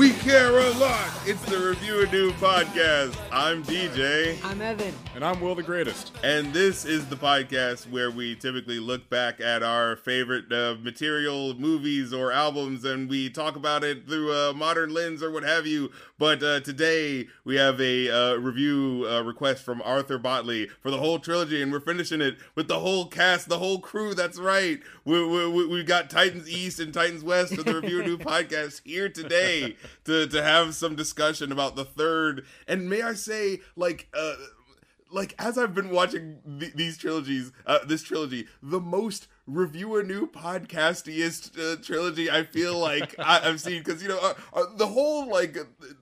We care a lot. It's the Review a New podcast. I'm DJ. I'm Evan. And I'm Will the Greatest. And this is the podcast where we typically look back at our favorite uh, material, movies, or albums, and we talk about it through a modern lens or what have you. But uh, today we have a uh, review uh, request from Arthur Botley for the whole trilogy, and we're finishing it with the whole cast, the whole crew. That's right. We, we, we got Titans East and Titans West of the Review New podcast here today to, to have some discussion about the third. And may I say, like, uh, like as I've been watching th- these trilogies, uh, this trilogy, the most review a new podcastiest uh, trilogy I feel like I, have seen because you know uh, uh, the whole like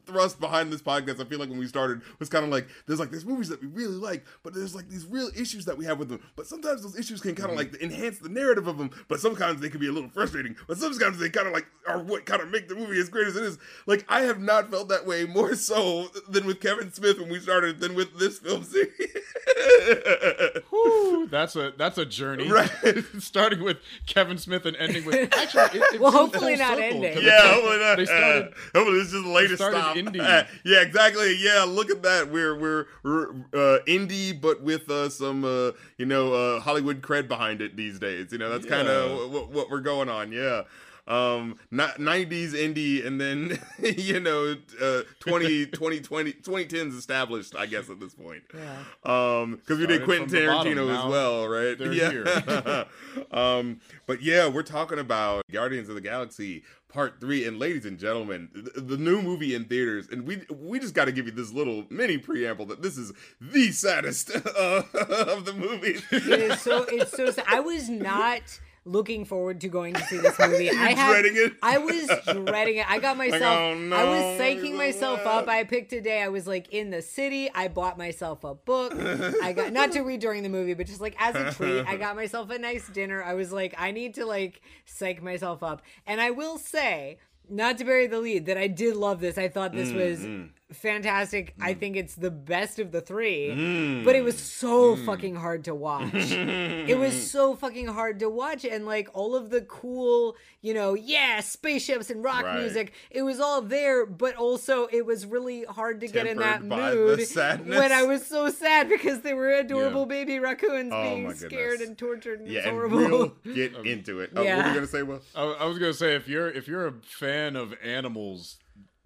thrust behind this podcast I feel like when we started was kind of like there's like there's movies that we really like but there's like these real issues that we have with them. But sometimes those issues can kind of like enhance the narrative of them but sometimes they can be a little frustrating but sometimes they kind of like are what kind of make the movie as great as it is. Like I have not felt that way more so than with Kevin Smith when we started than with this film series. Whew, that's a that's a journey. Right starting with Kevin Smith and ending with actually. It, well, hopefully not ending. Yeah, hopefully not. They started. Uh, hopefully this is the latest stop. Indie. Uh, yeah, exactly. Yeah, look at that. We're we're, we're uh, indie, but with uh, some uh, you know uh, Hollywood cred behind it these days. You know that's yeah. kind of what, what we're going on. Yeah um not 90s indie and then you know uh 20 20 20 2010s established i guess at this point. Yeah. Um because we did quentin tarantino as well right? yeah. um but yeah we're talking about guardians of the galaxy part three and ladies and gentlemen the, the new movie in theaters and we we just got to give you this little mini preamble that this is the saddest uh, of the movies. It is so it's so sad. I was not looking forward to going to see this movie. I had, dreading it. I was dreading it. I got myself. Like, oh, no, I was psyching myself up. I picked a day. I was like in the city. I bought myself a book. I got not to read during the movie, but just like as a treat. I got myself a nice dinner. I was like, I need to like psych myself up. And I will say, not to bury the lead, that I did love this. I thought this mm, was fantastic. Mm. I think it's the best of the three, mm. but it was so mm. fucking hard to watch. it was so fucking hard to watch, and like all of the cool, you know, yeah, spaceships and rock right. music, it was all there, but also it was really hard to Tempered get in that mood when I was so sad because they were adorable yeah. baby raccoons oh, being scared and tortured. And yeah, horrible. And get into it. Oh, yeah. What were you gonna say? Well, I, I was gonna say if you're if you're a fan of animals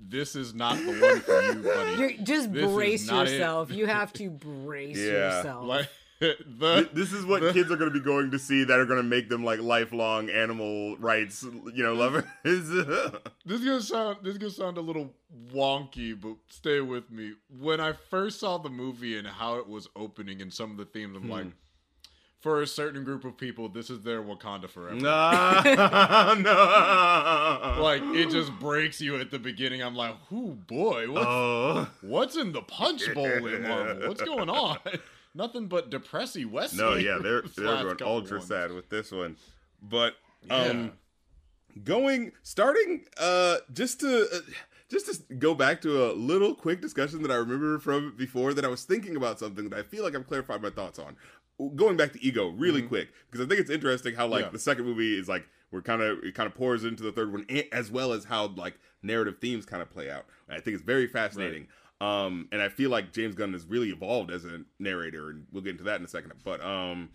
this is not the one for you, buddy. You're, just this brace yourself. It. You have to brace yeah. yourself. Like, the, this is what the, kids are going to be going to see that are going to make them like lifelong animal rights, you know, lovers. this is gonna sound this is gonna sound a little wonky, but stay with me. When I first saw the movie and how it was opening and some of the themes, I'm hmm. like, for a certain group of people, this is their Wakanda forever. No, no. Like it just breaks you at the beginning. I'm like, "Whoo, boy, what's, oh. what's in the punch bowl in Marvel? What's going on?" Nothing but depressy Wesley. No, yeah, they're they're going ultra ones. sad with this one, but um, yeah. going starting uh just to. Uh, just to go back to a little quick discussion that I remember from before that I was thinking about something that I feel like I've clarified my thoughts on going back to ego really mm-hmm. quick because I think it's interesting how like yeah. the second movie is like we're kind of it kind of pours into the third one as well as how like narrative themes kind of play out. And I think it's very fascinating. Right. Um, and I feel like James Gunn has really evolved as a narrator, and we'll get into that in a second. But um,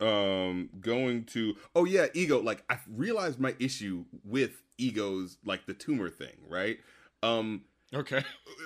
um, going to oh yeah, ego. Like I realized my issue with egos, like the tumor thing, right? Um, Okay.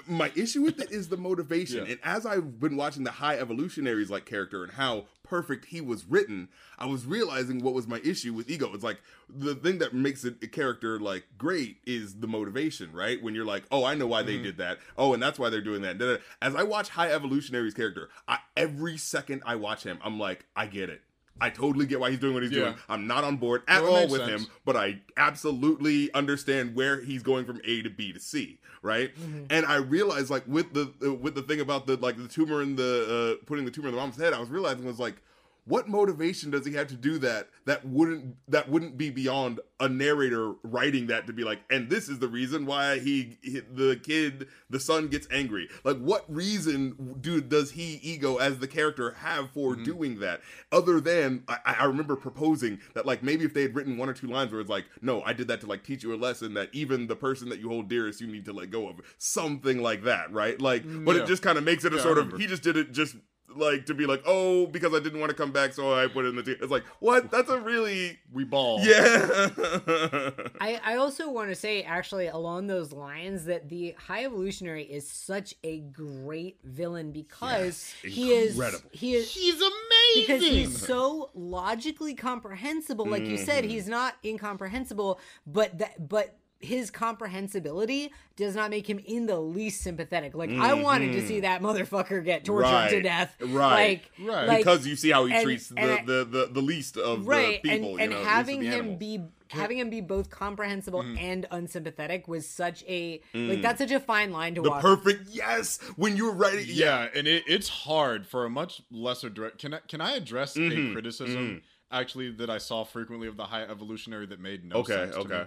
My issue with it is the motivation. Yeah. And as I've been watching the high evolutionaries like character and how perfect he was written, I was realizing what was my issue with ego. It's like the thing that makes a character like great is the motivation, right? When you're like, oh, I know why they mm-hmm. did that. Oh, and that's why they're doing that. As I watch high evolutionaries character, I, every second I watch him, I'm like, I get it. I totally get why he's doing what he's yeah. doing. I'm not on board at all with sense. him, but I absolutely understand where he's going from A to B to C, right? Mm-hmm. And I realized like with the uh, with the thing about the like the tumor in the uh, putting the tumor in the mom's head, I was realizing was like what motivation does he have to do that that wouldn't that wouldn't be beyond a narrator writing that to be like and this is the reason why he, he the kid the son gets angry. Like what reason do does he ego as the character have for mm-hmm. doing that? Other than I, I remember proposing that like maybe if they had written one or two lines where it's like no i did that to like teach you a lesson that even the person that you hold dearest you need to let go of. Something like that right? Like but yeah. it just kind of makes it a yeah, sort of he just did it just like to be like, oh, because I didn't want to come back, so I put it in the team. It's like, what? That's a really we ball. Yeah. I I also want to say actually along those lines that the High Evolutionary is such a great villain because yes, he is he is he's amazing because he's so logically comprehensible. Like mm-hmm. you said, mm-hmm. he's not incomprehensible, but that but his comprehensibility does not make him in the least sympathetic. Like mm-hmm. I wanted to see that motherfucker get tortured right. to death. Right. Like, right. Like, because you see how he and, treats the, and, the, the, the least of right. the people. And, and know, having him be having him be both comprehensible mm. and unsympathetic was such a mm. like that's such a fine line to the walk. perfect yes when you're writing yeah, yeah and it, it's hard for a much lesser direct can i can i address mm-hmm. a criticism mm. actually that i saw frequently of the high evolutionary that made no okay, sense okay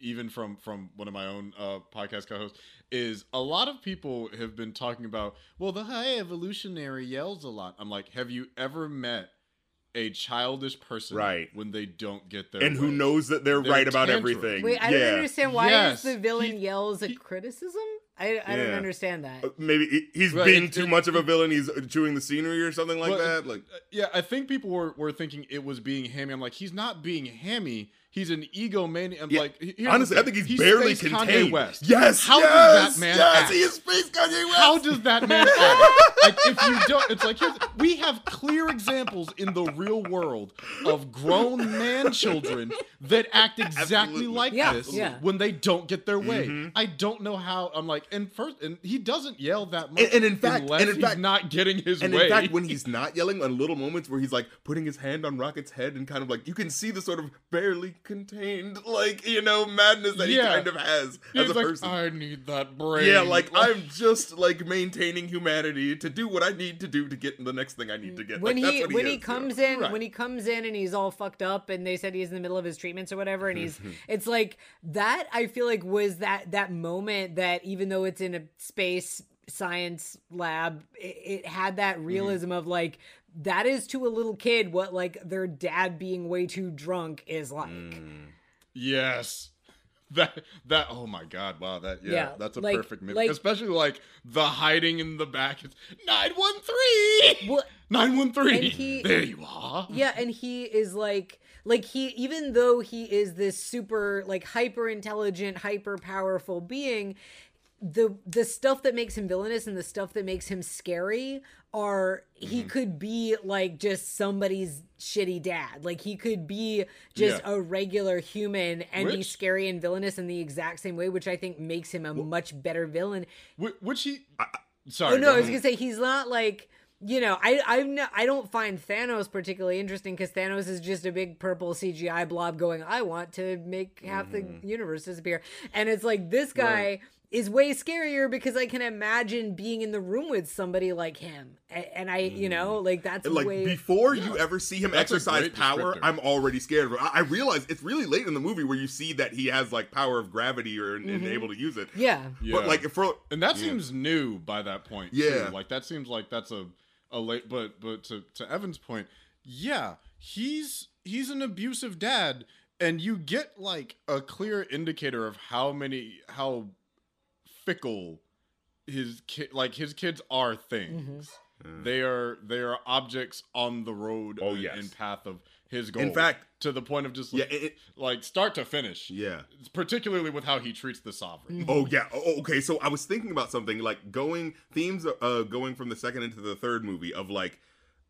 even from from one of my own uh, podcast co-hosts is a lot of people have been talking about well the high evolutionary yells a lot i'm like have you ever met a childish person right when they don't get their and way. who knows that they're, they're right about everything wait i yeah. don't understand why yes. is the villain he, yells a he, criticism I, I yeah. don't understand that. Uh, maybe he's right. being too it, much of a villain. He's chewing the scenery or something like that. Like, uh, yeah, I think people were, were thinking it was being hammy. I'm like, he's not being hammy He's an egomaniac. Yeah. Like honestly, I think he's, he's barely contained. Kanye West. Yes, how yes, does that man? Yes, act? he is space Kanye West. How does that man act? like if you don't, it's like we have clear examples in the real world of grown man children that act exactly Absolutely. like yeah, this yeah. when they don't get their way. Mm-hmm. I don't know how. I'm like, and first, and he doesn't yell that much. And, and in fact, and in fact, not getting his and way. in fact, when he's not yelling, on little moments where he's like putting his hand on Rocket's head and kind of like you can see the sort of barely contained like you know madness that yeah. he kind of has He's as a like, person. I need that brain. Yeah, like I'm just like maintaining humanity to do what I need to do to get the next thing I need to get. When like, he, he when is, he comes in right. when he comes in and he's all fucked up and they said he's in the middle of his treatments or whatever and he's it's like that I feel like was that that moment that even though it's in a space science lab it, it had that mm-hmm. realism mm. of like that is to a little kid what like their dad being way too drunk is like. Mm. Yes. That that oh my god wow that yeah, yeah that's a like, perfect minute like, especially like the hiding in the back it's 913 well, 913 there you are yeah and he is like like he even though he is this super like hyper intelligent hyper powerful being the the stuff that makes him villainous and the stuff that makes him scary are he mm-hmm. could be like just somebody's shitty dad. Like he could be just yeah. a regular human and which, be scary and villainous in the exact same way, which I think makes him a much better villain. Which he, I, sorry, oh, no, I was gonna say he's not like you know, I I'm not, I don't find Thanos particularly interesting because Thanos is just a big purple CGI blob going, I want to make half mm-hmm. the universe disappear, and it's like this guy. Right is way scarier because I can imagine being in the room with somebody like him. And I, you know, mm. like that's like way... before yeah. you ever see him that's exercise power, I'm already scared. I realize it's really late in the movie where you see that he has like power of gravity or mm-hmm. and able to use it. Yeah. yeah. But like for and that yeah. seems new by that point. Yeah. Too. Like that seems like that's a a late. But but to to Evan's point, yeah, he's he's an abusive dad and you get like a clear indicator of how many how fickle his kid like his kids are things. Mm-hmm. They are they are objects on the road oh, yes. in path of his goal. In fact, to the point of just like, yeah, it, like start to finish. Yeah. Particularly with how he treats the sovereign. Mm-hmm. Oh yeah. Oh, okay. So I was thinking about something like going themes uh going from the second into the third movie of like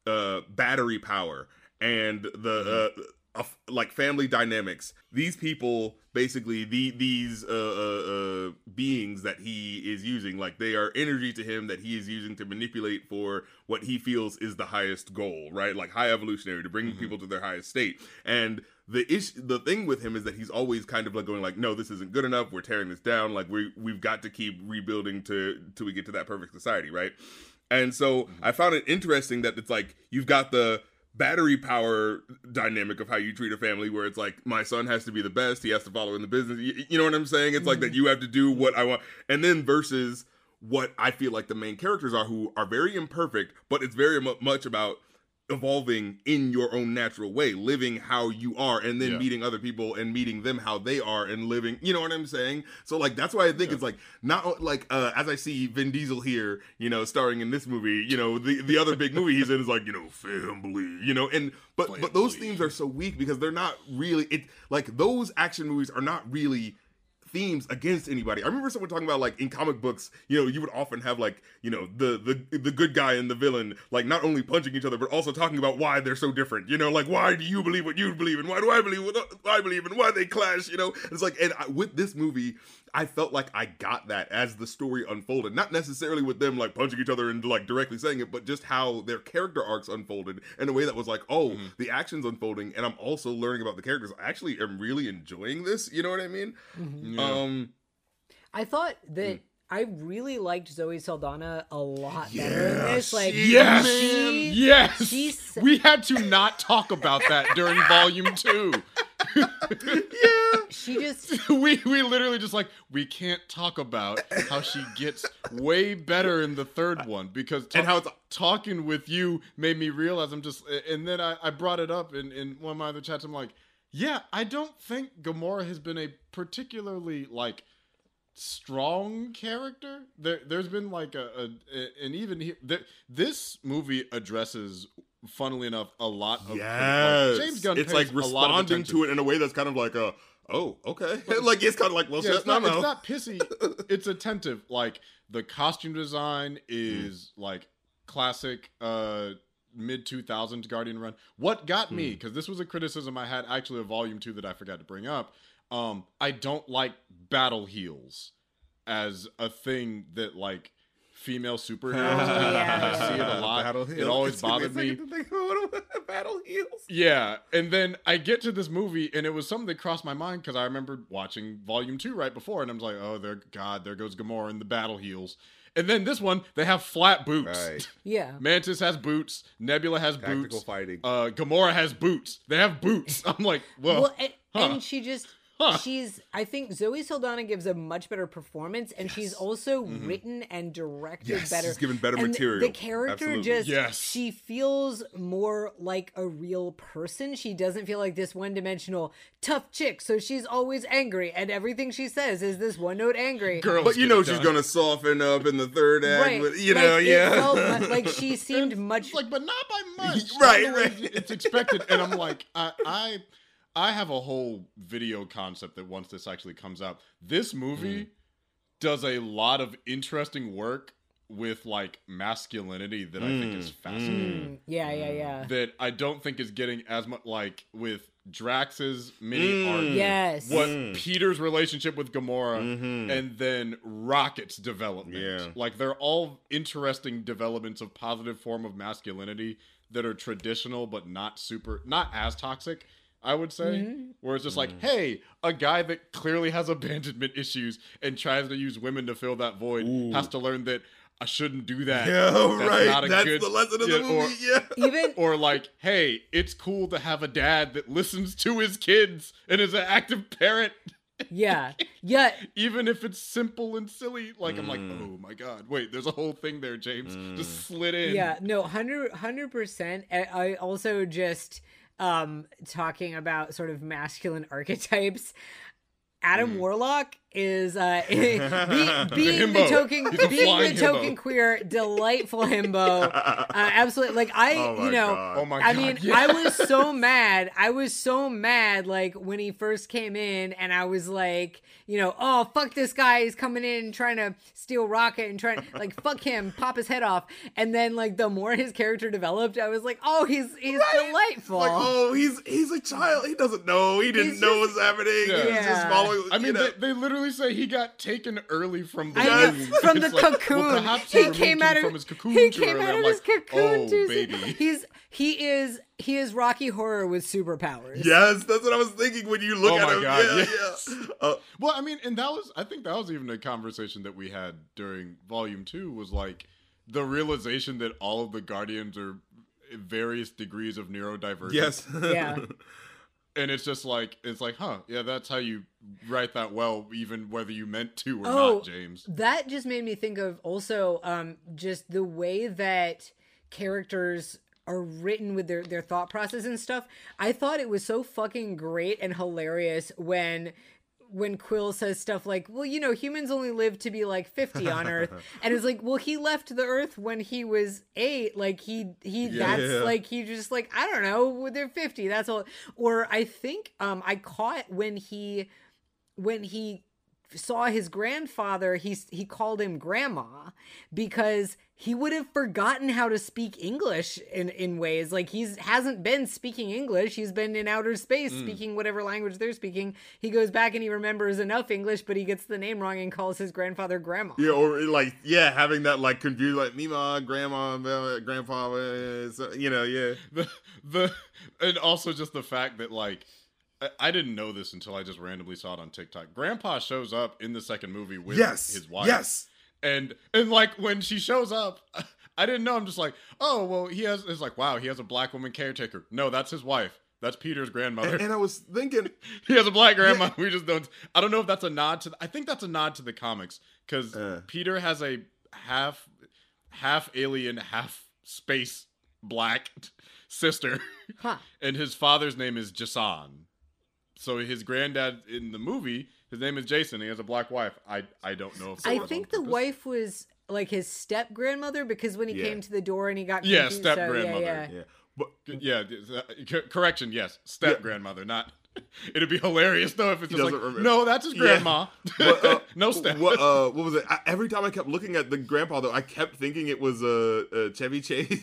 uh battery power and the mm-hmm. uh of like family dynamics. These people, basically, the these uh, uh, uh, beings that he is using, like they are energy to him that he is using to manipulate for what he feels is the highest goal, right? Like high evolutionary to bring mm-hmm. people to their highest state. And the issue, the thing with him is that he's always kind of like going like, no, this isn't good enough. We're tearing this down. Like we we've got to keep rebuilding to till we get to that perfect society, right? And so mm-hmm. I found it interesting that it's like you've got the battery power dynamic of how you treat a family where it's like my son has to be the best he has to follow in the business you, you know what i'm saying it's mm-hmm. like that you have to do what i want and then versus what i feel like the main characters are who are very imperfect but it's very much about evolving in your own natural way, living how you are, and then yeah. meeting other people and meeting them how they are and living. You know what I'm saying? So like that's why I think yeah. it's like not like uh, as I see Vin Diesel here, you know, starring in this movie. You know, the the other big movie he's in is like you know family. You know, and but family. but those themes are so weak because they're not really it like those action movies are not really themes against anybody. I remember someone talking about like in comic books, you know, you would often have like, you know, the the the good guy and the villain like not only punching each other but also talking about why they're so different. You know, like why do you believe what you believe and why do I believe what I believe and why they clash, you know? It's like and I, with this movie, I felt like I got that as the story unfolded. Not necessarily with them like punching each other and like directly saying it, but just how their character arcs unfolded in a way that was like, oh, mm-hmm. the action's unfolding, and I'm also learning about the characters. I actually am really enjoying this. You know what I mean? Mm-hmm. Yeah. Um, I thought that. Mm. I really liked Zoe Saldana a lot yeah, better in this. Like, yes, she, yes, she, we had to not talk about that during Volume Two. Yeah. She just we we literally just like we can't talk about how she gets way better in the third one because and how it's talking with you made me realize I'm just and then I, I brought it up in, in one of my other chats. I'm like, yeah, I don't think Gamora has been a particularly like strong character. There, there's been like a, a, a and even here, there, this movie addresses funnily enough, a lot of yes. James Gunn. It's like responding to it in a way that's kind of like a oh okay, like it's kind of like well, yeah, it's, not, no, it's not pissy. it's attentive. Like the costume design is mm. like classic uh mid 2000s Guardian run. What got mm. me because this was a criticism I had actually of Volume Two that I forgot to bring up. Um, I don't like battle heels as a thing that like female superheroes. yeah. I see it a lot. Battle it always bothered me. Battle heels. Yeah, and then I get to this movie, and it was something that crossed my mind because I remembered watching Volume Two right before, and I was like, "Oh, there, God, there goes Gamora and the battle heels." And then this one, they have flat boots. Right. Yeah. Mantis has boots. Nebula has Tactical boots. fighting. Uh, Gamora has boots. They have boots. I'm like, well, well and, huh. and she just Huh. She's, I think Zoe Saldana gives a much better performance, and yes. she's also mm-hmm. written and directed yes, better. She's given better and material. The, the character Absolutely. just, yes. she feels more like a real person. She doesn't feel like this one dimensional tough chick. So she's always angry, and everything she says is this one note angry. Girls but you know she's gonna soften up in the third act. Right. With, you like, know, yeah. Felt, like she seemed much like, but not by much. right, right. It's expected, and I'm like, I. I I have a whole video concept that once this actually comes out, this movie mm. does a lot of interesting work with like masculinity that mm. I think is mm. fascinating. Mm. Yeah, yeah, yeah. That I don't think is getting as much like with Drax's mini arc. Mm. Yes. What mm. Peter's relationship with Gamora mm-hmm. and then Rocket's development. Yeah. Like they're all interesting developments of positive form of masculinity that are traditional but not super not as toxic I would say, mm-hmm. where it's just like, mm-hmm. hey, a guy that clearly has abandonment issues and tries to use women to fill that void Ooh. has to learn that I shouldn't do that. Yeah, That's right. Not a That's good, the lesson of the movie. Or, yeah. Even or like, hey, it's cool to have a dad that listens to his kids and is an active parent. Yeah. Yeah. Even if it's simple and silly, like mm. I'm like, mm. oh my god, wait, there's a whole thing there, James. Mm. Just slid in. Yeah. No, 100 percent. I also just um talking about sort of masculine archetypes Adam mm. Warlock is uh, be, being the token being the himbo. token queer delightful himbo. Uh, absolutely. Like i oh you know God. oh my i mean yeah. i was so mad. I was so mad like when he first came in and i was like you know oh fuck this guy. He's coming in trying to steal rocket and trying to like fuck him. Pop his head off. And then like the more his character developed i was like oh he's he's right? delightful. Like oh he's he's a child. He doesn't know. He didn't he's know just, what's happening. Yeah. he's just following i mean they, they literally literally say he got taken early from the I womb. from the like, cocoon. Well, he, came out of his cocoon. He came out of his like, cocoon. Oh, too baby. He's he is he is Rocky Horror with superpowers. Yes, that's what I was thinking when you look oh at him. God, yeah, yes. yeah. Uh, well, I mean, and that was I think that was even a conversation that we had during Volume Two was like the realization that all of the Guardians are various degrees of neurodivergence. Yes. Yeah. and it's just like it's like, huh? Yeah, that's how you write that well, even whether you meant to or Oh, not, James. That just made me think of also um, just the way that characters are written with their, their thought process and stuff. I thought it was so fucking great and hilarious when when Quill says stuff like, "Well, you know, humans only live to be like 50 on Earth." and it's like, "Well, he left the Earth when he was 8. Like he he Yeah. that's like he just like, I don't know, they're 50. That's all." Or I think um I caught when he when he saw his grandfather, he he called him grandma because he would have forgotten how to speak English in in ways like he's hasn't been speaking English. He's been in outer space speaking whatever language they're speaking. He goes back and he remembers enough English, but he gets the name wrong and calls his grandfather grandma. Yeah, or like yeah, having that like confused like Mima, grandma, grandpa, uh, you know, yeah. the the and also just the fact that like I, I didn't know this until I just randomly saw it on TikTok. Grandpa shows up in the second movie with Yes, his wife. yes. And and like when she shows up, I didn't know. I'm just like, oh well, he has. It's like, wow, he has a black woman caretaker. No, that's his wife. That's Peter's grandmother. And, and I was thinking, he has a black grandma. We just don't. I don't know if that's a nod to. I think that's a nod to the comics because Uh. Peter has a half, half alien, half space black sister, Huh. and his father's name is Jason. So his granddad in the movie, his name is Jason. He has a black wife. I I don't know if I think the purpose. wife was like his step grandmother because when he Yeah. came to the door and he got Yeah, confused, step so, grandmother. Yeah, yeah. yeah, but Yeah, correction. Yes, step grandmother, not. It'd be hilarious though if it's He just like, doesn't remember. no, that's his Yeah. grandma. Uh, no step. What, uh, what was it? I, every time I kept looking at the grandpa, though, I kept thinking it was uh, uh Chevy Chase.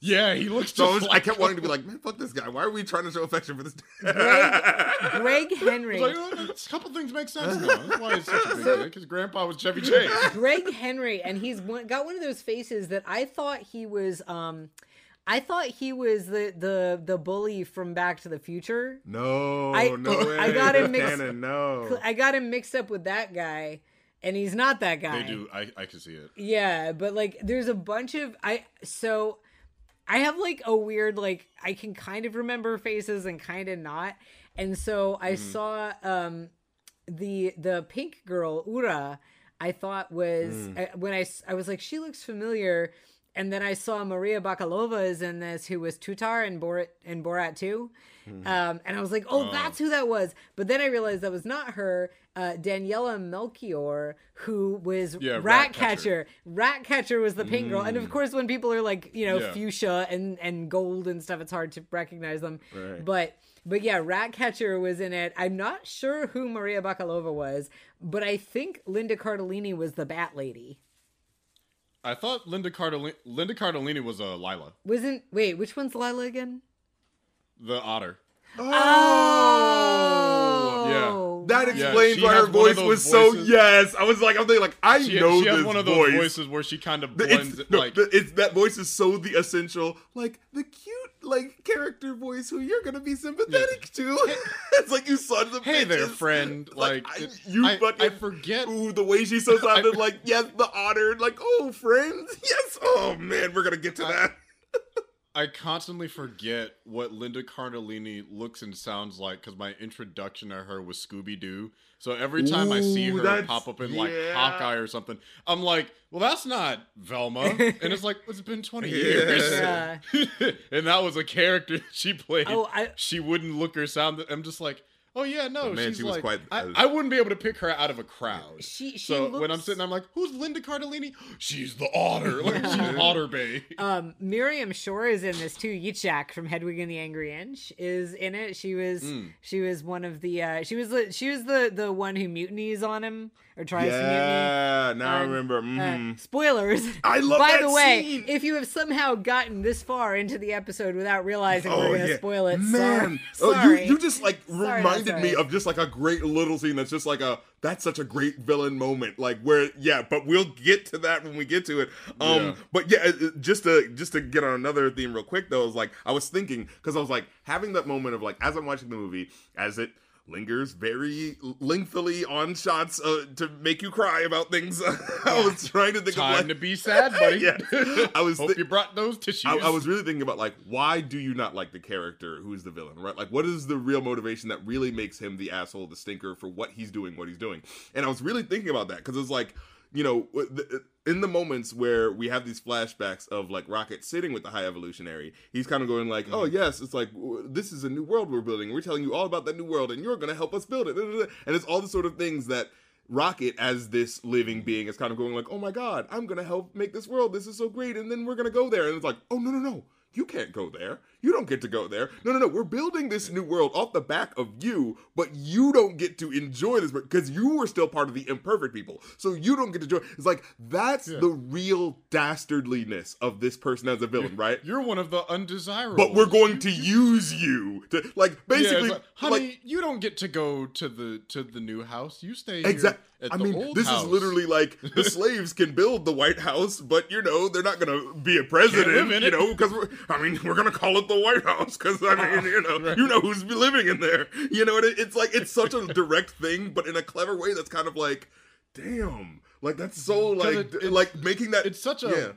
Yeah, he looks. so like I kept wanting to be like, man, fuck this guy. Why are we trying to show affection for this? Greg Henry. Like, oh, a couple things make sense now. That's why he's such a big dick. His grandpa was Chevy Chase. Greg Henry, and he's one, got one of those faces that I thought he was. um I thought he was the the the bully from Back to the Future. no, I- no way. I got him mixed- no. I got him mixed up with that guy, and he's not that guy. They do. I I can see it. Yeah, but like there's a bunch of I so I have like a weird like I can kind of remember faces and kind of not. And so I saw um the the pink girl Ura I thought was uh, when I s- I was like she looks familiar and then I saw Maria Bakalova is in this who was Tutar and Borat and Borat 2. Um, and I was like, oh, that's who that was. But then I realized that was not her. Uh, Daniela Melchior, who was Yeah, Ratcatcher. Ratcatcher was the pink girl, and of course, when people are like, you know, Yeah. fuchsia and and gold and stuff, it's hard to recognize them. Right. But but yeah, Ratcatcher was in it. I'm not sure who Maria Bakalova was, but I think Linda Cardellini was the Bat Lady. I thought Linda Cardellini, Linda Cardellini was a uh, Lylla, Wasn't wait, which one's Lylla again? the otter. Oh, That Yeah, explains she why her voice was so yes. I was like, I'm thinking like I She, know she has this one of those voice. voices where she kind of blends, it's, no, like the- it's that voice is so the essential, like the cute, like character voice who you're gonna be sympathetic to. it's like you sons of hey there, friend. Like, I, it- you I, fucking I forget. Ooh, the way she so sounded like yes, the otter, like oh friends, yes. Oh man, we're gonna get to that. I constantly forget what Linda Cardellini looks and sounds like because my introduction to her was Scooby Doo. So every time I see her pop up in like yeah. Hawkeye or something, I'm like, well, that's not Velma. and it's like, it's been 20 years. Yeah. and that was a character she played. Oh, I- she wouldn't look or sound. I'm just like, oh, yeah, no. But man, she's she was like, quite- I, I wouldn't be able to pick her out of a crowd. She- she so when I'm sitting, I'm like, who's Linda Cardellini? She's the otter. Like, she's Otter Bay. Um, Miriam Shor is in this too. Yitzhak from Hedwig and the Angry Inch is in it. She was Hmm. she was one of the uh, she was the she was the the one who mutinies on him or tries to mutiny. Yeah, now I Um, remember. Uh, mhm. spoilers. I love By that the way, scene. if you have somehow gotten this far into the episode without realizing Oh, we're gonna yeah. spoil it, man. sorry. Oh, you, you just like Sorry, reminded me of just like a great little scene that's just like a that's such a great villain moment. Like where yeah, but we'll get to that when we get to it. Um, Yeah. but yeah, it- it- just to just to get on another theme real quick though, is like I was thinking because I was like having that moment of like as I'm watching the movie as it lingers very lengthily on shots uh, to make you cry about things. I was trying to think Time of like to be sad, buddy. Yeah. I was Hope thi- you brought those tissues. I, I was really thinking about like why do you not like the character who is the villain, right? Like what is the real motivation that really makes him the asshole, the stinker for what he's doing, what he's doing? And I was really thinking about that because it's like you know uh, in the moments where we have these flashbacks of like Rocket sitting with the High Evolutionary, he's kind of going like, "Oh mm-hmm. yes, it's like this is a new world we're building. We're telling you all about that new world, and you're going to help us build it." And it's all the sort of things that Rocket, as this living mm-hmm. being, is kind of going like, "Oh my god, I'm gonna help make this world. This is so great." And then we're gonna go there, and it's like, "Oh no, no, no, you can't go there. You don't get to go there. No, no, no. We're building this new world off the back of you, but you don't get to enjoy this because you were still part of the imperfect people. So you don't get to enjoy. It's like that's Yeah. the real dastardliness of this person as a villain, right? You're one of the undesirables. But we're going to use you to like Yeah, basically, like, honey, like you don't get to go to the to the new house. You stay Exactly. at I the mean, this house. is literally like the slaves can build the White House, but you know they're not gonna be a president. You know, because I mean we're gonna call it the White House because I mean ah, you know Right. you know who's living in there. You know, it, it's like it's such a direct thing, but in a clever way that's kind of like, damn, like that's so mm, like it- it's- like making that it's such a yeah.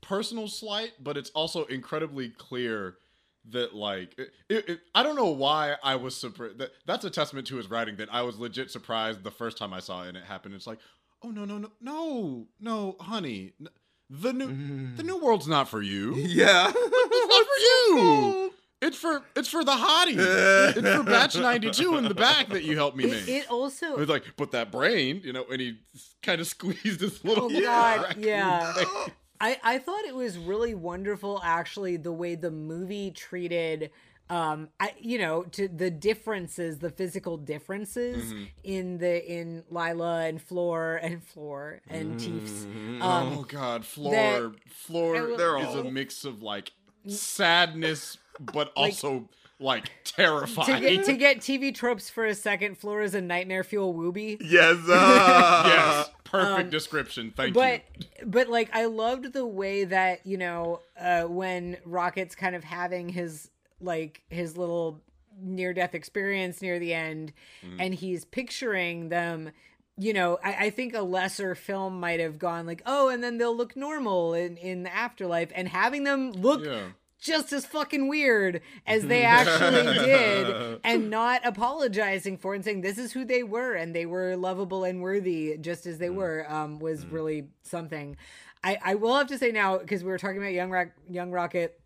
personal slight, but it's also incredibly clear that like it, it, it- I don't know why I was surprised. That, that's a testament to his writing. That I was legit surprised the first time I saw it and it happened. It's like, oh no no no no no, honey, n- the new the mm-hmm. new world's not for you. yeah. It's not for you. It's for it's for the hottie. it's for batch ninety two in the back that you helped me It, make. it also It's like, but that brain, you know, and he kind of squeezed his little. Oh, God, yeah. I, I thought it was really wonderful actually the way the movie treated um I you know to the differences the physical differences Mm-hmm. in the in Lylla and Floor and Floor and Teefs oh um God, Floor, that- Floor will- They're is a mix of like sadness, but also like terrifying. to get to get TV tropes for a second Floor is a nightmare fuel wooby Yes. Uh, yes, perfect Um, description. Thank but you. but like I loved the way that you know uh when Rocket's kind of having his like his little near death experience near the end Mm-hmm. and he's picturing them you know I, I think a lesser film might have gone like oh and then they'll look normal in in the afterlife and having them look Yeah. just as fucking weird as they actually did and not apologizing for it and saying this is who they were and they were lovable and worthy just as they were um was really something i i will have to say now because we were talking about young rock young rocket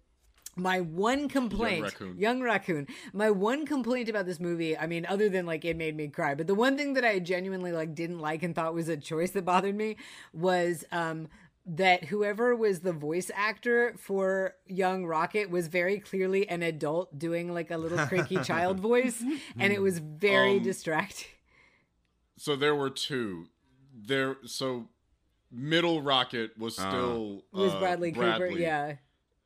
my one complaint raccoon. young raccoon my one complaint about this movie i mean other than like it made me cry but the one thing that i genuinely like didn't like and thought was a choice that bothered me was um that whoever was the voice actor for young rocket was very clearly an adult doing like a little creaky child voice and it was very Um, distracting So there were two. There. So middle rocket was Uh, still it was uh, bradley, cooper yeah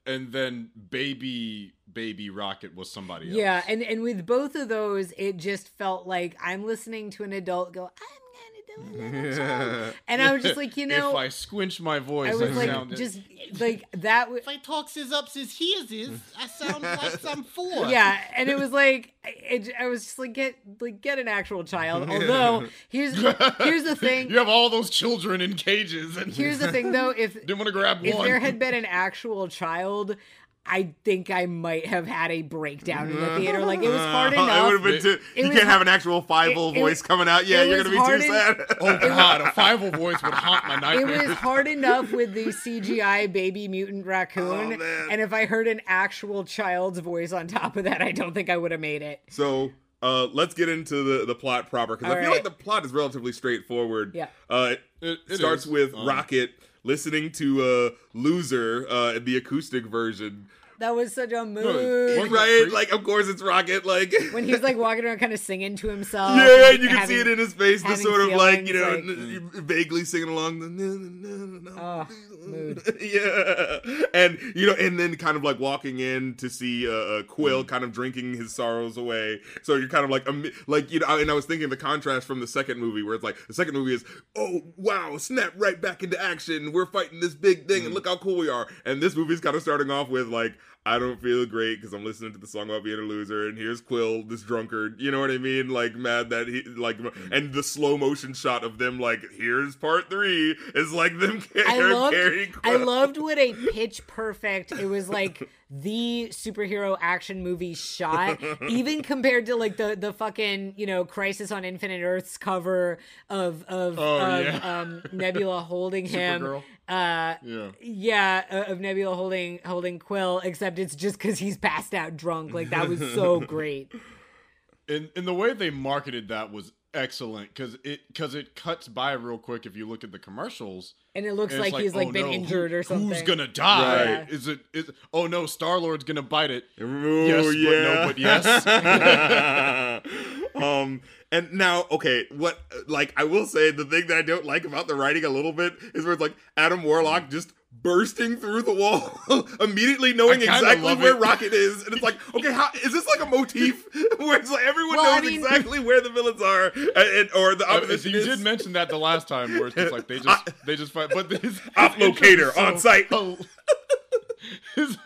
and then baby baby rocket was somebody else. Yeah, and and with both of those, it just felt like I'm listening to an adult go, "I'm gonna do a little child," and I was just like, you know, if I squinch my voice, I was like, sound just like that. W- If I talks his ups his hears is, I sound like some four. yeah, and it was like, it, I was just like, get like get an actual child. Although here's here's the thing. you have all those children in cages, and Here's the thing, though. If didn't want to grab if one. there had been an actual child. I think I might have had a breakdown in the theater. Like it was hard enough. it would have been too. It You was can't have an actual five it- it voice coming out. Yeah, you're gonna be hard too en- sad. oh god, a five voice would haunt my nightmares. it was hard enough with the CGI baby mutant raccoon, Oh, and if I heard an actual child's voice on top of that, I don't think I would have made it. So uh, let's get into the, the plot proper because I All feel right. like the plot is relatively straightforward. Yeah. Uh, it, It- it starts is. with Um, Rocket listening to uh, "Loser" uh, the acoustic version. That was such a Wasn't mood. Right? Like, of course, it's Rocket. Like When he's like walking around, kind of singing to himself. Yeah, and you can having- see it in his face, the having sort of like you know, feelings, n- vaguely singing along the. Oh, mood. yeah, and you know, and then kind of like walking in to see uh, uh, Quill, kind of drinking his sorrows away. So you're kind of like, ami- like you know, and I was thinking the contrast from the second movie, where it's like the second movie is, oh wow, snap right back into action. We're fighting this big thing, and look how cool we are. And this movie's kind of starting off with like, I don't feel great because I'm listening to the song about being a loser, and here's Quill, this drunkard. You know what I mean? Like mad that he like, mm. and the slow motion shot of them like, here's part three is like them car- I loved, carrying. I loved what a pitch perfect. It was like the superhero action movie shot, even compared to like the the fucking you know Crisis on Infinite Earths cover of of, Oh, of yeah. um, Nebula holding him. Supergirl. Uh, Yeah. yeah, uh, of Nebula holding holding Quill, except it's just because he's passed out drunk. Like that was so great. and and the way they marketed that was excellent because it because it cuts by real quick if you look at the commercials. And it looks and it's like, he's like oh been no, injured who- or something. Who's gonna die? Right. Is it? Is oh no, Star Lord's gonna bite it. Ooh, Yes, but no, but yes. um, and now, okay, what? Like, I will say the thing that I don't like about the writing a little bit is where it's like Adam Warlock just bursting through the wall, immediately knowing exactly where it. Rocket is, and it's like, okay, how is this like a motif where it's like everyone Well, I knows mean- exactly where the villains are, and, and- or the Uh, you is? did mention that the last time, where it's just like they just they just fight, but his Op his intro locator so on site. His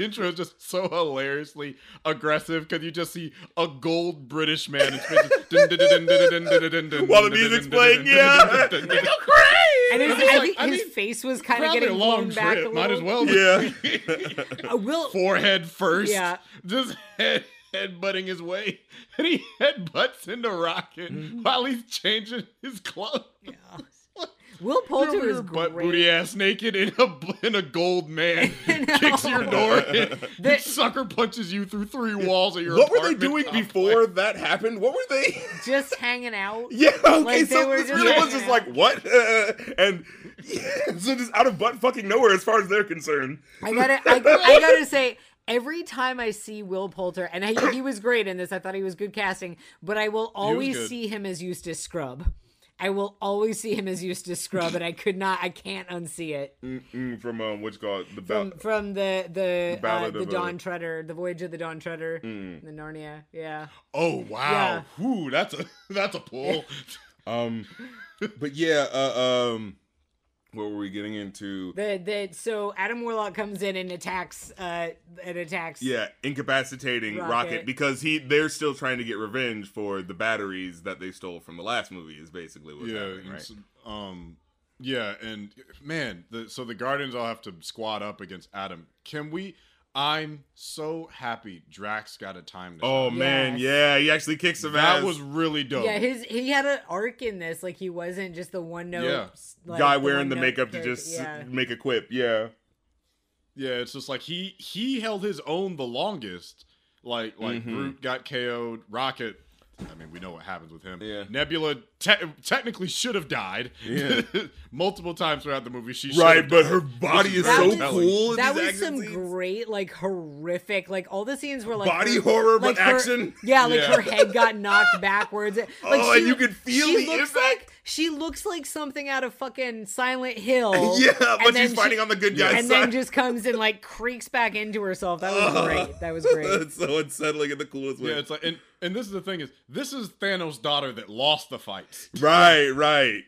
intro is just so hilariously aggressive because you just see a gold British man in space just- While the music's playing, yeah. They go crazy. And his, It's I like, think I his mean, face was kind of getting long blown back a little. Might as well. Yeah. Uh, Will Forehead first. Yeah. Just head headbutting his way, and he headbutts into Rocket while he's changing his clothes. Will Poulter Your is butt great. booty ass naked in a in a gold man kicks your door in, The- sucker punches you through three walls of your What were they doing complex. before that happened? What were they? Just hanging out. Yeah, okay, Like, so were this really was just like, what? and yeah, so just out of butt fucking nowhere as far as they're concerned. I gotta, I, I gotta say, every time I see Will Poulter, and he, he was great in this, I thought he was good casting, but I will always see him as Eustace Scrubb. I will always see him as Eustace Scrubb, and I could not, I can't unsee it Mm, from um, what's called the from bell. from the the uh, Ballad the uh, Dawn Treader, the Voyage of the Dawn Treader, the Narnia. Yeah, Oh wow, Yeah. Ooh, that's a that's a pull. Um, but yeah, uh, um, what were we getting into? the the so Adam Warlock comes in and attacks, uh, and attacks. Yeah, incapacitating Rocket. Rocket. because he they're still trying to get revenge for the batteries that they stole from the last movie. Is basically what yeah, right? so- um, yeah, and man, the, so the Guardians all have to squad up against Adam. Can we? I'm so happy Drax got a time to. Oh shine. man, Yes. yeah, he actually kicks some that ass. was really dope. Yeah, his he had an arc in this. Like he wasn't just the one note Yeah. like, guy the wearing the one-note makeup to just yeah. make a quip. Yeah. Yeah, it's just like he he held his own the longest. Like like Mhm. Groot got KO'd, Rocket. I mean, we know what happens with him. Yeah. Nebula te- technically should have died. Yeah. Multiple times throughout the movie, she Right, but died. her body is That so was- cool. That was some scenes. great, like horrific, like all the scenes were like Body her- horror, but her- action. Yeah, like Yeah. her head got knocked backwards. Like Oh, and you could feel she the looks impact. like she looks like something out of fucking Silent Hill. Yeah, And but then she's fighting she- on the good Yeah. guy's and side. then just comes and like creaks back into herself. That was great. That was great. it's so unsettling in the coolest way. Yeah, it's like, and and this is the thing is, this is Thanos' daughter that lost the fights. right, right.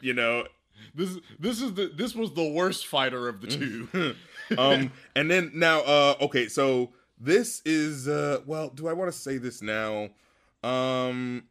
You know, This is this is the this was the worst fighter of the two. um, and then now, uh, okay, so this is, uh, well, do I want to say this now? Um,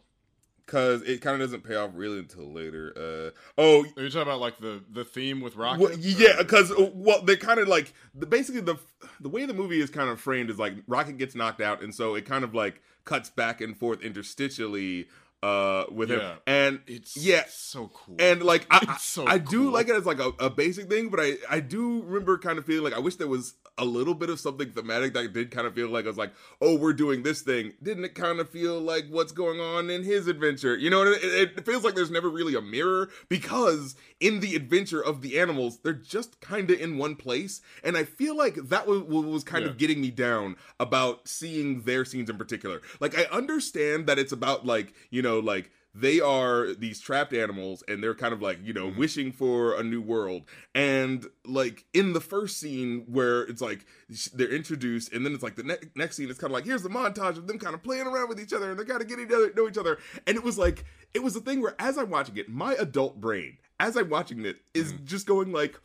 because it kind of doesn't pay off really until later. Uh, oh, Are you talking about like the the theme with Rocket? Well, yeah, because well, they're kind of like the, basically the the way the movie is kind of framed is like Rocket gets knocked out, and so it kind of like cuts back and forth interstitially uh with Yeah. him, and It's yeah, so cool. and like I, so I do cool. like it as like a, a basic thing, but I I do remember kind of feeling like I wish there was a little bit of something thematic that did kind of feel like I was like, oh, we're doing this thing. Didn't it kind of feel like what's going on in his adventure? You know, it, it, it feels like there's never really a mirror because in the adventure of the animals, they're just kind of in one place, and I feel like that was was kind Yeah. of getting me down about seeing their scenes in particular. Like I understand that it's about like you know like they are these trapped animals and they're kind of like you know Mm-hmm. wishing for a new world and like in the first scene where it's like they're introduced and then it's like the ne- next scene it's kind of like here's the montage of them kind of playing around with each other and they gotta get each other know each other and it was like it was a thing where as i'm watching it my adult brain as i'm watching it is Mm-hmm. just going like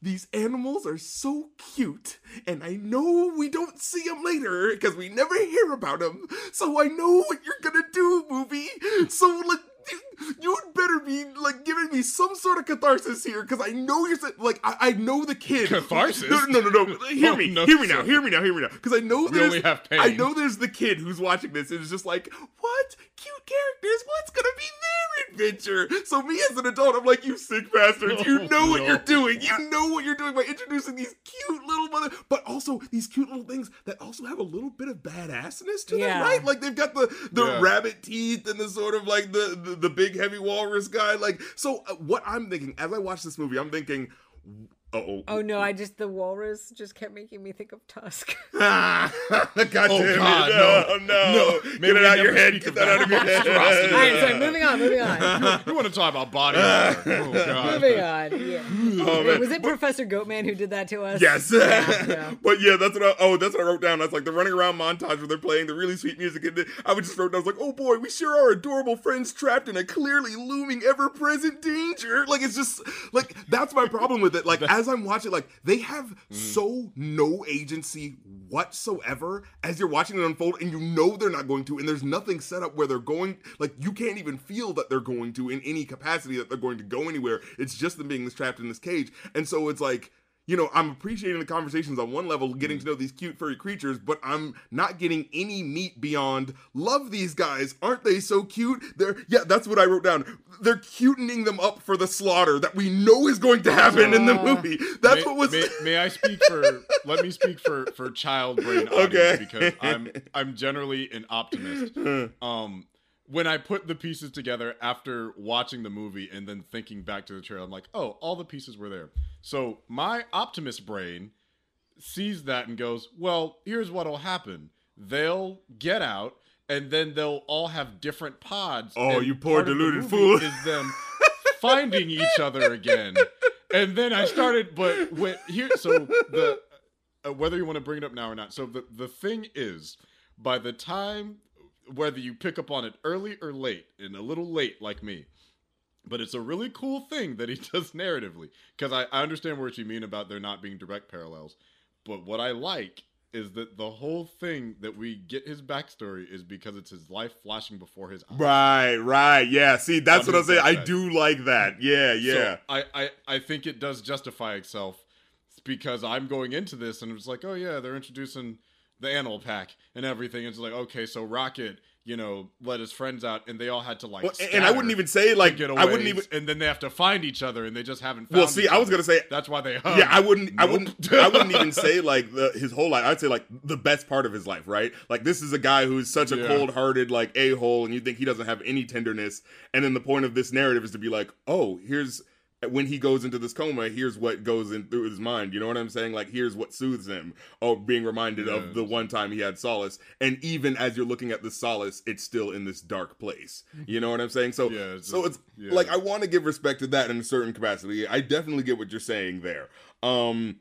these animals are so cute, and I know we don't see them later because we never hear about them. So I know what you're gonna do, movie. So like you'd better be like giving me some sort of catharsis here because I know you're like I, I know the kid. Catharsis? No, no, no, no. Hear Oh, me. no, hear me now. Hear me now. Hear me now. Because I know We there's. only have pain. I know there's the kid who's watching this and is just like, what cute characters? What's gonna be their adventure? So me as an adult, I'm like, you sick bastards. You Oh, know what no. you're doing. You know what you're doing by introducing these cute little mother, but also these cute little things that also have a little bit of badassness to Yeah. them, right? Like they've got the the Yeah. rabbit teeth and the sort of like the the, the big heavy walrus guy. Like so, uh, what I'm thinking as I watch this movie, I'm thinking. Uh-oh. Oh no, I just the walrus just kept making me think of Tusk. God oh, damn Oh, it. God, no, no. no. No. Get it out of your head. speak Get that that out of your head. All right, sorry, moving on, moving on, You want to talk about body horror? Oh god. moving on. Yeah. Oh, Wait, man. was it Professor Goatman who did that to us? Yes. yeah. but yeah, that's what I, oh, that's what I wrote down. That's like the running around montage where they're playing the really sweet music. And I would just wrote down, I was like, oh boy, we sure are adorable friends trapped in a clearly looming, ever present danger. Like, it's just, like, that's my problem with it. Like, as I'm watching, like, they have mm. so no agency whatsoever as you're watching it unfold, and you know they're not going to, and there's nothing set up where they're going, like, you can't even feel that they're going to in any capacity that they're going to go anywhere. It's just them being this trapped in this cage. And so it's like, you know, I'm appreciating the conversations on one level, getting to know these cute furry creatures, but I'm not getting any meat beyond love these guys. Aren't they so cute? They're yeah, that's what I wrote down. They're cutening them up for the slaughter that we know is going to happen in the Uh, movie. That's may, what was May, may I speak for? let me speak for for child brain audience Okay. because I'm I'm generally an optimist. Um, when I put the pieces together after watching the movie and then thinking back to the trailer, I'm like, oh, all the pieces were there. So my optimist brain sees that and goes, well, here's what'll happen. They'll get out. And then they'll all have different pods. Oh, and you poor part of the deluded fool. Is them finding each other again. And then I started, but when, here, so the uh, whether you want to bring it up now or not. So the the thing is, by the time whether you pick up on it early or late, and a little late like me, but it's a really cool thing that he does narratively because I, I understand what you mean about there not being direct parallels. But what I like is that the whole thing that we get his backstory is because it's his life flashing before his eyes. Right, right. Yeah, see, that's what I'm saying. I do like that. Yeah, yeah. So I, I, I think it does justify itself because I'm going into this and it's like, oh yeah, they're introducing the animal pack and everything. It's like, okay, so Rocket, you know, let his friends out and they all had to like Well, and I wouldn't even say like get away, I wouldn't even and then they have to find each other and they just haven't found Well, see, I was gonna say that's why they hug. Yeah, I wouldn't. I wouldn't. I wouldn't even say like the his whole life. I'd say like the best part of his life, right? Like this is a guy who's such a Yeah. cold-hearted like a hole, and you think he doesn't have any tenderness. And then the point of this narrative is to be like, oh, here's when he goes into this coma. Here's what goes in through his mind. You know what I'm saying? Like here's what soothes him. Oh, being reminded of the one time he had solace. And even as you're looking at the solace, it's still in this dark place. You know what I'm saying? So, Yeah, it's so just- it's yeah. like I want to give respect to that in a certain capacity. I definitely get what you're saying there. Um,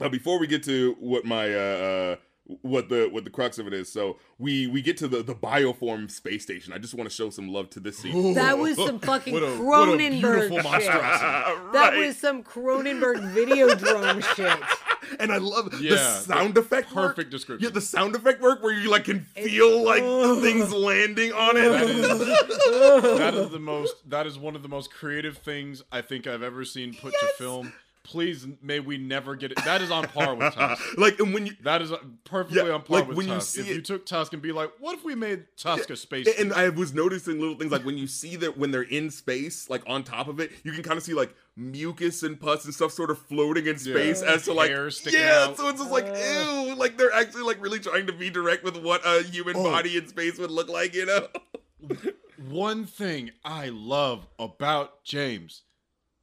now before we get to what my uh, uh what the what the crux of it is, so we we get to the the bioform space station. I just want to show some love to this scene. That was some fucking What a- what a Cronenberg beautiful shit. monstrosity. That was some Cronenberg video drone shit. and I love the Yeah, sound effect. work. perfect description. Yeah, the sound effect work where you like can feel like things landing on it. That is, that is the most. That is one of the most creative things I think I've ever seen put to film. Please, may we never get it. That is on par with Tusk. like, and when you That is uh, perfectly Yeah, on par like, with when you Tusk. see if it- you took Tusk and be like, what if we made Tusk a space? and I was noticing little things like when you see that when they're in space, like on top of it, you can kind of see like mucus and pus and stuff sort of floating in space Yeah. as to like Hair sticking yeah. out. So it's just like ew, like they're actually like really trying to be direct with what a human Oh. body in space would look like, you know? One thing I love about James.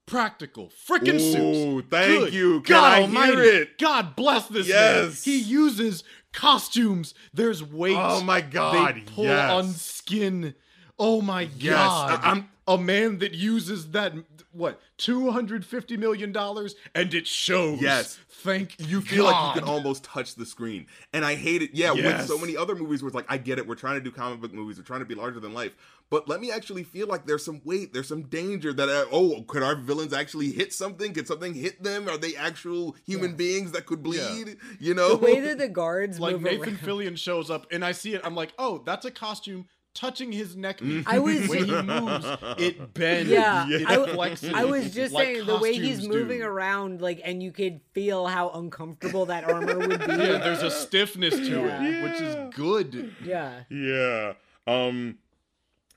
Practical freaking suits. Thank Good you. Can God I almighty. hear it? God bless this Yes. man. He uses costumes. There's weight. Oh my God, They pull yes. on skin. Oh my Yes, god. I- I'm- a man that uses that what two hundred fifty million dollars, and it shows. Yes. thank you feel like you can almost touch the screen. And I hate it. Yeah, with so many other movies where it's like, I get it, we're trying to do comic book movies, we're trying to be larger than life. But let me actually feel like there's some weight, there's some danger that, uh, oh, could our villains actually hit something? Could something hit them? Are they actual human Yeah. beings that could bleed? Yeah. You know? The way that the guards like move Nathan around. Fillion shows up, and I see it. I'm like, oh, that's a costume touching his neck. I was when he moves, it bends. Yeah, it I, flexes, I was just like saying the way he's moving do. around, like, and you could feel how uncomfortable that armor would be. Yeah, there's a stiffness to Yeah. it, which is good. Yeah. Yeah. Um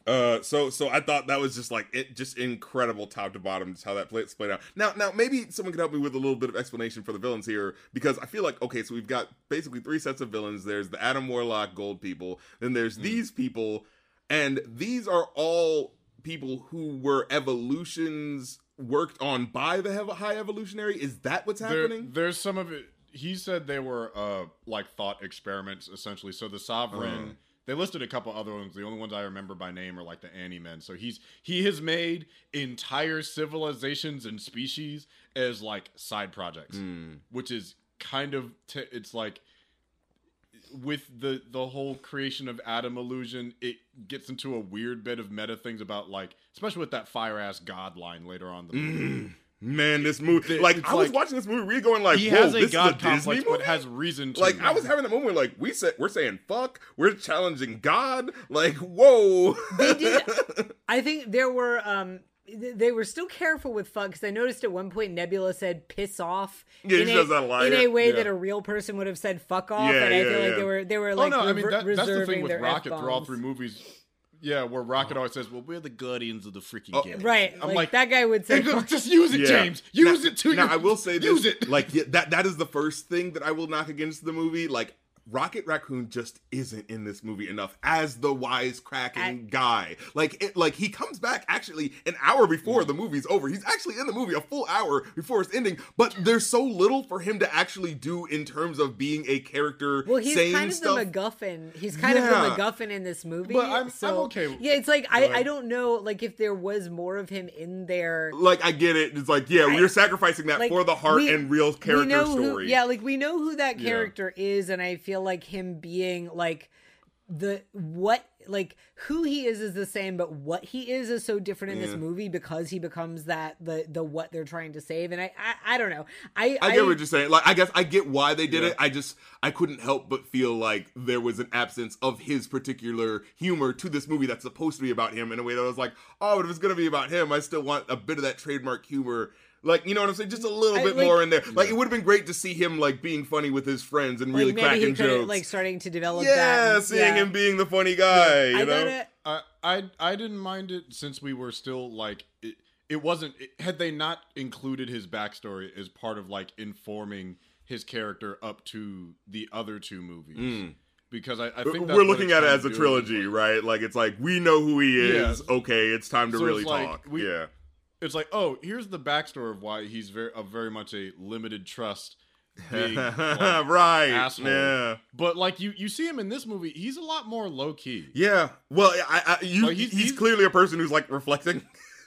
uh so so I thought that was just like it just incredible top to bottom just how that play, played out. Now now maybe someone could help me with a little bit of explanation for the villains here because I feel like okay so we've got basically three sets of villains. There's the Adam Warlock gold people, then there's these people and these are all people who were evolutions worked on by the high evolutionary. Is that what's There- happening? there's some of it. He said they were uh like thought experiments essentially. So the sovereign. Uh. They listed a couple other ones. The only ones I remember by name are like the Annie Men. So he's he has made entire civilizations and species as like side projects, Hmm. which is kind of t- it's like with the the whole creation of Adam illusion, it gets into a weird bit of meta things about like, especially with that fire ass god line later on. The movie. Man, this movie The- like it's I was like- watching this movie really going like he Whoa, has a this god is a Disney complex, but has reason to. Like I was having a moment like we said we're saying fuck, we're challenging God. Like whoa, They did. I think there were um they were still careful with fuck because I noticed at one point Nebula said "piss off" Yeah, in, she a, does that a lot, in a way Yeah. that a real person would have said "fuck off," Yeah, and I yeah, feel like they were they were like oh like no, I mean that, that's the thing with their Rocket through all three movies. Yeah, where Rocket uh-huh. always says, "Well, we're the guardians of the freaking Oh, galaxy." Right, I'm like, like, that guy would say. "Hey, just use it, Yeah. James. Use now, it to now your- I will say this, use it. like yeah, that that is the first thing that I will knock against the movie. Like Rocket Raccoon just isn't in this movie enough as the wisecracking guy. Like it, like he comes back actually an hour before the movie's over. He's actually in the movie a full hour before it's ending, but there's so little for him to actually do in terms of being a character. Well, he's saying kind of stuff. the MacGuffin. He's kind Yeah. of the MacGuffin in this movie. But I'm- I'm okay with- Yeah, it's like I. I don't know like if there was more of him in there. like I get it. It's like yeah, I- we're sacrificing that like, for the heart we- and real character know who- story. yeah, like we know who that Yeah. character is, and I feel like him being like the what like who he is is the same, but what he is is so different in Yeah. this movie because he becomes that the the what they're trying to save. And I I, I don't know. I I get what you're saying. Like, I guess I get why they did Yeah. it. I just I couldn't help but feel like there was an absence of his particular humor to this movie that's supposed to be about him in a way that I was like, oh, but if it's gonna be about him, I still want a bit of that trademark humor. Like, you know what I'm saying? Just a little I- bit like- more in there. Like, it would have been great to see him like being funny with his friends and really like maybe cracking could jokes. like starting to develop yeah, that. seeing him being the funny guy. I You know? gotta I, I I didn't mind it since we were still like it, it wasn't it, had they not included his backstory as part of like informing his character up to the other two movies Mm. because I, I think that's We're looking at it as a do. trilogy, right? Like it's like we know who he is. Yeah. Okay, it's time to So really like, talk. we- yeah. It's like oh here's the backstory of why he's very of very much a limited trust big like, right. asshole. Yeah. But like you, you see him in this movie, he's a lot more low key. Yeah. Well, I, I you, Like, he's, he's- he's- clearly a person who's like reflecting.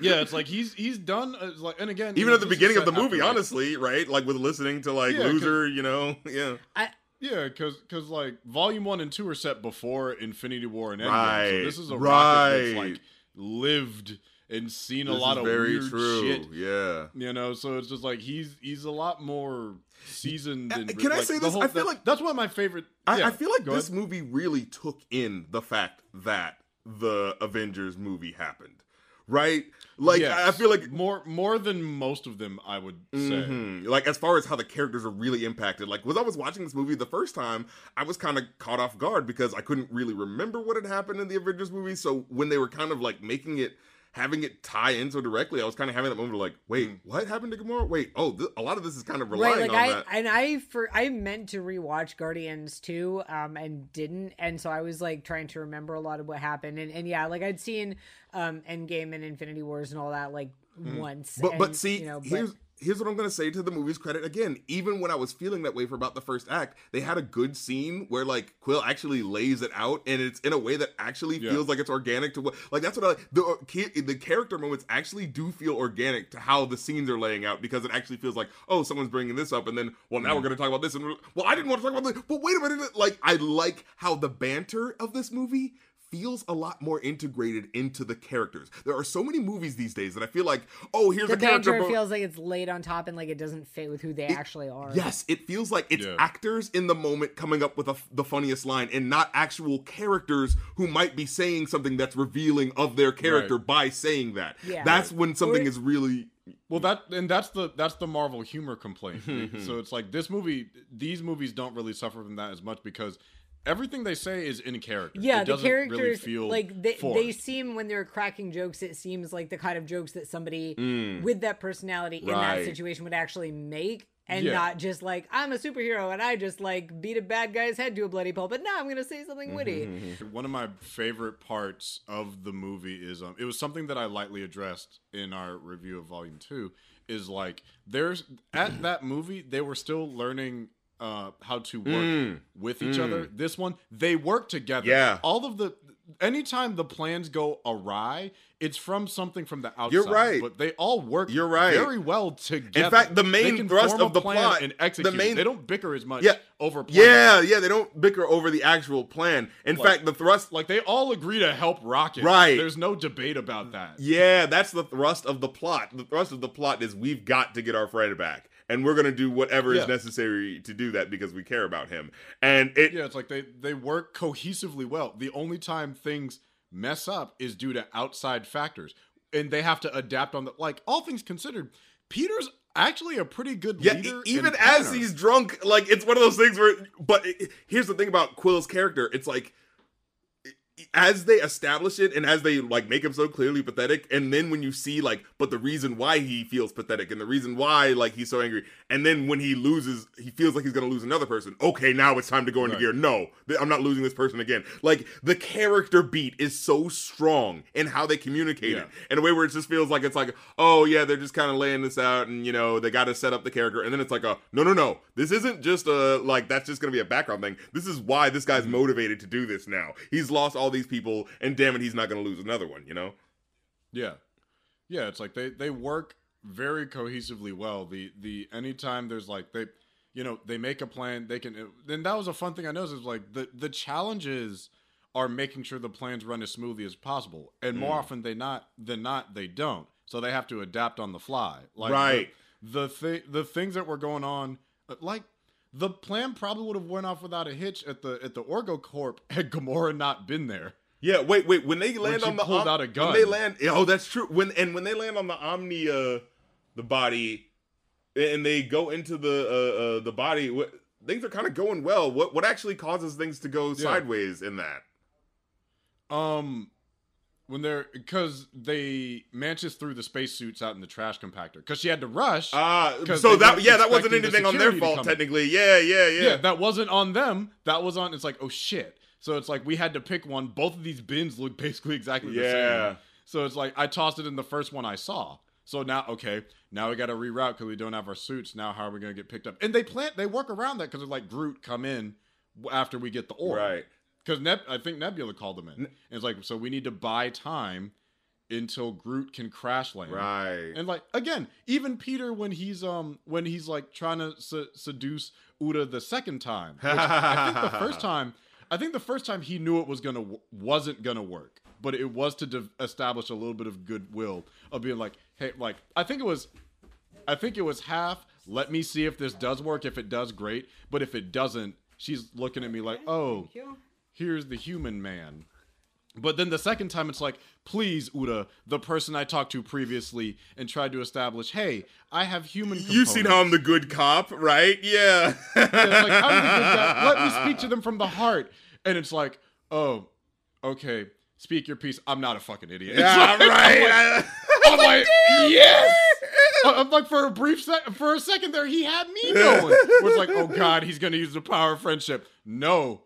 Yeah, it's like he's he's done uh, like, and again, you Even know, at the beginning of the movie, after, like- honestly, right? Like with listening to like Yeah, 'cause- Loser, you know, yeah, I, yeah, because because like Volume One and Two are set before Infinity War and Endgame, Right, so this is a right. rocket that's like lived and seen this a lot of very weird true. shit. Yeah. You know, so it's just like he's he's a lot more seasoned. And, can I say this? whole- I feel that- like- that's one of my favorite. I, yeah, I feel like this ahead. movie really took in the fact that the Avengers movie happened, right? Like Yes. I feel like more more than most of them, I would say. Mhm. Like as far as how the characters are really impacted, like was I was watching this movie the first time, I was kind of caught off guard because I couldn't really remember what had happened in the Avengers movie. So when they were kind of like making it, having it tie in so directly, I was kind of having that moment of like, wait, Mm. what happened to Gamora? Wait, oh, th- a lot of this is kind of right relying like on i that. and i for i meant to rewatch guardians 2 um and didn't and so i was like trying to remember a lot of what happened and, and yeah like i'd seen um endgame and infinity wars and all that like once Hmm. but but see, you know, but- here's here's what I'm gonna say to the movie's credit again. Even when I was feeling that way for about the first act, they had a good scene where like Quill actually lays it out, and it's in a way that actually Yeah. feels like it's organic to what like that's what I. The uh, the character moments actually do feel organic to how the scenes are laying out because it actually feels like oh someone's bringing this up, and then well now we're gonna talk about this, and well I didn't want to talk about this, but wait a minute, like I like how the banter of this movie feels a lot more integrated into the characters. There are so many movies these days that I feel like, oh, here's The a character. banter but- feels like it's laid on top and like it doesn't fit with who they actually are. Yes, it feels like it's Yeah. actors in the moment coming up with a, the funniest line and not actual characters who might be saying something that's revealing of their character Right. by saying that. Yeah. That's when something Or- is really Well, that and that's the that's the Marvel humor complaint. So it's like this movie, these movies don't really suffer from that as much because everything they say is in character. Yeah, It the doesn't really characters feel like they, they seem when they're cracking jokes, it seems like the kind of jokes that somebody Mm. with that personality in Right. that situation would actually make. And Yeah. not just like I'm a superhero and I just like beat a bad guy's head to a bloody pulp, but now I'm gonna say something witty. Mm-hmm. One of my favorite parts of the movie is um it was something that I lightly addressed in our review of volume 2 is like there's at that movie they were still learning uh how to work Mm. with each other. This one they work together. Yeah. All of the anytime the plans go awry, it's from something from the outside. You're right. But they all work You're right. very well together. In fact, the main thrust of the plot, and execute. the main they don't bicker as much Yeah. over plans. Yeah, yeah, they don't bicker over the actual plan. In Like- fact, the thrust Like they all agree to help Rocket. Right. There's no debate about that. Yeah, that's the thrust of the plot. The thrust of the plot is we've got to get our friend back. And we're gonna do whatever Yeah. is necessary to do that because we care about him. And it Yeah, it's like they they work cohesively well. The only time things mess up is due to outside factors, and they have to adapt on the like. All things considered, Peter's actually a pretty good Yeah, leader. e- even as he's drunk, like it's one of those things where. But it, here's the thing about Quill's character: it's like as they establish it and as they like make him so clearly pathetic, and then when you see like, but the reason why he feels pathetic and the reason why like he's so angry, and then when he loses, he feels like he's gonna lose another person. Okay, now it's time to go into Right. gear. No, I'm not losing this person again. Like the character beat is so strong in how they communicate it in a way where it just feels like it's like, oh yeah, they're just kind of laying this out, and you know they got to set up the character, and then it's like a no, no, no, this isn't just a like that's just gonna be a background thing. This is why this guy's mm-hmm. motivated to do this now. He's lost all these people, and damn it, he's not gonna lose another one. You know? Yeah, yeah. It's like they they work very cohesively well. The the anytime there's like they, you know, they make a plan. They can. Then that was a fun thing I noticed. Is like the the challenges are making sure the plans run as smoothly as possible, and more often they not than not they don't. So they have to adapt on the fly. Like Right. The thi- the things that were going on, uh, like. The plan probably would have went off without a hitch at the at the Orgo Corp had Gamora not been there. Yeah. Wait, wait. When they land she on the pulled out a gun. when they land. Oh, that's true. When and when they land on the Omni, uh, the body, and they go into the uh, uh the body. What, things are kind of going well. What what actually causes things to go sideways in that? Um, when they're because they Mantis threw the spacesuits out in the trash compactor because she had to rush. Ah, 'Cause so that yeah, that wasn't expecting the anything on their fault technically. Yeah, yeah, yeah. yeah. that wasn't on them. That was on. It's like oh shit. So it's like we had to pick one. Both of these bins look basically exactly the Yeah. same. So it's like I tossed it in the first one I saw. So now okay, now we got to reroute because we don't have our suits. Now how are we gonna get picked up? And they plant they work around that because they're like Groot come in after we get the orb. Right. Because Neb- I think Nebula called them in. And it's like, so we need to buy time until Groot can crash land. Right. And like again, even Peter when he's um when he's like trying to se- seduce Ura the second time. Which I think the first time, I think the first time he knew it was gonna w- wasn't gonna work, but it was to de- establish a little bit of goodwill of being like, hey, like I think it was, I think it was half. Let me see if this does work. If it does, great. But if it doesn't, she's looking at me like, oh, Thank you. Here's the human man. But then the second time, it's like, please, Ura, the person I talked to previously and tried to establish, hey, I have human. You've seen how I'm the good cop, right? Yeah. Yeah, it's like, I'm. Let me speak to them from the heart. And it's like, oh, okay, speak your piece. I'm not a fucking idiot. Yeah, like- right. I'm like, yes. I'm like for a brief sec, for a second there, he had me going. Where it's like, oh god, he's gonna use the power of friendship. No,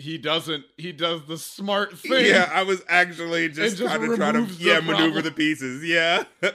he doesn't. He does the smart thing. yeah, I was actually just, just trying to try to removes the yeah maneuver the pieces. Yeah.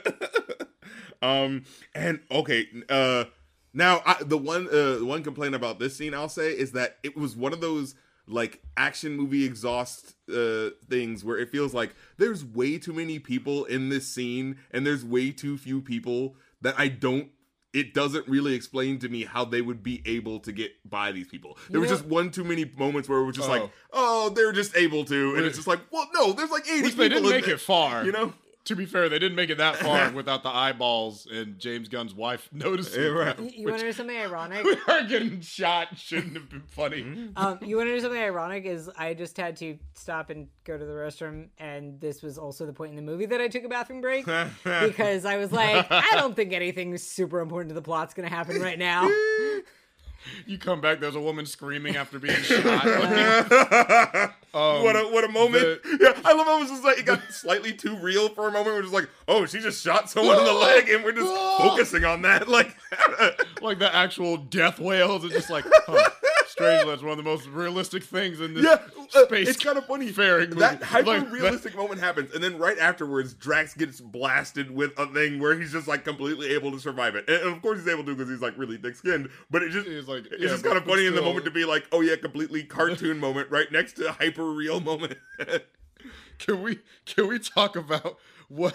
Um, and okay, uh, now I, the one uh, one complaint about this scene I'll say is that it was one of those like action movie exhaust uh things where it feels like there's way too many people in this scene and there's way too few people that I don't it doesn't really explain to me how they would be able to get by these people. There was just one too many moments where it was just Oh. like, oh, they're just able to, and it's just like, well, no, there's like eighty Which people. they didn't make it far. you know. To be fair, they didn't make it that far without the eyeballs and James Gunn's wife noticing. Yeah, right. them, You want to know something ironic? We are getting shot shouldn't have been funny. Um, you want to know something ironic? Is I just had to stop and go to the restroom, and this was also the point in the movie that I took a bathroom break because I was like, I don't think anything super important to the plot's gonna happen right now. You come back, there's a woman screaming after being shot. Um, what a what a moment! the- yeah, I love how it was just like it got slightly too real for a moment. We're just like, oh, she just shot someone in the leg, and we're just focusing on that. Like, like the actual death whales are just like, huh, strangely, that's one of the most realistic things in this yeah, uh, space. it's kind of funny. faring movie. That hyper Like, realistic moment happens, and then right afterwards, Drax gets blasted with a thing where he's just like completely able to survive it, and of course he's able to because he's like really thick skinned. But it just It's like, it's yeah, just kind of funny in the moment to be like, oh yeah, completely cartoon moment right next to hyper real moment. Can we can we talk about what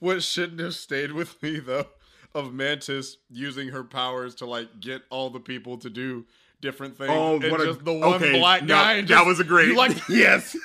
what shouldn't have stayed with me though of Mantis using her powers to like get all the people to do different things. Oh, and what a- just the one okay, black no, guy. and that was a great- You like yes.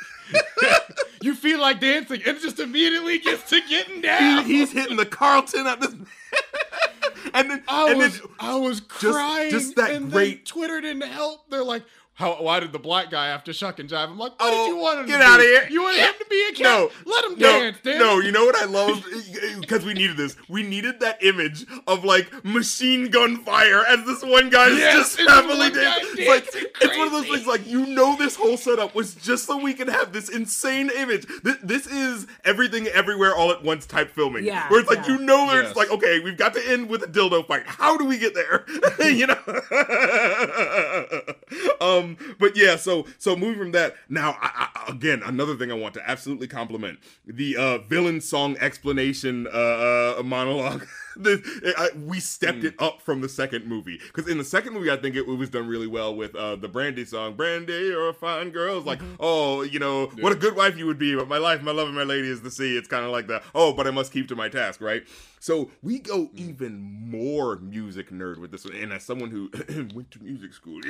you feel like dancing and just immediately gets to getting He- down. he's hitting the Carlton at this, and then I and was then I was crying. just that and great- Twitter didn't help. They're like. How, why did the black guy have to shuck and jive? I'm like, what Oh, did you want him get to outta do? here. You want him to be a cat? No, Let him no, dance, damn no. You know what I love? Because we needed this. We needed that image of like machine gun fire as this one guy is Yes, just and this happily dancing. It's like dancing it's one of those things. Like you know, this whole setup was just so we could have this insane image. This, this is everything, everywhere, all at once type filming. Yeah, where it's like yeah. you know, there's Yes. like okay, we've got to end with a dildo fight. How do we get there? you know. um, but yeah. So so moving from that now, I, I, again, another thing I want to absolutely compliment the uh, villain song explanation uh, uh, monologue. the, I, we stepped Hmm. it up from the second movie because in the second movie, I think it, it was done really well with uh, the Brandy song. Brandy, you're a fine girl. It's like, Mm-hmm. oh, you know, what a good wife you would be. But my life, my love, and my lady is the sea. It's kind of like the oh, but I must keep to my task, right? So we go Hmm. even more music nerd with this one. And as someone who went to music school,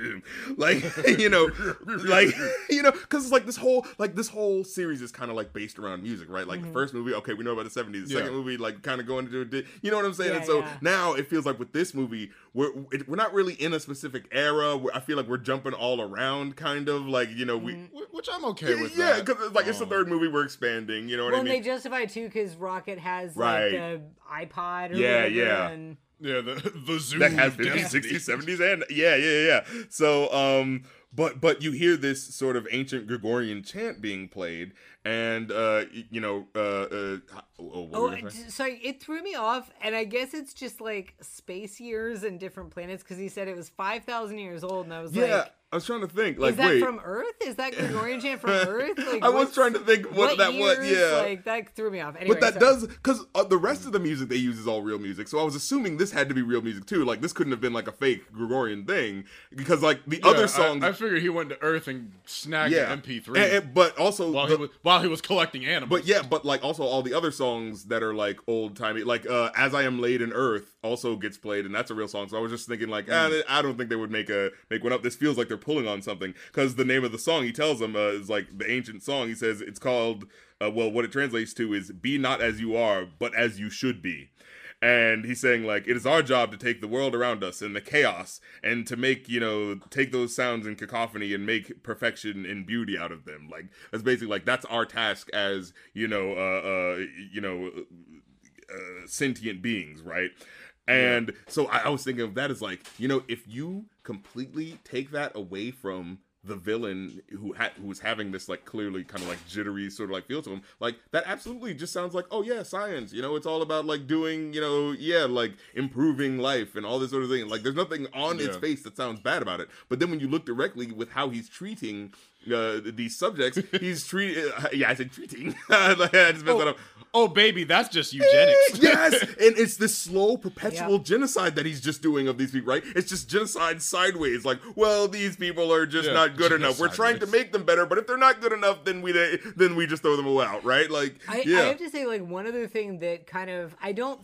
like you know, like you know, because it's like this whole like this whole series is kind of like based around music, right? Like the first movie, okay, we know about the seventies. The Yeah. second movie, like kind of going into a di- you know what I'm saying? Yeah, and so yeah. now it feels like with this movie, we're it, we're not really in a specific era. Where I feel like we're jumping all around, kind of like you know we. Wh- Which I'm okay with Yeah, because it's like it's the Um, third movie we're expanding. You know what Well, I and mean? they justify it too because Rocket has Right. like the iPod or Yeah, whatever, yeah. and Yeah, the the Zune that has 50s, 60s, 70s, and yeah, yeah, yeah. So, um, but but you hear this sort of ancient Gregorian chant being played, and uh, you know, uh, uh, oh, what Oh, so it threw me off, and I guess it's just like space years and different planets because he said it was five thousand years old, and I was yeah, like, I was trying to think. Like, "Is that wait, from Earth? Is that Gregorian chant from Earth?" Like, I was trying to think what, what that was. Yeah. like that threw me off. Anyway, but that so- does because uh, the rest of the music they use is all real music. So I was assuming this had to be real music too. Like this couldn't have been like a fake Gregorian thing because like the Yeah, other songs. I, figured he went to Earth and snagged yeah, an MP3 And- and- but also while the- he was while he was collecting animals. But yeah, but like also all the other songs that are like old timey, like uh, "As I Am Laid in Earth" also gets played, and that's a real song. So I was just thinking like, ah, Mm. I don't think they would make a make one up. This feels like they're pulling on something because the name of the song he tells them uh, is like the ancient song. He says it's called uh, well, what it translates to is "Be not as you are, but as you should be." And he's saying like it is our job to take the world around us and the chaos and to make you know take those sounds and cacophony and make perfection and beauty out of them. Like that's basically like that's our task as you know uh, uh you know uh, sentient beings, right? And so I, I was thinking of that as like, you know, if you completely take that away from the villain who had who was having this like clearly kind of like jittery sort of like feel to him, like that absolutely just sounds like, oh yeah, science. You know, it's all about like doing, you know, yeah, like improving life and all this sort of thing. Like there's nothing on its face that sounds bad about it. But then when you look directly with how he's treating uh, these subjects, he's treating. Uh, yeah, I said treating. I just messed oh, that up. Oh, baby, that's just eugenics. yes, and it's this slow, perpetual yep. genocide that he's just doing of these people. Right? It's just genocide sideways. Like, well, these people are just yeah, not good enough. We're trying to make them better, but if they're not good enough, then we then we just throw them out. Right? Like, I, yeah. I have to say, like one other thing that kind of I don't.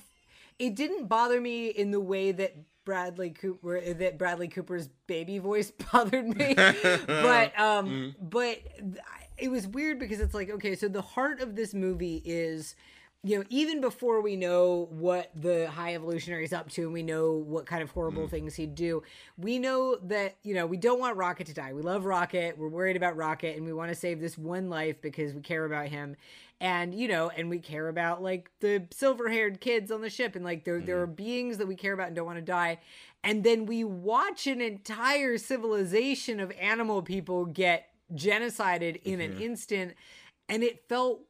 It didn't bother me in the way that Bradley Cooper that Bradley Cooper's baby voice bothered me. but um mm. but it was weird because it's like okay, so the heart of this movie is you know, even before we know what the high evolutionary is up to and we know what kind of horrible mm. things he'd do, we know that, you know, we don't want Rocket to die. We love Rocket. We're worried about Rocket and we want to save this one life because we care about him and you know and we care about like the silver haired kids on the ship and like there, mm. there are beings that we care about and don't want to die and then we watch an entire civilization of animal people get genocided in mm-hmm. an instant and it felt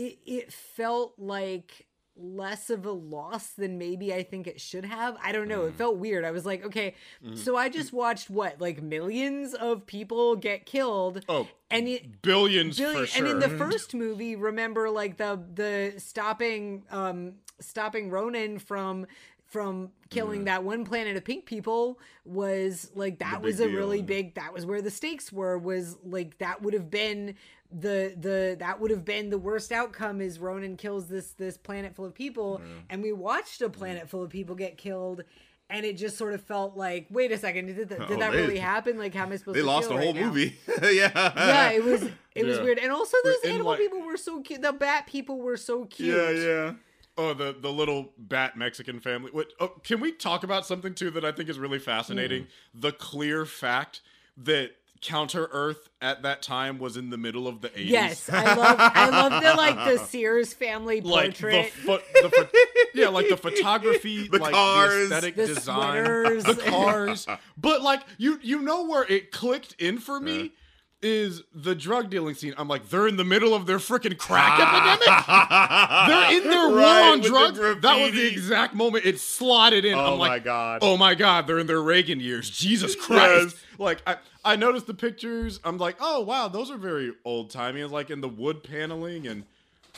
it, it felt like less of a loss than maybe I think it should have. I don't know. Mm. It felt weird. I was like, okay, mm. so I just watched what, like millions of people get killed. Oh, and it, billions billion, sure. And in the first movie, remember like the the stopping um stopping Ronan from from killing mm. that one planet of pink people was like that was a deal. really big that was where the stakes were was like that would have been the the that would have been the worst outcome is Ronan kills this this planet full of people mm. and we watched a planet full of people get killed and it just sort of felt like wait a second did, did oh, that they, really happen like how am I supposed they to lost the whole right movie yeah yeah it was it yeah. was weird and also those animal like, people were so cute the bat people were so cute yeah yeah Oh, the the little bat Mexican family. What? Oh, can we talk about something too that I think is really fascinating? Mm. The clear fact that Counter Earth at that time was in the middle of the 80s. Yes, I love I love the like the Sears family portrait. Like the, fo- the fo- yeah, like the photography, the like cars, the aesthetic the design, sweaters. the cars. but like you you know where it clicked in for me? Uh is the drug dealing scene. I'm like, they're in the middle of their freaking crack epidemic. they're in their right, war on drugs. That was the exact moment it slotted in. Oh I'm like, my god. Oh my god, they're in their Reagan years. Jesus Christ. Yes. Like I, I noticed the pictures. I'm like, oh wow, those are very old timey. Like in the wood paneling and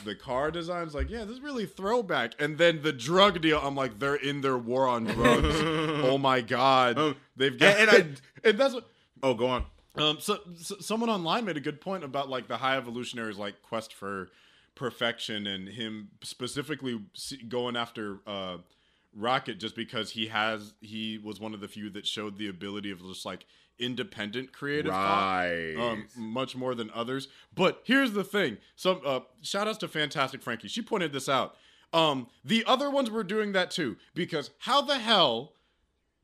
the car designs. Like yeah this is really throwback. And then the drug deal. I'm like they're in their war on drugs. Oh my god. Um, they've got and, and, I, and that's what oh go on. Um, so, so, someone online made a good point about like the high evolutionaries like quest for perfection and him specifically going after uh, Rocket just because he has he was one of the few that showed the ability of just like independent creative right. thought, um, much more than others. But here's the thing: some uh, shout outs to Fantastic Frankie. She pointed this out. Um, the other ones were doing that too because how the hell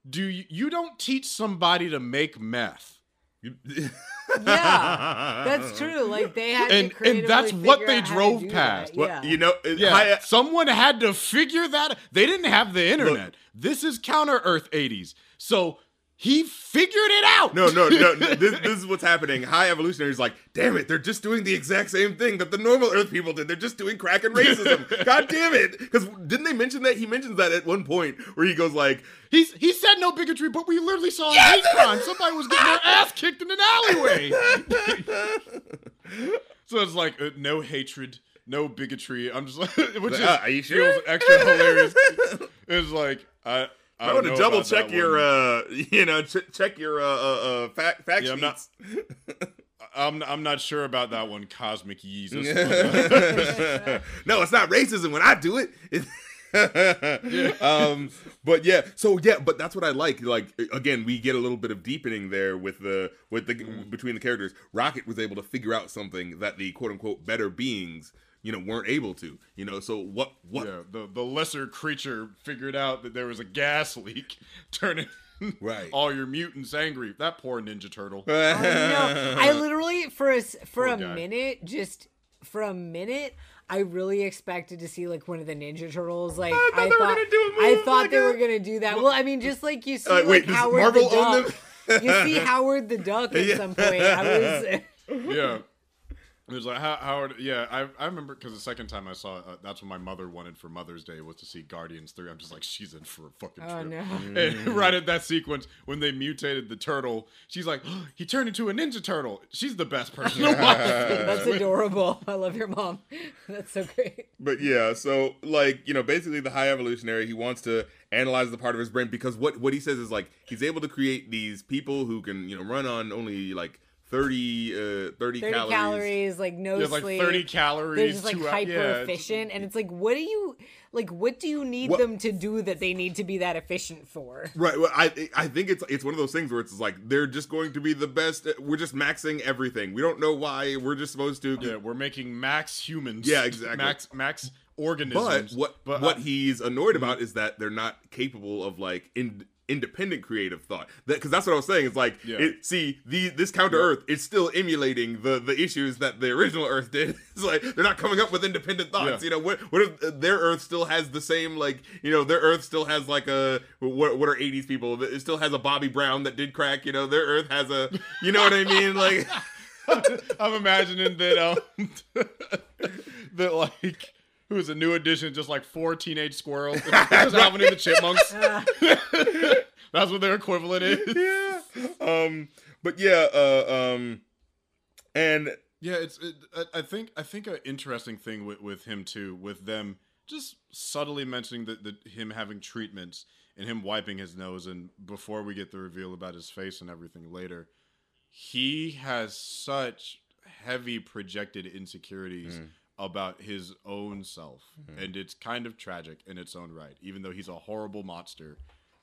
do you, you don't teach somebody to make meth? yeah, that's true. Like they had and, and that's what they drove past. Well, yeah. you know, yeah. I, uh, someone had to figure that. They didn't have the internet. Look, this is counter Earth '80s, so he figured it out. No, no, no. this, this, is what's happening. High evolutionary is like, damn it, they're just doing the exact same thing that the normal Earth people did. They're just doing crack and racism. God damn it! Because didn't they mention that? He mentions that at one point where he goes like, he's he said no bigotry, but we literally saw a hate crime. Somebody was getting their ass kicked in an alleyway. so it's like uh, no hatred. No bigotry. I'm just like, which is, uh, feels sure? extra hilarious. It's like I, I, I want to double check your, uh, you know, ch- check your uh, uh, uh fact fact yeah, sheets. I'm not, I'm I'm not sure about that one, Cosmic Yeezus. no, it's not racism when I do it. yeah. um but yeah so yeah but that's what i like like again we get a little bit of deepening there with the with the mm. between the characters rocket was able to figure out something that the quote unquote better beings you know weren't able to you know so what what yeah the the lesser creature figured out that there was a gas leak turning right all your mutants angry that poor ninja turtle oh, no. i literally for a for poor a guy. minute just for a minute I really expected to see like one of the Ninja Turtles. Like I thought, I thought, I thought like they a... were gonna do that. Well, I mean, just like you see, uh, wait, like Howard Marvel the Duck. you see Howard the Duck at yeah. some point. I was. yeah. It was like how, Howard. Yeah, I, I remember because the second time I saw it, uh, that's what my mother wanted for Mother's Day was to see Guardians Three. I'm just like, she's in for a fucking Oh trip. no. And right at that sequence when they mutated the turtle, she's like, oh, he turned into a ninja turtle. She's the best person to watch. That's adorable. I love your mom. That's so great. But yeah, so like you know, basically the high evolutionary, he wants to analyze the part of his brain because what what he says is like he's able to create these people who can you know run on only like 30, uh, 30, 30 calories. calories, like no He has like sleep. 30 calories. They're just like hyper yeah, it's- efficient, and it's like, what do you like? What do you need What- them to do that they need to be that efficient for? Right. Well, I I think it's it's one of those things where it's like they're just going to be the best. We're just maxing everything. We don't know why. We're just supposed to. Yeah, we're making max humans. Yeah, exactly. Max max organisms But what But, what uh, he's annoyed about is that they're not capable of like in, independent creative thought. That because that's what I was saying. It's like Yeah. it, see the this counter Earth is still emulating the the issues that the original Earth did. It's like they're not coming up with independent thoughts. Yeah. You know what what if uh, their Earth still has the same like you know their Earth still has like a what what are eighties people? It still has a Bobby Brown that did crack. You know their Earth has a you know what I mean like. I'm imagining that um that like who is a new addition, just like four teenage squirrels. just Alvin and the Chipmunks. That's what their equivalent is. yeah. Um. But yeah. Uh. Um. And Yeah, it's. It, I- I think. I think an interesting thing with with him too, with them just subtly mentioning that the, him having treatments and him wiping his nose, and before we get the reveal about his face and everything later, he has such heavy projected insecurities about his own self, and it's kind of tragic in its own right. Even though he's a horrible monster,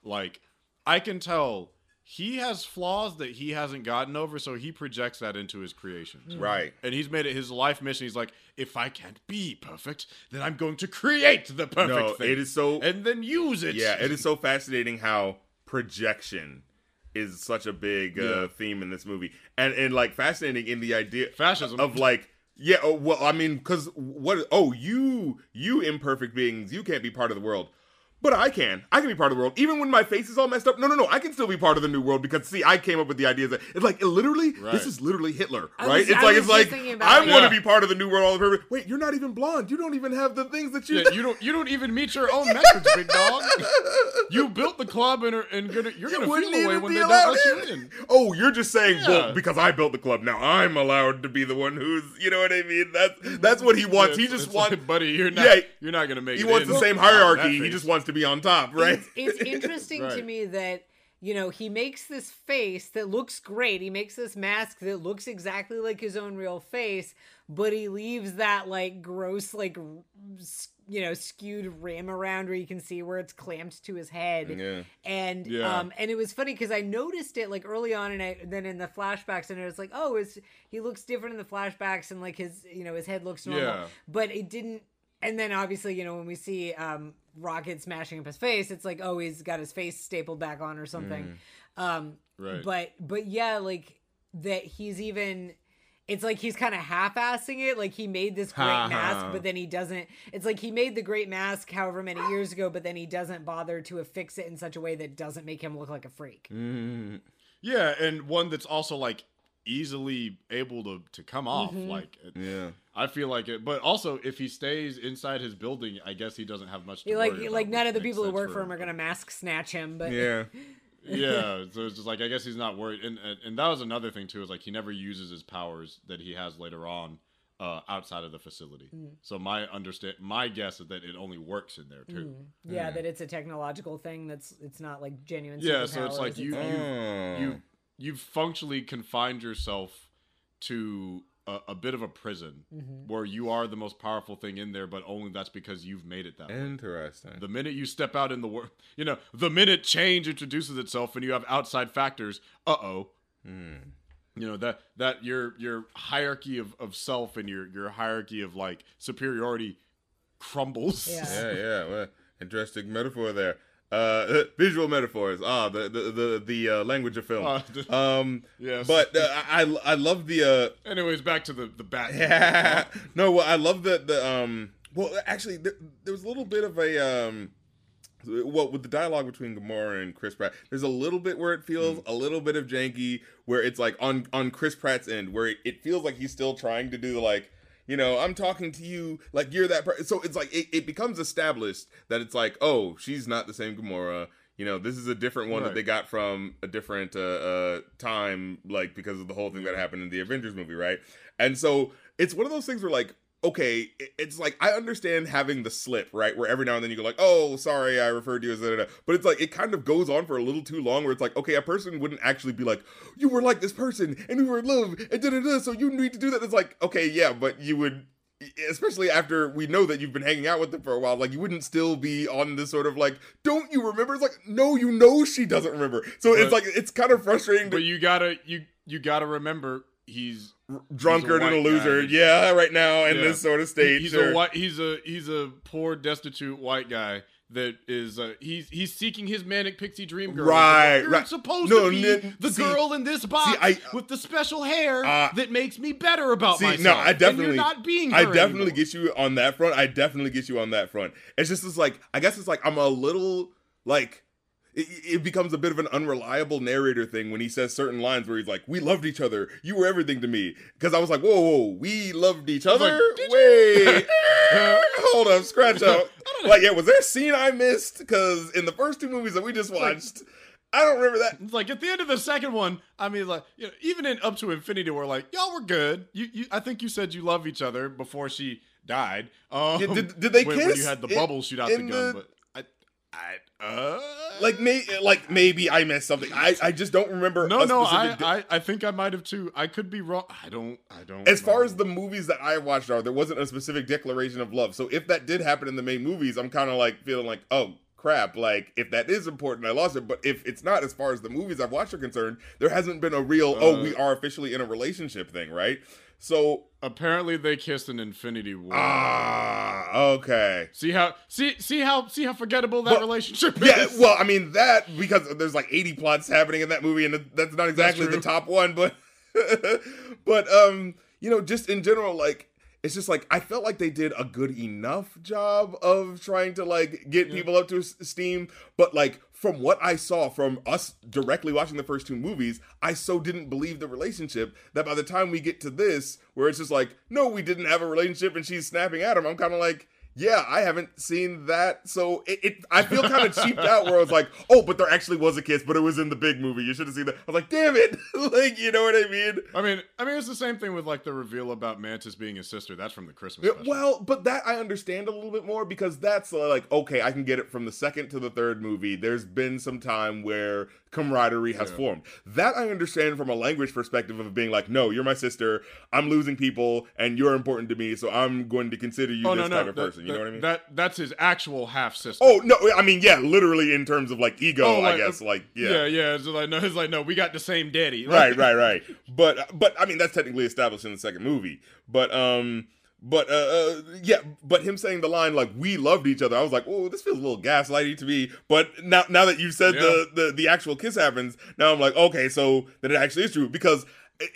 like I can tell. He has flaws that he hasn't gotten over, so he projects that into his creations. right. And he's made it his life mission. He's like, if I can't be perfect, then I'm going to create the perfect No, thing. it is so and then use it. Yeah, it is so fascinating how projection is such a big uh, Yeah. theme in this movie, and and like fascinating in the idea Fascism. of like. Yeah, oh, well, I mean, because what? Oh, you, you imperfect beings, you can't be part of the world, but I can. I can be part of the world, even when my face is all messed up. No, no, no, I can still be part of the new world because see, I came up with the idea that it's like it literally, Right. this is literally Hitler, right? was- it's I like it's like I it. want to Yeah. be part of the new world. All over. Wait, you're not even blonde. You don't even have the things that you. Yeah, you don't. You don't even meet your own metrics, big dog. You built the club, and, are- and gonna, you're gonna wouldn't feel away even when they don't allowed let you in. in. Oh, you're just saying, well, because I built the club, now I'm allowed to be the one who's, you know what I mean? That's that's what he wants. he just it's wants, like, buddy, you're not. Yeah, you're not gonna make. he it He wants in the same hierarchy. He just wants to be on top, right? It's, it's interesting to me that you know he makes this face that looks great. He makes this mask that looks exactly like his own real face, but he leaves that like gross, like you know, skewed rim around where you can see where it's clamped to his head. Yeah. And Yeah. um and it was funny because I noticed it like early on and I then in the flashbacks and it was like, oh, is he looks different in the flashbacks and like his you know, his head looks normal. Yeah. But it didn't and then obviously, you know, when we see um Rocket smashing up his face, it's like, oh, he's got his face stapled back on or something. Um Right. but but yeah, like that he's even it's like he's kind of half-assing it like he made this great Ha, mask ha. but then he doesn't it's like he made the great mask however many years ago but then he doesn't bother to affix it in such a way that doesn't make him look like a freak Mm, Yeah, and one that's also like easily able to to come off. Mhm. Like, yeah. I feel like it. But also, if he stays inside his building, I guess he doesn't have much. to He like worry like none of the people who work for him are gonna mask snatch him but Yeah. yeah, so it's just like I guess he's not worried, and and, and that was another thing too. Is like he never uses his powers that he has later on uh, outside of the facility. Mm. So my understand, my guess is that it only works in there too. Mm. yeah that it's a technological thing that's it's not like genuine Yeah, so it's superpowers, like you- Oh. You you've functionally confined yourself to a, a bit of a prison Mhm. where you are the most powerful thing in there, but only that's because you've made it that way. Interesting. The minute you step out in the world, you know, the minute change introduces itself and you have outside factors, uh oh, Hmm. you know that that your your hierarchy of, of self and your your hierarchy of like superiority crumbles. Yeah. Yeah, yeah. Well, interesting metaphor there. Uh, visual metaphors. Ah, the the the, the uh, language of film. The- um, yes. but uh, I I love the uh, anyways, back to the the bat. Yeah. no, well, I love the the um. Well, actually, there, there was a little bit of a um. well with the dialogue between Gamora and Chris Pratt, there's a little bit where it feels a little bit of janky, where it's like on on Chris Pratt's end, where it, it feels like he's still trying to do like. You know, I'm talking to you like you're that person. So it's like it, it becomes established that it's like, oh, she's not the same Gamora. You know, this is a different one Right. that they got from a different uh, uh, time, like because of the whole thing that happened in the Avengers movie, right? And so it's one of those things where like okay, it's like I understand having the slip, right? Where every now and then you go like, "Oh, sorry, I referred to you as da, da, da." But it's like it kind of goes on for a little too long where it's like, okay, a person wouldn't actually be like, "You were like this person and we were in love and da da da," so you need to do that. It's like, okay, yeah, but you would especially after we know that you've been hanging out with them for a while, like you wouldn't still be on this sort of like, don't you remember? It's like, no, you know she doesn't remember. So it's like it's kind of frustrating to But you gotta you you gotta remember he's drunkard and a loser. guy. Yeah, right now in Yeah. this sort of state. he's a white he's a he's a poor destitute white guy that is uh, he's he's seeking his manic pixie dream girl. Right, You're right. supposed No, to be n- the see- girl in this box I- with the special hair Uh, that makes me better about See, myself. no, I definitely, you're not being. I definitely anymore. get you on that front. I definitely get you on that front. It's just it's like I guess it's like I'm a little like it, it becomes a bit of an unreliable narrator thing when he says certain lines where he's like, "We loved each other. You were everything to me." Because I was like, "Whoa, whoa, we loved each was like, other." Wait, hold up, scratch out. like, yeah, was there a scene I missed? Because in the first two movies that we just watched, I don't remember that. It's like at the end of the second one, I mean, like you know, even in up to infinity, we're like, y'all were good. You, you, I think you said you love each other before she died. Um, Yeah, did- did they when, when kiss you had the bubbles shoot out the gun? the- But I, I, uh, Like, may, like maybe I missed something. I, I just don't remember. no, a no, I, di- I, I think I might have too. I could be wrong. I don't, I don't. as far as the movies that I watched are, there wasn't a specific declaration of love. So if that did happen in the main movies, I'm kind of like feeling like, oh crap, like if that is important, I lost it. But if it's not, as far as the movies I've watched are concerned, there hasn't been a real, oh, Uh, we are officially in a relationship thing, right? So apparently they kissed in Infinity War. ah, okay. See how see see how see how forgettable that Well, relationship Yeah, is. well, I mean that because there's like 80 plots happening in that movie, and that's not exactly the top one, but but um, you know, just in general, like it's just like I felt like they did a good enough job of trying to like get people up to steam, but like from what I saw from us directly watching the first two movies, I so didn't believe the relationship that by the time we get to this, where it's just like, no, we didn't have a relationship, and she's snapping at him, I'm kind of like yeah, I haven't seen that, so it, it I feel kind of cheaped out. Where I was like, oh, but there actually was a kiss, but it was in the big movie. You should have seen that. I was like, damn it, like you know what I mean? I mean, I mean, it's the same thing with like the reveal about Mantis being his sister. That's from the Christmas special. Well, but that I understand a little bit more because that's uh, like okay, I can get it from the second to the third movie. There's been some time where camaraderie has Yeah. formed. That I understand from a language perspective of being like, no, you're my sister. I'm losing people, and you're important to me, so I'm going to consider you oh this no, no, type of that- person. You know what I mean? That that's his actual half sister. oh no, I mean yeah, literally in terms of like ego, Oh, I guess. uh, Like yeah, yeah. It's like no, it's like no, we got the same daddy. right, right, right. But but I mean that's technically established in the second movie. But um but uh, uh yeah, but him saying the line like we loved each other, I was like, oh, this feels a little gaslighty to me. But now now that you said the, the the actual kiss happens, now I'm like, okay, so that it actually is true because.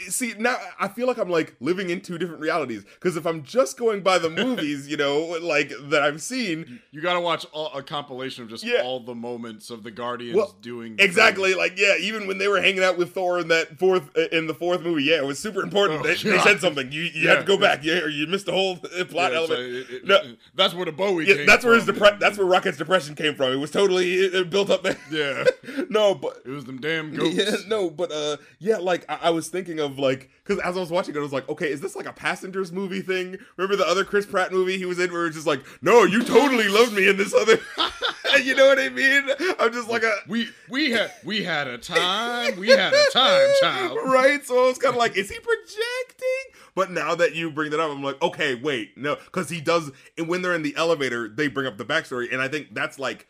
See now, I feel like I'm like living in two different realities. Because if I'm just going by the movies, you know, like that I've seen, You got to watch all, a compilation of just Yeah. all the moments of the Guardians Well, doing Exactly, things. like yeah, even when they were hanging out with Thor in that fourth uh, in the fourth movie, yeah, it was super important. Oh, they, they said something. You you Yeah. had to go back, yeah, or you missed the whole uh, plot Yeah, element. so it- it- No. that's where the Bowie. yeah, came that's where his from. depre- That's where Rocket's depression came from. It was totally uh, built up there. Yeah, no, but it was them damn goats. no, but uh, yeah, like I, I was thinking of like because as I was watching it, I was like, okay, is this like a passengers movie thing? Remember the other Chris Pratt movie he was in, where it's just like, no, you totally loved me in this other. you know what I mean? I'm just like a We we had we had a time. We had a time, child. right? So I was kind of like, is he projecting? But now that you bring that up, I'm like, okay, wait, no, because he does. And when they're in the elevator, they bring up the backstory, and I think that's like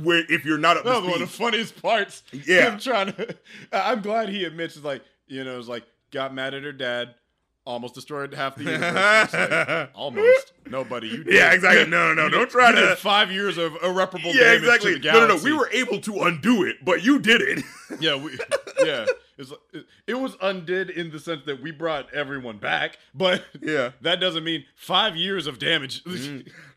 where if you're not up was one of the funniest parts. Yeah. Him trying to. I'm glad he admits, it's like, you know, it's like, got mad at her dad, almost destroyed half the universe. Like, almost. Nobody. You did. yeah, exactly. No, no, no, You don't try you did to. five years of irreparable Yeah, damage exactly. to the No, no, no. We were able to undo it, but you did it. Yeah, we, yeah. It's, it, it was undid in the sense that we brought everyone back, but Yeah. that doesn't mean five years of damage.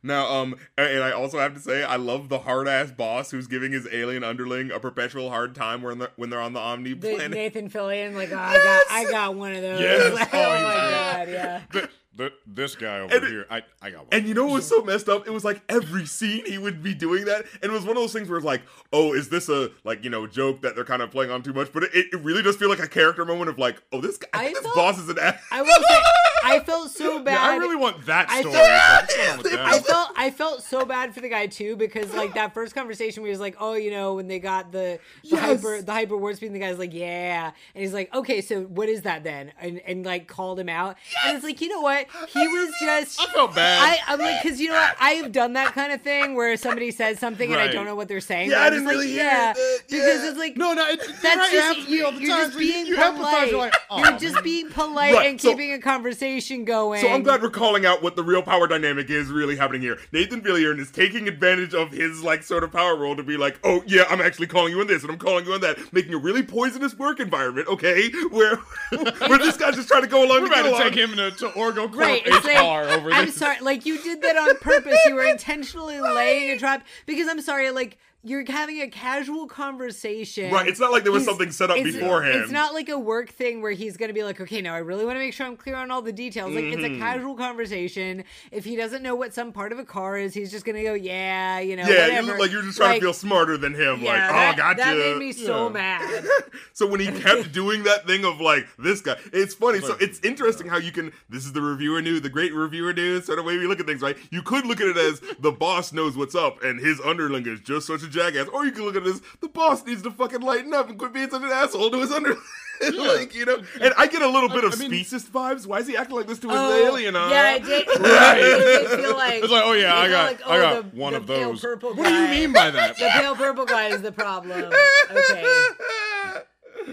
Now, um, and I also have to say, I love the hard ass boss who's giving his alien underling a perpetual hard time when they're when they're on the Omni planet. Nathan Fillion, like, oh, I got, I got one of those. Yes. Like, Oh, oh, my god, yeah. the, the, this guy over And- here, I, I got one. And you know what was so messed up? It was like every scene he would be doing that, and it was one of those things where it's like, oh, is this a like you know joke that they're kind of playing on too much? But it, it really does feel like a character moment of like, oh, this guy, I this felt- boss is an ass. I will say, I felt so bad. yeah, I really want that I story. felt- What's going on with that? I felt I felt so bad for the guy too because like that first conversation where he was like, oh, you know, when they got the, the Yes. hyper the hyper word speed, and the guy's like, yeah, and he's like, okay, so what is that then? And and like called him out, and it's like, you know what? He was just. I felt bad. I, I'm like, because you know what? I've done that kind of thing where somebody says something and I don't know what they're saying. Yeah, I didn't really like, hear yeah, it, uh, because yeah. it's like no, no, it's, that's right, just happens you, all the you're time. just So you- being you polite. You're, like, you're just being polite Right, and so- keeping a conversation going. So I'm glad we're calling out what the real power dynamic is really happening here. Nathan Fillion is taking advantage of his like sort of power role to be like, oh yeah, I'm actually calling you in this and I'm calling you in that, making a really poisonous work environment, okay? Where where this guy's just trying to go along We're to get about to along. take him to, to Orgo Corp Right, HR it's like, over I'm sorry, like you did that on purpose. You were intentionally laying a trap because I'm sorry, like you're having a casual conversation. Right, it's not like there was He's- something set up it's- beforehand. It's not like a work thing where he's going to be like, okay, now I really want to make sure I'm clear on all the details. Like it's a Mm-hmm. casual conversation. If he doesn't know what some part of a car is, he's just going to go, yeah, you know, yeah, whatever. like you're just trying Like, to feel smarter than him. Yeah, like, that, oh, gotcha. that made me so Yeah. mad. so when he kept doing that thing of like this guy, it's funny. So it's interesting how you can. This is the reviewer news, the great reviewer news sort of way we look at things, right? You could look at it as the boss knows what's up and his underling is just such a jackass, or you can look at this, the boss needs to fucking lighten up and quit being such an asshole to his underling. like you know, and I get a little bit of I mean- speciesist vibes. Why is he acting like this to his Oh, alien? Huh? Yeah, I did. Right. I did feel like It's like, oh yeah, I I got, like, I oh, got the- one the of pale those. purple What do you mean by that? The pale purple guy is the problem. Okay.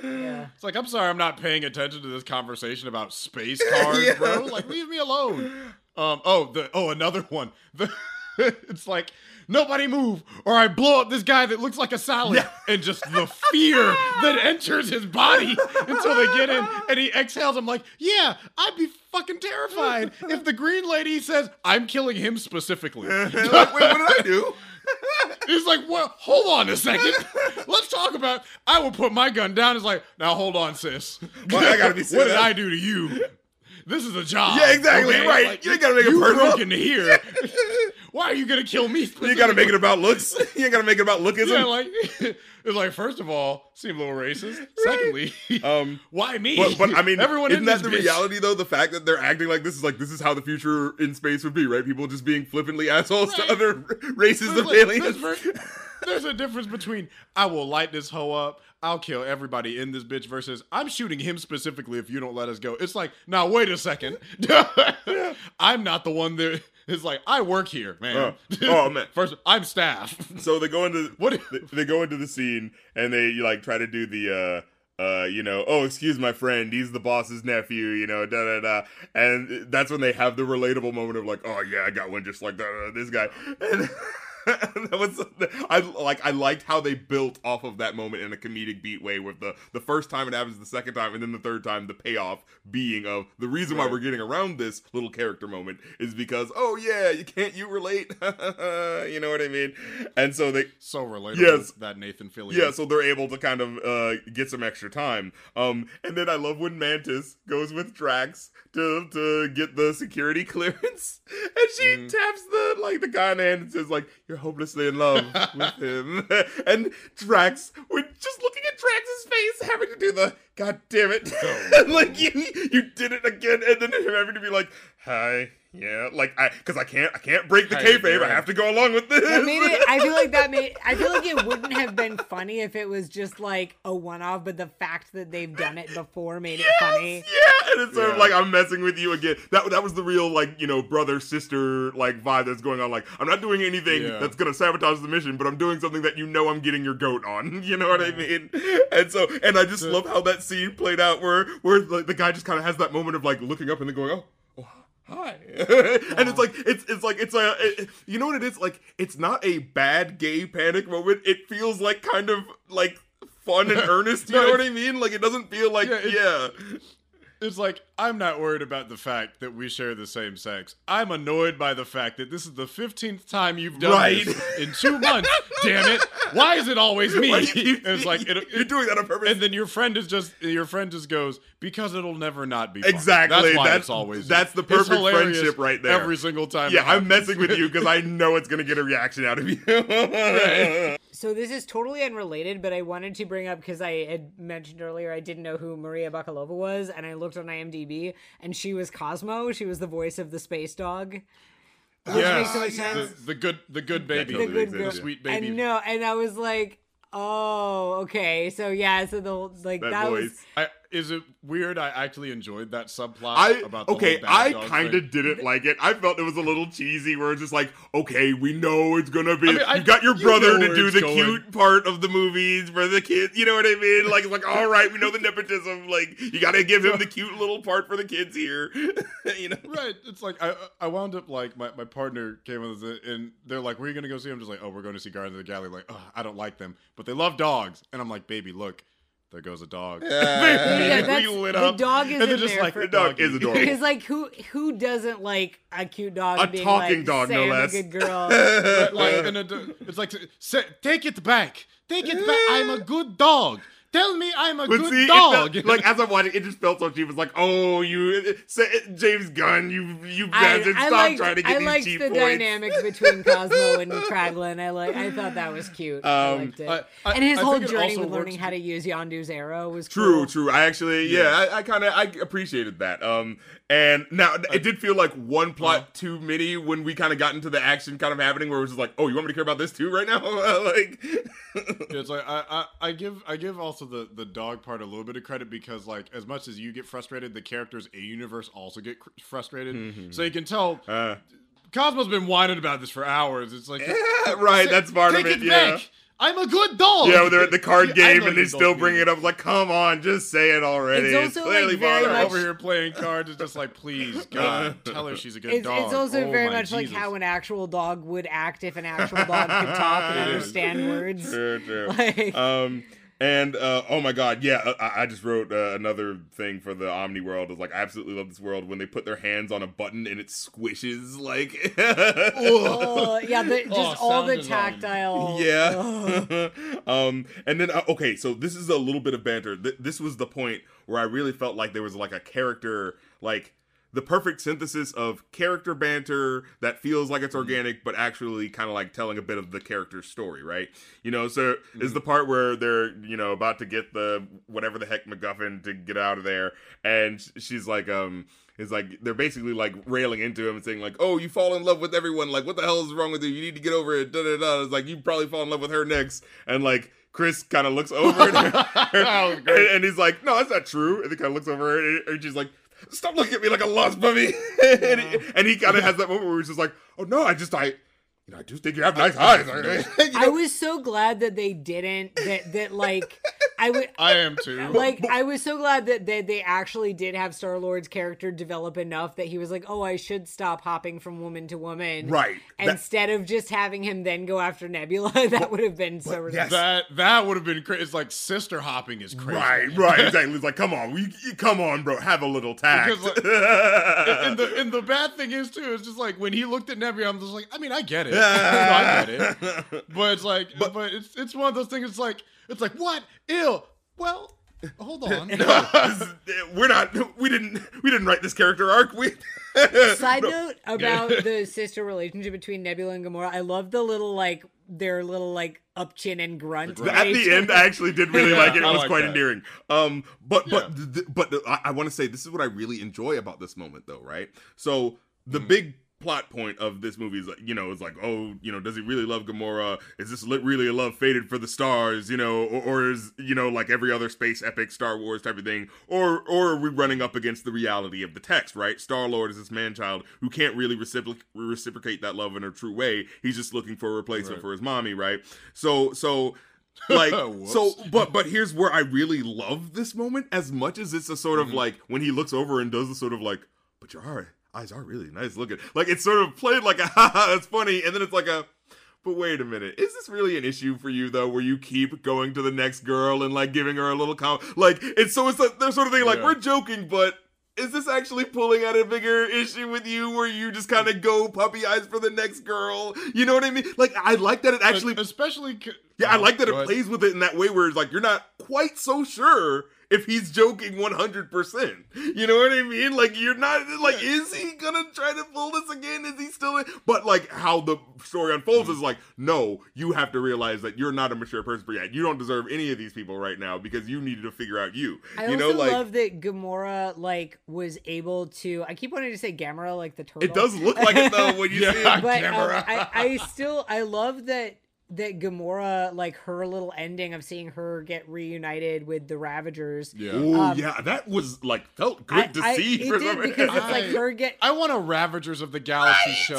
Yeah. It's like I'm sorry, I'm not paying attention to this conversation about space cars, Yeah. bro. Like, leave me alone. Um. Oh, the oh another one. The it's like nobody move, or I blow up this guy that looks like a salad, and just the fear that enters his body until they get in, and he exhales. I'm like, yeah, I'd be fucking terrified if the green lady says I'm killing him specifically. like, wait, what did I do? He's like, well, hold on a second. Let's talk about. I will put my gun down. It's like, now hold on, sis. Well, I gotta be What did. I do to you? This is a job. Yeah, exactly, right. You ain't gotta make it you personal. broke into here. Why are you gonna kill me? You gotta make it about looks. You ain't gotta make it about lookism. Yeah, like it's like first of all, seem a little racist. Secondly, Um, why me? But, but I mean, everyone isn't that the bitch- reality though? The fact that they're acting like this is like this is how the future in space would be, right? People just being flippantly assholes Right. to other races There's of like- aliens. there's There's a difference between I will light this hoe up, I'll kill everybody in this bitch versus I'm shooting him specifically if you don't let us go. It's like, now wait a second. I'm not the one that is like, I work here, man. Oh. Oh, man. First, I'm staff. so they go into What- they, they go into the scene and they like try to do the uh uh you know oh excuse my friend he's the boss's nephew you know da da da and that's when they have the relatable moment of like oh yeah I got one just like that uh, this guy and that was I like I liked how they built off of that moment in a comedic beat way with the the first time it happens the second time and then the third time the payoff being of the reason why we're getting around this little character moment is because oh yeah you can't you relate you know what I mean and so they so relatable. Yes. That Nathan Fillion. yeah, so they're able to kind of uh, get some extra time. Um, and then I love when Mantis goes with Drax to to get the security clearance, and she Mm-hmm. taps the like the guy in the hand and says like, "You're hopelessly in love with him." and Drax, we're just looking at Drax's face, having to do the "God damn it!" like you you did it again, and then him having to be like, "Hi." Yeah, like I, because I can't, I can't break the Hi, kayfabe. I have to go along with this. That made it. I feel like that made. I feel like it wouldn't have been funny if it was just like a one-off, but the fact that they've done it before made it funny. Yeah, and it's sort of like I'm messing with you again. That that was the real like you know brother sister like vibe that's going on. Like I'm not doing anything Yeah. that's gonna sabotage the mission, but I'm doing something that you know I'm getting your goat on. You know what I mean? And so and I just The- love how that scene played out where where like the guy just kind of has that moment of like looking up and then going oh. Hi, and it's like it's it's like it's a it- you know what it is like it's not a bad gay panic moment. It feels like kind of like fun and earnest. You No, know what I mean? Like it doesn't feel like Yeah, yeah. It's- like I'm not worried about the fact that we share the same sex. I'm annoyed by the fact that this is the fifteenth time you've done Right. this in two months. Damn it! Why is it always me? Why you And it's like it, you're doing that on purpose. and then your friend is just your friend just goes because it'll never not be fun. Exactly. That's why That's- it's always that's the perfect friendship right there. Every single time. yeah, I'm messing with you because I know it's gonna get a reaction out of you. So this is totally unrelated, but I wanted to bring up because I had mentioned earlier I didn't know who Maria Bakalova was, and I looked on IMDb, and she was Cosmo. She was the voice of the space dog. Which Yes. makes so much the, sense. the good, the good baby, totally the good makes girl, sense, sweet baby. And no, and I was like, oh, okay. So yeah, so the like That that, was. I, is it weird? I actually enjoyed that subplot I about the okay. I kind of didn't like it. I felt it was a little cheesy. Where it's just like, okay, we know it's gonna be. I mean, I- you got your you brother know to do the going. cute part of the movies for the kids. You know what I mean? Like, it's like, all right, we know the nepotism. Like, you got to give him the cute little part for the kids here. you know. Right. It's like I I wound up like my, my partner came with us and they're like, Where are you gonna go see? Him? I'm just like, Oh, we're going to see Guardians of the Galaxy. Like, oh, I don't like them. But they love dogs. And I'm like, baby, look, there goes a dog. Yeah, We that's, lit the dog is and in just there like for, The dog is adorable. Because like who who doesn't like a cute dog? A being talking like, dog, say no I'm less. A good girl. Like, and it, it's like say, take it back. Take it back. I'm a good dog. Tell me I'm a But good see, it dog. felt- like as I'm watching, it just felt so cheap. It was like, oh, you, say, James Gunn, you, you I, bastard, I stop liked, trying to get I these liked cheap the points. dynamic between Cosmo and Kraglin. I like. I thought that was cute. I Um, liked it. I- I- and his I whole journey also with learning how to use Yondu's arrow was True, cool. true. I actually, yeah, I, I kind of, I appreciated that. Um, and now it did feel like one plot Uh-huh. too many when we kind of got into the action kind of happening, where it was just like, oh, you want me to care about this too right now? like, it's like I, I, I give I give also the the dog part a little bit of credit because like as much as you get frustrated, the characters a universe also get cr- frustrated. So you can tell uh, Cosmo's been whining about this for hours. It's like right, that's part take of it. it yeah. back. I'm a good dog. Yeah, when they're at the card game know and they still bring it up. Like, come on, just say it already. It's also, like, clearly very much- over here playing cards. It's just like, please, God, tell her she's a good It's, dog. it's also Oh, very my much like how an actual dog would act if an actual dog could talk and understand words. True, true. Like, Um, and uh, oh my god, yeah, uh, I, I just wrote uh, another thing for the Omni world. Is like, I absolutely love this world when they put their hands on a button and it squishes. Like, oh, yeah, the, just Oh, all sound the design. tactile. yeah. um, and then uh, okay, so this is a little bit of banter. Th- this was the point where I really felt like there was like a character, like the perfect synthesis of character banter that feels like it's organic, but actually kind of like telling a bit of the character's story, right? You know, so is the part where they're you know about to get the whatever the heck MacGuffin to get out of there, and she's like, um. Is like they're basically like railing into him and saying like, "Oh, you fall in love with everyone. Like, what the hell is wrong with you? You need to get over it." Da da da. It's like you probably fall in love with her next, and like Chris kind of looks over at her, and, and he's like, "No, that's not true." And he kind of looks over at her, and, and she's like, "Stop looking at me like a lost puppy." and he, and he kind of has that moment where he's just like, "Oh no, I just I." You know, I do think you have nice eyes. You know? I was so glad that they didn't that that like I would I am too. like I was so glad that that they actually did have Star Lord's character develop enough that he was like, oh, I should stop hopping from woman to woman, Right. That- Instead of just having him then go after Nebula, that would have been so yes. that that would have been crazy. It's like sister hopping is crazy. Right, right, exactly. It's like, come on, we, come on, bro, have a little tact. Because, like, and the and the bad thing is too, it's just like when he looked at Nebula, I'm just like, I mean, I get it, I get it, but it's like, but, it's it's one of those things. It's like it's like what ill. Well, hold on. We're not. We didn't. We didn't write this character arc. We. Side note about the sister relationship between Nebula and Gamora, I love the little like their little like up chin and grunt. At the end, I actually did really Yeah, like it. It I was like quite that. endearing. Um, but but th- th- but I, I want to say this is what I really enjoy about this moment, though. Right. So the Mm. big plot point of this movie is like you know is like oh you know does he really love Gamora? Is this really a love fated for the stars? You know, or, or is you know like every other space epic Star Wars type of thing, or or are we running up against the reality of the text? Right. Star Lord is this man child who can't really recipro- reciprocate that love in a true way. He's just looking for a replacement Right. for his mommy. Right. So so like so but but here's where i really love this moment as much as it's a sort of mm-hmm. like when he looks over and does the sort of like but your eye- eyes are really nice looking like it's sort of played like a haha that's funny and then it's like a but wait a minute. Is this really an issue for you though, where you keep going to the next girl and like giving her a little com like it's so it's like, the sort of thing like Yeah. we're joking, but is this actually pulling at a bigger issue with you where you just kind of go puppy eyes for the next girl? You know what I mean? Like I like that it actually especially Yeah, I like that it plays with it in that way where it's like you're not quite so sure if he's joking 100%. You know what I mean? Like you're not like is he to try to pull this again? Is he still in? But like how the story unfolds is like no, you have to realize that you're not a mature person for yet. You don't deserve any of these people right now because you needed to figure out you. I you also know like love that Gamora like was able to. I keep wanting to say Gamora, like the turtle. it does look like it though when you see it. but um, I, I still I love that that Gamora like her little ending of seeing her get reunited with the Ravagers. Yeah. Ooh, Um, yeah, that was like felt good I, to I- see it for did some because it's I- like her get I want a Ravagers of the Galaxy show.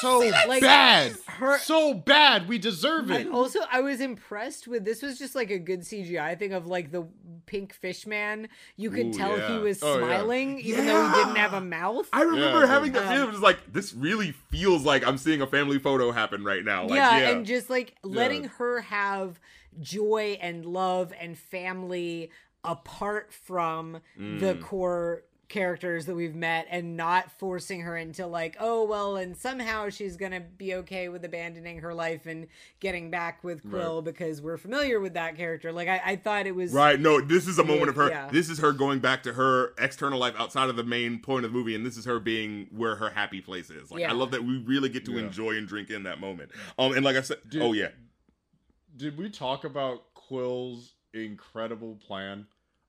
So Like, bad. her- so bad. We deserve it. And also, I was impressed with this. Was just like a good CGI thing of like the pink fish man. You could Ooh, tell he was Oh, yeah. smiling, even though he didn't have a mouth. I remember Yeah, having that um, feeling. It was like this really feels like I'm seeing a family photo happen right now. Like, yeah, yeah, and just like letting her have joy and love and family apart from the Mm. core characters that we've met and not forcing her into like oh well and somehow she's gonna be okay with abandoning her life and getting back with quill because we're familiar with that character like i, I thought it was Right. No, this is a moment of her. Yeah. This is her going back to her external life outside of the main point of the movie, and this is her being where her happy place is. Like, I love that we really get to Yeah. enjoy and drink in that moment. Um, and like I said, Dude. oh yeah, Did we talk about Quill's incredible plan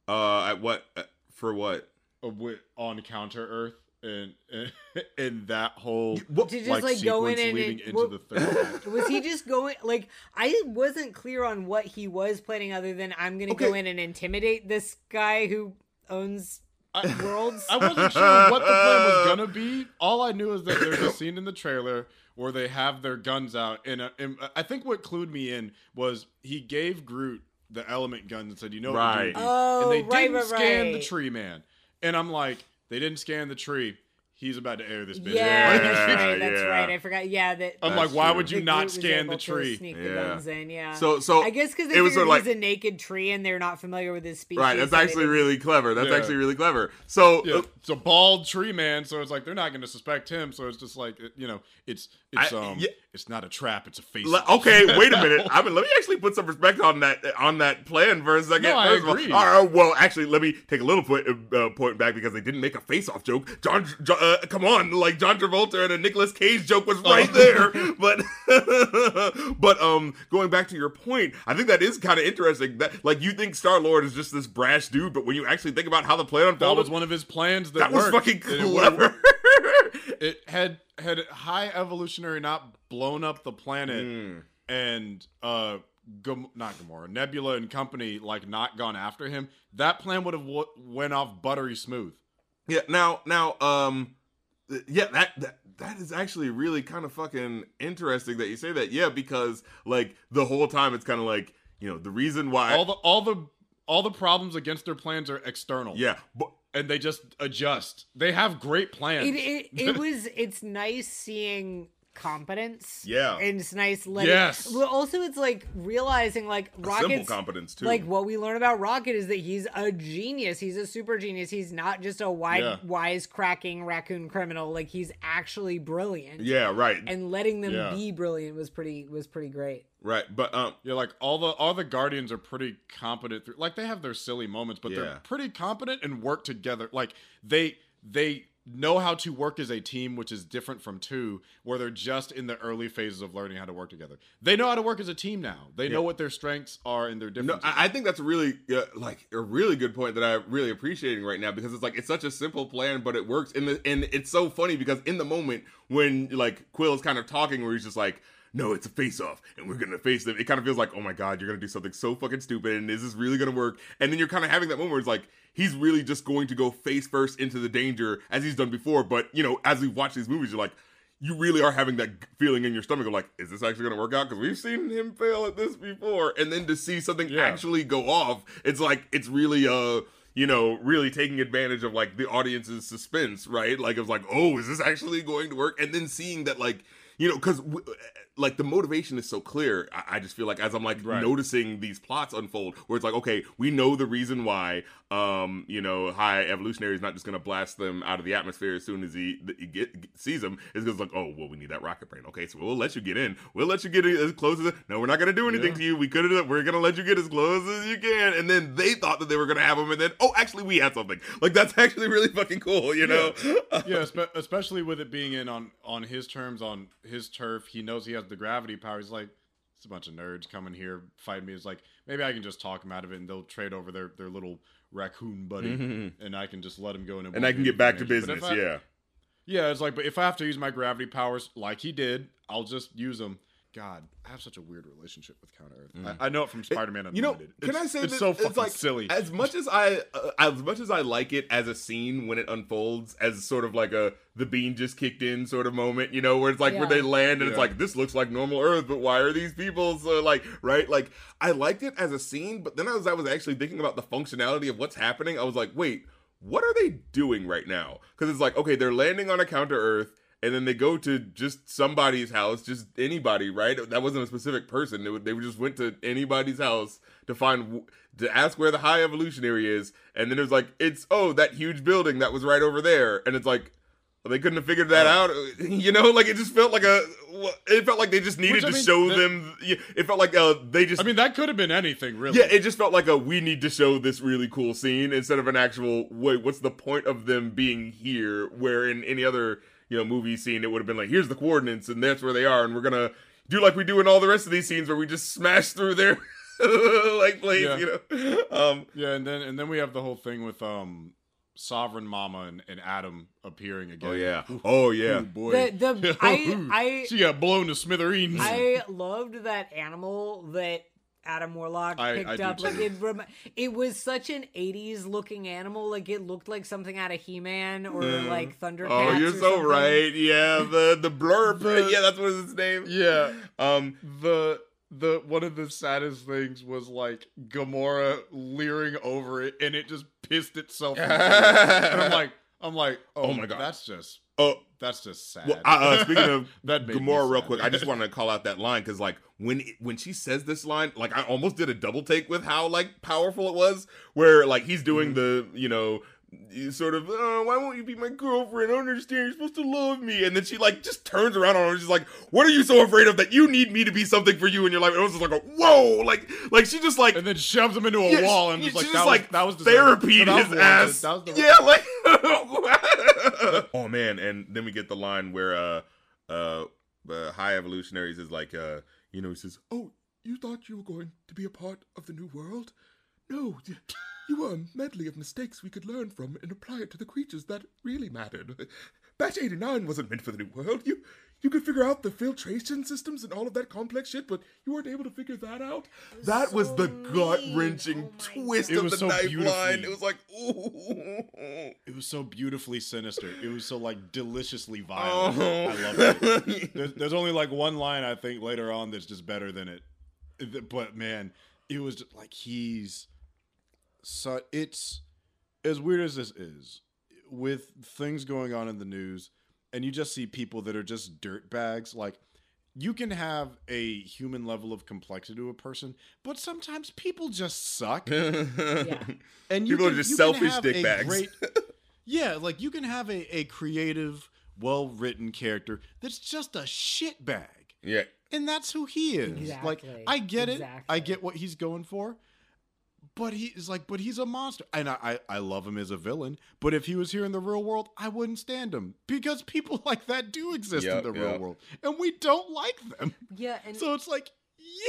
uh, at what uh, for what? Of wi- on Counter Earth and and that whole What? to just like, like, go in sequence and, leading and- into what- the third act? was he just going like I wasn't clear on what he was planning other than I'm gonna go in and intimidate this guy who owns I, worlds. I wasn't sure what the plan was gonna be. All I knew is that there's a scene in the trailer where they have their guns out, and, uh, and I think what clued me in was he gave Groot the element guns and said, "You know, what Right. you're doing." Oh, and they right, didn't right, scan the tree man, and I'm like, they didn't scan the tree. He's about to air this bitch. yeah, Like, that's right. That's yeah. right. I forgot. Yeah, that. I'm like, why true. would you that not scan the tree? Sneak the Yeah. guns in. Yeah. So so I guess because it was figured sort of he's a naked tree and they're not familiar with his species. right. That's so actually really clever. That's Yeah. actually really clever. So Yeah, it's a bald tree man, so it's like they're not going to suspect him. So it's just like you know, it's it's I- um, yeah. it's not a trap, it's a face. Le- okay, wait a minute. I mean, let me actually put some respect on that on that plan for a second. No, I First of all- agree. all right, well, actually, let me take a little point uh, point back because they didn't make a face-off joke. John, John uh, come on, like John Travolta and a Nicolas Cage joke was right Oh. there. But but um, going back to your point, I think that is kind of interesting. That like you think Star Lord is just this brash dude, but when you actually think about how the plan That was one of his plans. That, that was fucking And it clever. It had had high evolutionary not blown up the planet Mm. and uh, Gam- not Gamora, Nebula and company like not gone after him. That plan would have w- went off buttery smooth. Yeah. Now, now, um, yeah, that that that is actually really kind of fucking interesting that you say that. Yeah, because like the whole time it's kind of like you know the reason why. all the all the all the problems against their plans are external. yeah, but and they just adjust. They have great plans. It, it, it was. It's nice seeing competence. Yeah. and it's nice letting. Yes. But also, it's like realizing like simple Rocket's competence too. Like what we learn about Rocket is that he's a genius. He's a super genius. He's not just a wide, Yeah. wise cracking raccoon criminal. Like he's actually brilliant. yeah, right, And letting them Yeah. be brilliant was pretty was pretty great. right. But um, Yeah, like all the all the guardians are pretty competent. Through, like they have their silly moments, but Yeah. they're pretty competent and work together. Like they they know how to work as a team, which is different from two, where they're just in the early phases of learning how to work together. They know how to work as a team now. They know what their strengths are and their No, differences. I, I think that's really uh, like a really good point that I'm really appreciating right now because it's like it's such a simple plan, but it works. And the and it's so funny because in the moment when like Quill is kind of talking, where he's just like. No, it's a face off, and we're gonna face them. It kind of feels like, oh my god, you're gonna do something so fucking stupid, and is this really gonna work? And then you're kind of having that moment where it's like, he's really just going to go face first into the danger as he's done before. But you know, as we watch these movies, you're like, you really are having that feeling in your stomach of like, is this actually going to work out? Because we've seen him fail at this before, and then to see something Yeah. actually go off, it's like it's really uh you know really taking advantage of like the audience's suspense, right? Like it's like, oh, is this actually going to work? And then seeing that like you know, because w- like the motivation is so clear. I, I just feel like as I'm like Right. noticing these plots unfold, where it's like, okay, we know the reason why, um, you know, High Evolutionary is not just gonna blast them out of the atmosphere as soon as he, he get, get- sees them. It's because like, oh, well, we need that rocket brain. Okay, so we'll let you get in. We'll let you get in as close as. No, we're not gonna do anything Yeah. to you. We could have. We're gonna let you get as close as you can. And then they thought that they were gonna have them, and then oh, actually, we had something. Like that's actually really fucking cool. You know. yeah, espe- especially with it being in on on his terms, on his turf. He knows he has the gravity power. He's like, it's a bunch of nerds coming here fighting me. It's like maybe I can just talk them out of it, and they'll trade over their their little raccoon buddy, Mhm. and I can just let him go in. and I can get back to business. I- yeah. Yeah, it's like, but if I have to use my gravity powers like he did, I'll just use them. God, I have such a weird relationship with Counter Earth. I, I know it from Spider Man Mm. You know, Unlimited. can It's- I say it's that so it's fucking like silly? As much as I, uh, as much as I like it as a scene when it unfolds, as sort of like a the bean just kicked in sort of moment, you know, where it's like where they land and it's like this looks like normal Earth, but why are these people so like right? Like I liked it as a scene, but then as I was actually thinking about the functionality of what's happening, I was like, wait, what are they doing right now? Because it's like okay, they're landing on a counter Earth. And then they go to just somebody's house, just anybody, right? That wasn't a specific person. They, would- they just went to anybody's house to find to ask where the high evolutionary is, and then it was like, it's oh that huge building that was right over there, and it's like well, they couldn't have figured that out, you know? Like it just felt like a, it felt like they just needed Which, I to mean, show that- them. It felt like uh, they just I mean, that could have been anything, really. yeah, it just felt like a we need to show this really cool scene instead of an actual wait, what's the point of them being here? Where in any other, you know, movie scene it would have been like, here's the coordinates and that's where they are, and we're gonna do like we do in all the rest of these scenes where we just smash through their like place, Yeah. you know. Um Yeah, and then and then we have the whole thing with um Sovereign Mama and, and Adam appearing again. Oh yeah. Oh yeah. Ooh, boy. The- the- I- I- she got blown to smithereens. I loved that animal that Adam Warlock I- picked I do up. Like it, rem- it was such an '80s looking animal. Like it looked like something out of He-Man or like Thundercats. Oh, you're or so something. right. Yeah, the the Blurp. The- yeah, that's what his name. yeah, Um the the one of the saddest things was like Gamora leering over it, and it just pissed itself. and I'm like, I'm like, oh, Oh my God. that's just oh that's just sad. Well, uh, uh, speaking of That Gamora, real quick, I just wanted to call out that line because, like, when it- when she says this line, like, I almost did a double take with how like powerful it was. Where like he's doing the, you know, sort of, oh, why won't you be my girlfriend? I don't understand. You're supposed to love me. And then she like just turns around on her. She's like, what are you so afraid of that you need me to be something for you in your life? And it was just like, a, whoa, like, like she just like and then shoves him into a yeah, wall, and she- just like that was, like that was therapy was his ass. That was yeah, like oh man, and then we get the line where uh uh, uh high evolutionaries is like uh you know he says, "Oh, you thought you were going to be a part of the new world? No, you were a medley of mistakes we could learn from and apply it to the creatures that really mattered. Batch 89 wasn't meant for the new world. You you could figure out the filtration systems and all of that complex shit, but you weren't able to figure that out. That was the gut wrenching Oh twist It of was the so knife line. It was like, ooh. It was so beautifully sinister. It was so like deliciously violent. Oh. I love it. There's, there's only like one line I think later on that's just better than it. But man, it was just like he's so it's as weird as this is with things going on in the news and you just see people that are just dirt bags like you can have a human level of complexity to a person, but sometimes people just suck. Yeah. And you People are just you selfish have dick bags. great- yeah, like you can have a, a creative, well written character that's just a shit bag. yeah. And that's who he is. Like I get it. I get what he's going for. But he is like, but he's a monster. And I, I, I love him as a villain. But if he was here in the real world, I wouldn't stand him. Because people like that do exist Yep, in the real world. And we don't like them. Yeah, and So it's like,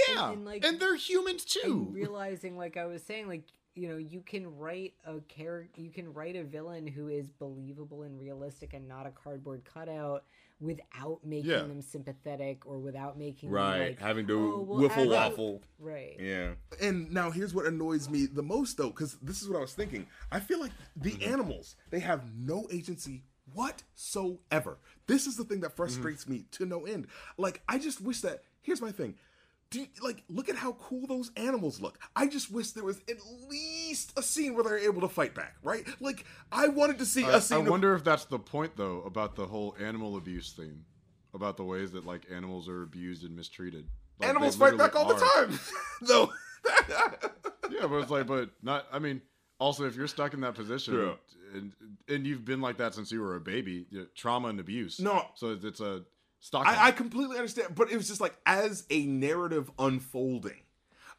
yeah. and, And, like, they're humans too. realizing like i was saying like you know you can write a character you can write a villain who is believable and realistic and not a cardboard cutout without making Yeah. them sympathetic or without making them, Right. like, Having to "Oh, well, wiffle waffle. right Yeah. And now here's what annoys me the most though, because this is what I was thinking. I feel like the mm-hmm. animals, they have no agency whatsoever. This is the thing that mm-hmm. frustrates me to no end. Like, I just wish that here's my thing. Do you, like look at how cool those animals look. I just wish there was at least a scene where they're able to fight back, right? Like I wanted to see I, a I scene. of- wonder if that's the point though about the whole animal abuse thing. about the ways that like animals are abused and mistreated. Like, Animals fight back all literally the time, though. Yeah, but it's like, but not. I mean, also if you're stuck in that position and and you've been like that since you were a baby, you know, trauma and abuse. No. so it's a stock. I, I completely understand, but it was just like as a narrative unfolding.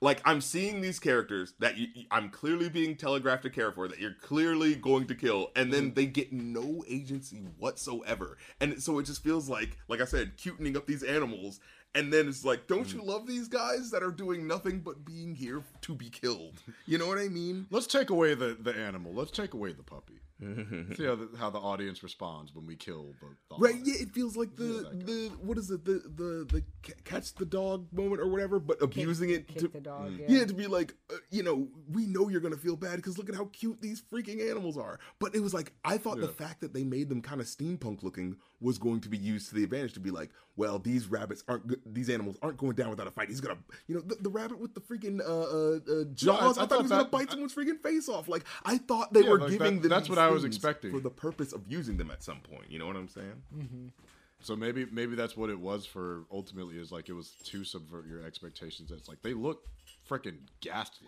Like I'm seeing these characters that you, I'm clearly being telegraphed to care for, that you're clearly going to kill, and then mm-hmm. they get no agency whatsoever, and so it just feels like, like I said, cutening up these animals, and then it's like, don't you mm. love these guys that are doing nothing but being here to be killed? You know what I mean? Let's take away the, the animal. Let's take away the puppy. See how the, how the audience responds when we kill the, the Right? audience. Yeah, it feels like the that the what is it the the the catch the dog moment or whatever, but abusing it Kick to the dog. Yeah. Yeah, to be like, uh, you know, we know you're gonna feel bad because look at how cute these freaking animals are. But it was like I thought the fact that they made them kind of steampunk looking was going to be used to the advantage to be like, well, these rabbits aren't, these animals aren't going down without a fight. He's gonna, you know, the, the rabbit with the freaking uh, uh, uh, jaws. I I, thought thought he was gonna that- bite someone's freaking face off. Like I thought they Yeah, were like giving that- them. that's what I was expecting. for the purpose of using them at some point. You know what I'm saying? So maybe maybe that's what it was for. Ultimately, is like it was to subvert your expectations. It's like they look freaking ghastly.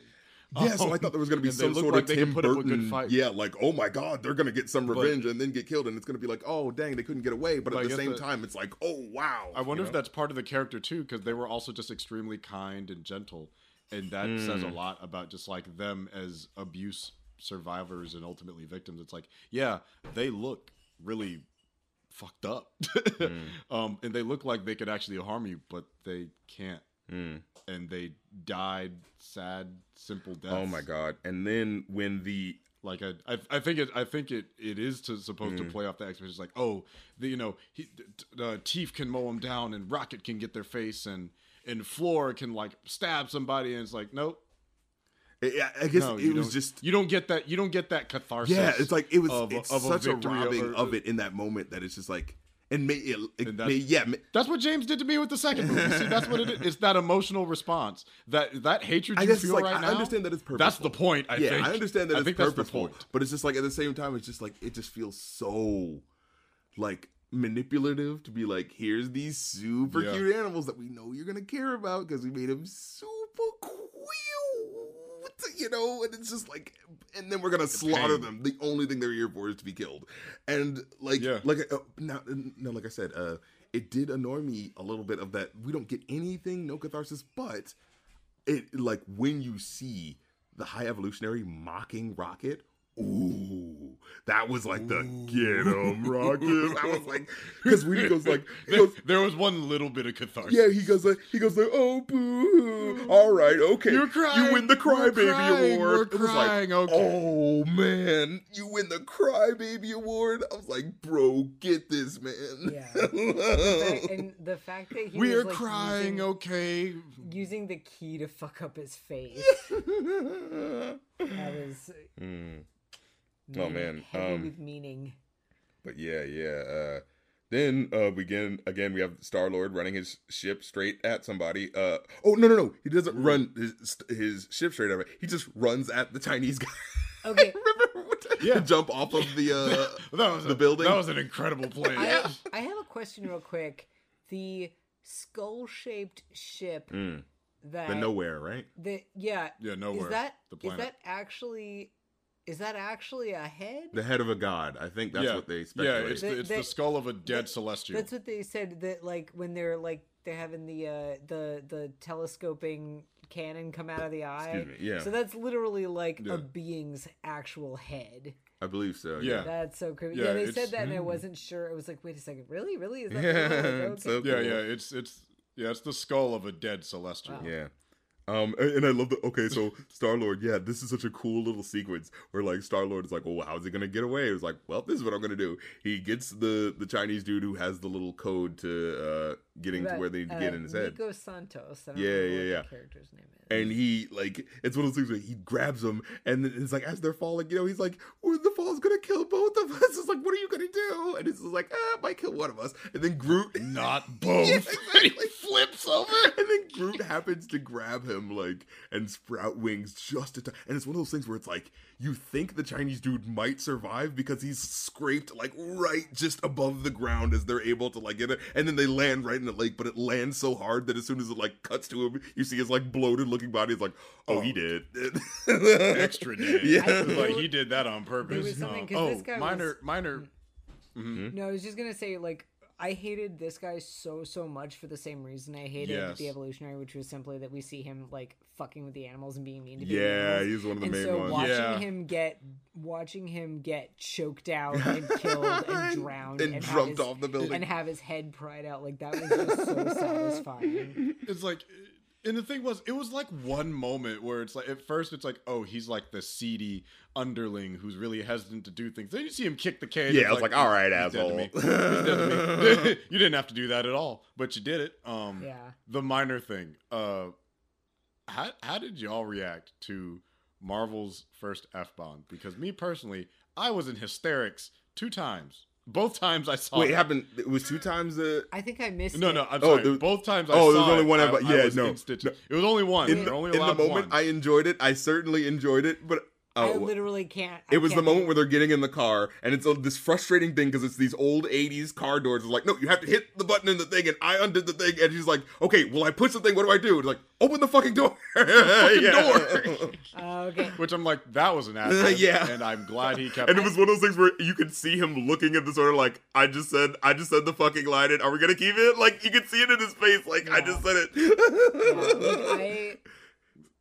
Yeah, so I thought there was going to be some sort like of Tim put up a good Burton. Yeah, like oh my god, they're going to get some revenge and then get killed, and it's going to be like oh dang, they couldn't get away. But But at the same the- time, it's like oh wow. I wonder you if that's part of the character too, because they were also just extremely kind and gentle, and that says Hmm. a lot about just like them as abuse survivors and ultimately victims. It's like, yeah, they look really fucked up, Hmm. um, and they look like they could actually harm you, but they can't, Mm. and they died sad, simple deaths. Oh my god! And then when the Like I, I, I think it, I think it, it is to supposed Mm. to play off the expectations. Like, oh, the, you know, he, t- uh, Teefs can mow him down, and Rocket can get their face, and and Floor can like stab somebody, and it's like, nope, I I guess no, it was just you don't get that, you don't get that catharsis. yeah, it's like it was of- it's of such a, victory robbing over- of it in that moment that it's just like and may it, it And may, yeah may, That's what James did to me with the second movie. See, that's what it is. It's that emotional response, that that hatred I you feel like right I now. I understand that it's purposeful. That's the point. I yeah, think. I understand that I it's purposeful, point. but it's just like at the same time, it's just like it just feels so like manipulative to be like, here's these super Yeah. cute animals that we know you're gonna care about because we made them super cute, you know, and it's just like, and then we're gonna slaughter them. The only thing they're here for is to be killed, and like, Yeah. like uh, now, no, like I said, uh, it did annoy me a little bit of that we don't get anything, no catharsis, but it like when you see the high evolutionary mocking Rocket. Ooh, that was like the get 'em Rocket. I was like, because when he goes like, he There, goes, there was one little bit of catharsis. yeah, he goes like, he goes like, oh boo, all right, okay, You're crying. you win the Crybaby. Award. We're It was like, crying. Okay. oh man, you win the Crybaby Award. I was like, bro, get this man. Yeah. That- and the fact that he We're like, crying. using, okay. using the key to fuck up his face. That was Mm. Meaning- Oh, man, heavy um, with meaning. But yeah, yeah. Uh, then uh, we again, again, we have Star Lord running his ship straight at somebody. Uh, oh no, no, no! He doesn't run his his ship straight at it. He just runs at the Chinese guy. Okay, Remember Yeah. jump off of the uh, That was the a, building? That was an incredible play. I, I have a question real quick. The skull-shaped ship Mm, that the nowhere, right? the yeah Yeah, nowhere. is that the is that actually is that actually a head? The head of a god. I think that's yeah. what they Yeah, it's, the, it's they- the skull of a dead that- celestial. That's what they said that like when they're like they're having the uh the the telescoping cannon come out of the eye. Excuse me, yeah. So that's literally like Yeah. a being's actual head. I believe so. Yeah. That's so creepy. Yeah, Yeah, they said that and I wasn't sure. It was like, wait a second, really, really? Is that Yeah, real? Like, it's so okay. yeah, yeah. It's it's yeah. It's the skull of a dead celestial. Wow. Yeah. Um, and, I love the okay, so Star Lord, yeah, this is such a cool little sequence where like Star Lord is like, oh, how's he gonna get away? It was like, well, this is what I'm gonna do. He gets the the Chinese dude who has the little code to uh getting to where they need to uh, get in his head. Nico Santos. I don't Yeah, remember yeah, what yeah. The character's name is. And he like it's one of those things where he grabs him and it's like as they're falling, you know, he's like, well, the fall's gonna kill both of us. It's like, what are you gonna do? And it's like, ah, it might kill one of us. And then Groot, not both. Yeah, exactly. he flips over. and then Groot happens to grab him like and sprout wings just a time. And it's one of those things where it's like you think the Chinese dude might survive because he's scraped like right just above the ground as they're able to like get it, and then they land right in the lake. But it lands so hard that as soon as it like cuts to him, you see his like bloated looking body. It's like, oh, he oh. did. Extra did. Yeah. Like he did that on purpose. was something- 'cause oh, this guy minor, was- minor. Hmm. Mm-hmm. No, I was just gonna say like I hated this guy so so much for the same reason I hated Yes. the evolutionary, which was simply that we see him like fucking with the animals and being mean to the yeah, animals. he's one of the and main so ones. watching Yeah. him get watching him get choked out and killed and drowned and jumped his- off the building. and have his head pried out like that was just so satisfying. It's like, and the thing was, it was like one moment where it's like, at first, it's like, oh, he's like the seedy underling who's really hesitant to do things. Then you see him kick the cage. Yeah, it's I was like, all right, "He's dead to asshole." me. He's dead to me. you didn't have to do that at all, but you did it. Um, Yeah. the minor thing. Uh, how how did y'all react to Marvel's first f bomb? Because me personally, I was in hysterics two times. Both times I saw Wait, it. it happened. It was two times. Uh, I think I missed No, it. no, I'm Oh, sorry. there- Both times I oh, saw there was only it, one I- episode. I Yeah, was no, no. It was only one. in the, only in the moment, one. I enjoyed it. I certainly enjoyed it, but Oh, I oh, literally can't. I It was the can't moment where they're getting in the car, and it's a, this frustrating thing because it's these old '80s car doors. It's like, no, you have to hit the button in the thing, and I undid the thing, and she's like, okay, well, I push the thing. What do I do? It's like, open the fucking door. fucking Yeah. door. Oh, okay. Which I'm like, that was an accident. Yeah. And I'm glad he kept And it was one of those things where you could see him looking at the sort of like, I just said, I just said the fucking line, and are we gonna keep it? Like, you could see it in his face, like, I just said yeah, it. like, I,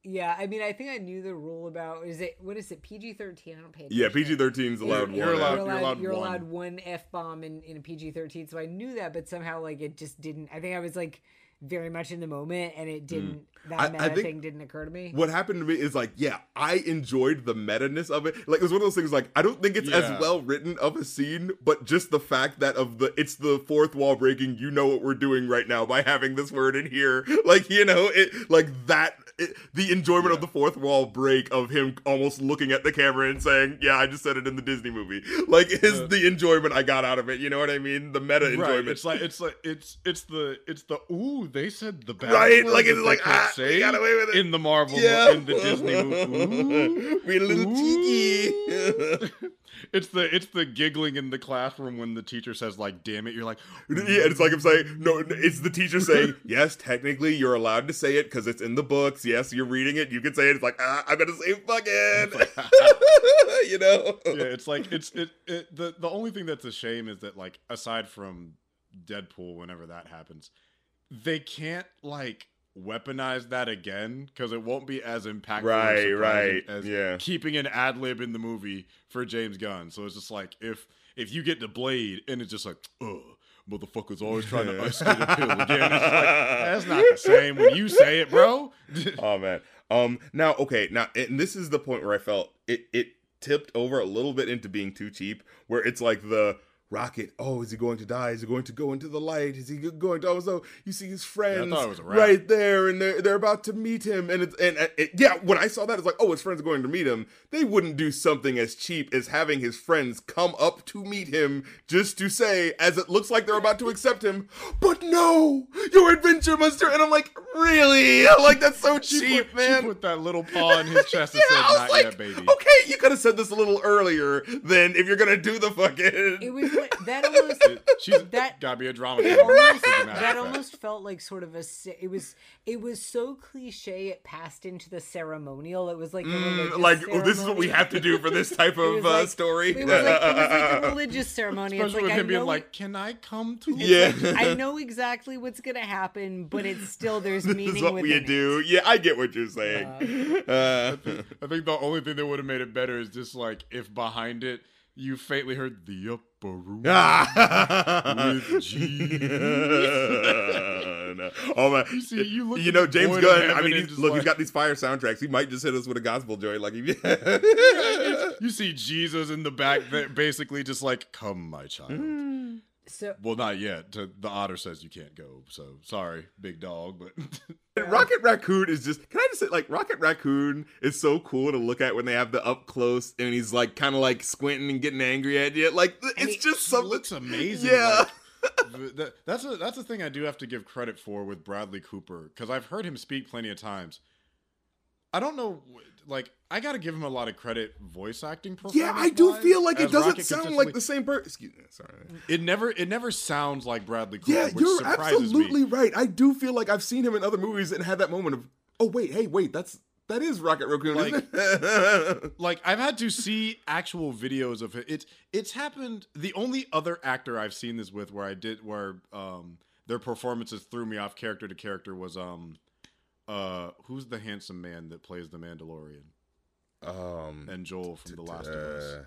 yeah, I mean, I think I knew the rule about is it what is it PG thirteen? I don't pay. yeah. PG 13's allowed You're one. allowed- You're allowed, you're one. allowed one f bomb in in a PG thirteen, so I knew that, but somehow like it just didn't. I think I was like very much in the moment, and it didn't. Mm. I- I meta think- thing didn't occur to me. what happened to me is like, yeah, I enjoyed the meta ness of it. Like it was one of those things like I don't think it's Yeah. as well written of a scene, but just the fact that of the it's the fourth wall breaking, you know what we're doing right now by having this word in here. Like, you know, it like that it, the enjoyment of the fourth wall break of him almost looking at the camera and saying, "Yeah, I just said it in the Disney movie." Like is Uh, the enjoyment I got out of it, you know what I mean? The meta enjoyment. It's like it's like it's it's the it's the ooh they said the bad Right, word like, it's like, can't ah, we got away with it. in the Marvel yeah. in the Disney movie. We're a little cheeky. It's the it's the giggling in the classroom when the teacher says like damn it you're like Yeah, it's like I'm saying, no, it's the teacher saying, yes, technically you're allowed to say it because it's in the books. Yes, you're reading it. You can say it. It's like, ah, I'm to say fucking. you know? yeah, it's like it's it, it the the only thing that's a shame is that like aside from Deadpool, whenever that happens, they can't like weaponize that again because it won't be as impactful, Right, right, as yeah. keeping an ad lib in the movie for James Gunn. So it's just like if if you get the blade and it's just like, oh. Motherfuckers always trying to a pill again. It's like, that's not the same when you say it, bro. oh man. Um. Now, okay. Now, and this is the point where I felt it. It tipped over a little bit into being too cheap, where it's like the rocket. Oh, is he going to die? Is he going to go into the light? Is he going to? Oh, so you see his friends thought it was a wrap. right there, and they're they're about to meet him, and it's and, and it, yeah. When I saw that, it's like, oh, his friends are going to meet him. They wouldn't do something as cheap as having his friends come up to meet him just to say, as it looks like they're about to accept him, but no, your adventure must. And I'm like, really? Like that's so She cheap, put, man. She put that little paw in his chest and Yeah, said, I was "Not like, yet, baby." okay, you could have said this a little earlier than if you're gonna do the fucking. It that almost She's That- gotta be a drama almost, As a matter of that almost felt like sort of a it was it was so cliche it passed into the ceremonial it was like Mm, like oh, this is what we have to do for this type It was of uh, like- story. it was like it was like a religious ceremony it's Especially like with I him being like, "Can I come to?" yeah, I know exactly what's gonna happen but it's still there's this meaning is what within we it. do. Yeah, I get what you're saying. Uh, I think the only thing that would have made it better is just like if behind it you faintly heard the upper room with. No. Oh man! You see, you look you know James Gunn. I mean, he's, just look—he's got these fire soundtracks. He might just hit us with a gospel joint, like You see Jesus in the back, basically just like, "Come, my child, mm. So Well, not yet. To, the otter says you can't go. So sorry, big dog. But Rocket Raccoon is just. Can I just say, like, Rocket Raccoon is so cool to look at when they have the up close and he's like kind of like squinting and getting angry at you. Like, it's he- just he something. looks amazing. Yeah. like, that, that's a that's a thing I do have to give credit for with Bradley Cooper because I've heard him speak plenty of times. I don't know, like I got to give him a lot of credit voice acting. yeah, I do feel like it doesn't Rocket sound like the same person. Excuse me. Sorry. It never it never sounds like Bradley Cooper. Yeah, you're surprises absolutely me. right. I do feel like I've seen him in other movies and had that moment of, oh wait, hey, wait, that's that is Rocket Raccoon. Like- like I've had to see actual videos of it. It's it's happened. The only other actor I've seen this with where I did where um their performances threw me off character to character was um uh who's the handsome man that plays the Mandalorian um, and Joel from The Last of Us. uh,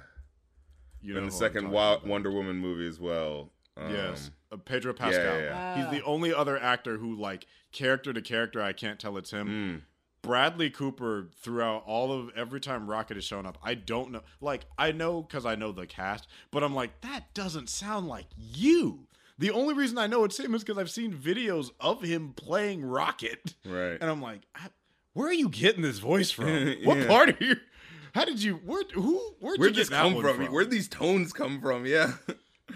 You know in the second talking Wonder Woman movie as well. Um, yes, uh, Pedro Pascal. yeah, yeah. He's the only other actor who like character to character I can't tell it's him. mm. Bradley Cooper throughout all of every time Rocket has shown up, I don't know. Like I know because I know the cast, but I'm like that doesn't sound like you. The only reason I know it's him is because I've seen videos of him playing Rocket, Right. and I'm like, where are you getting this voice from? Yeah. What part of you? How did you? Where? Who? Where'd, Where'd you this come one from? Where'd these tones come from? Yeah.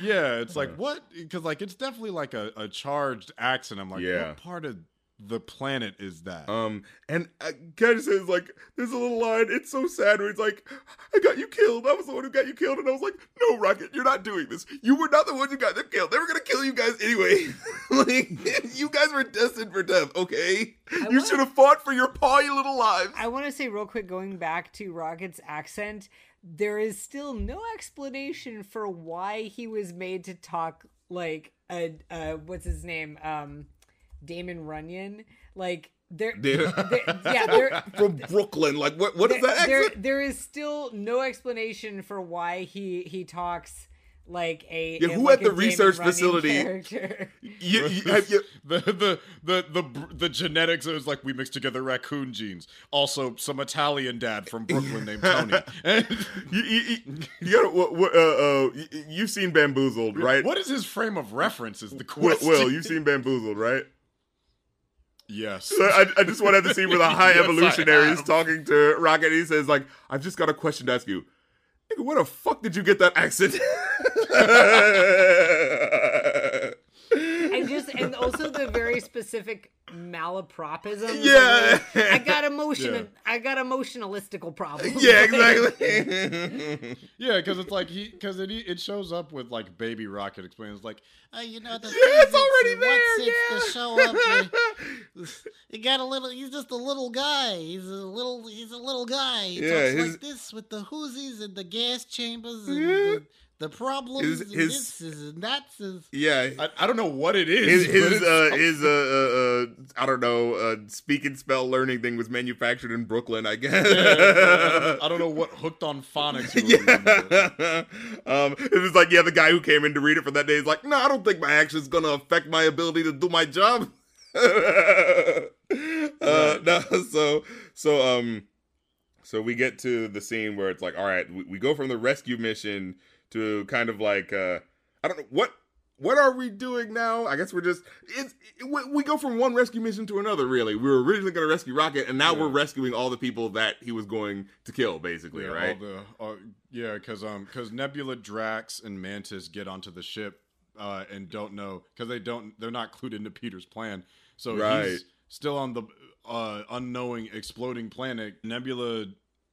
Yeah, it's like what? Because like it's definitely like a, a charged accent. I'm like, Yeah. what part of the planet is that? Um, and uh, kind of says like, there's a little line. It's so sad where it's like, I got you killed. I was the one who got you killed, and I was like, no, Rocket, you're not doing this. You were not the one who got them killed. They were gonna kill you guys anyway. like, you guys were destined for death. Okay, I you want- should have fought for your paw, you little lives. I want to say real quick, going back to Rocket's accent, there is still no explanation for why he was made to talk like a uh, what's his name, um, Damon Runyon. Like there, Yeah. there- yeah, there, From Brooklyn, like what? What is that there, there is still no explanation for why he he talks like a Yeah, who like at the a Damon research Runyon facility- You, you, have you, the, the the the the genetics it was like we mixed together raccoon genes also some italian dad from brooklyn named tony And- you, you, you, you gotta. What, what, uh, uh, you- you've seen Bamboozled, right? what is his frame of reference is the question Will, you've seen Bamboozled, right? Yes So I, I just wanted to see where the high Yes, evolutionary is talking to Rocket. He says, like, I've just got a question to ask you. Nigga, where the fuck did you get that accent? and just and also the very specific malapropism. Yeah. I got emotion. Yeah. I got emotionalistical problems. yeah, exactly. yeah because it's like he because it it shows up with like baby rocket explains like Uh, you know the Yeah, it's already and there, What's it yeah. to show up? with- he got a little. He's just a little guy. He's a little. He's a little guy. He Yeah, talks his- like this with the whoosies and the gas chambers and Yeah. the, the problems His- his- this is and that's is. yeah. I, I don't know what it is His his uh his uh, uh uh I don't know uh speak and spell learning thing was manufactured in Brooklyn I guess Yeah, I don't know what hooked on phonics. yeah. um, it was like, yeah, the guy who came in to read it for that day is like, no, I don't think my action's gonna affect my ability to do my job. uh, no, so, so, um, so we get to the scene where it's like, all right, we, we go from the rescue mission to kind of like, uh, I don't know what. What are we doing now? I guess we're just it's we, we go from one rescue mission to another. Really, we were originally going to rescue Rocket, and now Yeah. we're rescuing all the people that he was going to kill, basically, Yeah, right? All the, yeah, because um, because Nebula, Drax, and Mantis get onto the ship, uh, and don't know because they don't they're not clued into Peter's plan. So Right. he's still on the uh unknowing exploding planet. Nebula,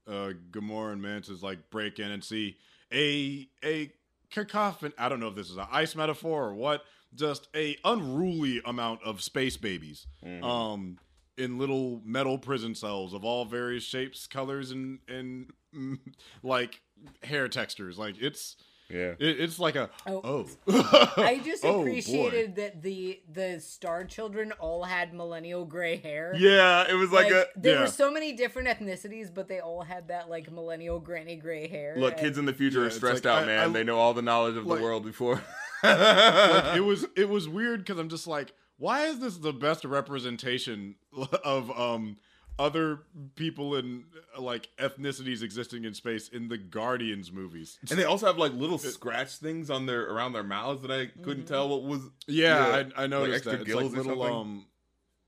uh, Gamora, and Mantis like break in and see a a cacophony. I don't know if this is an ice metaphor or what. Just a unruly amount of space babies. Mhm. Um, in little metal prison cells of all various shapes, colors, and and mm, like hair textures. Like it's yeah. it, it's like a Oh. oh. I just Oh, boy. appreciated that the the Star Children all had millennial gray hair. Yeah, it was like, Like, a there yeah. were so many different ethnicities, but they all had that like millennial granny gray hair. look. and- Kids in the future Yeah, are stressed like, out, I- man. I- they know all the knowledge of like- the world before. like, it was it was weird because I'm just like, why is this the best representation of um other people in uh, like ethnicities existing in space in the Guardians movies. And they also have like little scratch things on their around their mouths that I couldn't Mm-hmm. tell what was. Yeah, Yeah, I, I noticed extra that. It's like gills or little something? um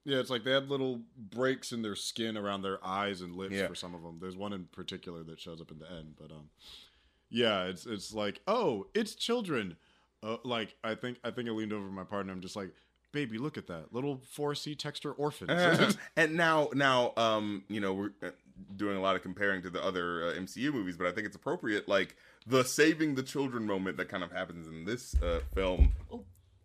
yeah, it's like they had little breaks in their skin around their eyes and lips Yeah. for some of them. There's one in particular that shows up in the end, but um yeah, it's it's like, "Oh, it's children." Uh, like I think I think I leaned over my partner I'm just like, "Baby, look at that. Little 4C texture orphans." and now, now, um, you know, we're uh, doing a lot of comparing to the other uh, MCU movies, but I think it's appropriate. Like the saving the children moment that kind of happens in this uh, film,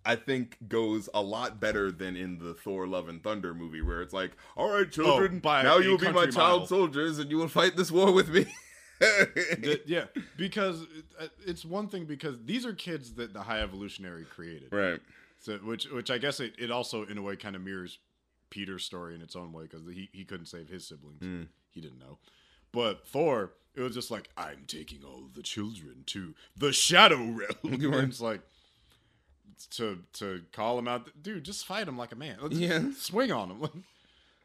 I think goes a lot better than in the Thor: Love and Thunder movie, where it's like, "All right, children, by now you will be my child mile." soldiers, and you will fight this war with me." That- yeah, because it- it's one thing because these are kids that the High Evolutionary created. right. So, which which I guess it, it also in a way kind of mirrors Peter's story in its own way because he he couldn't save his siblings. Hmm. He didn't know. But Thor, it was just like I'm taking all the children to the Shadow Realm. It's like to to call him out, dude. Just fight him like a man. Let's Yeah. swing on him.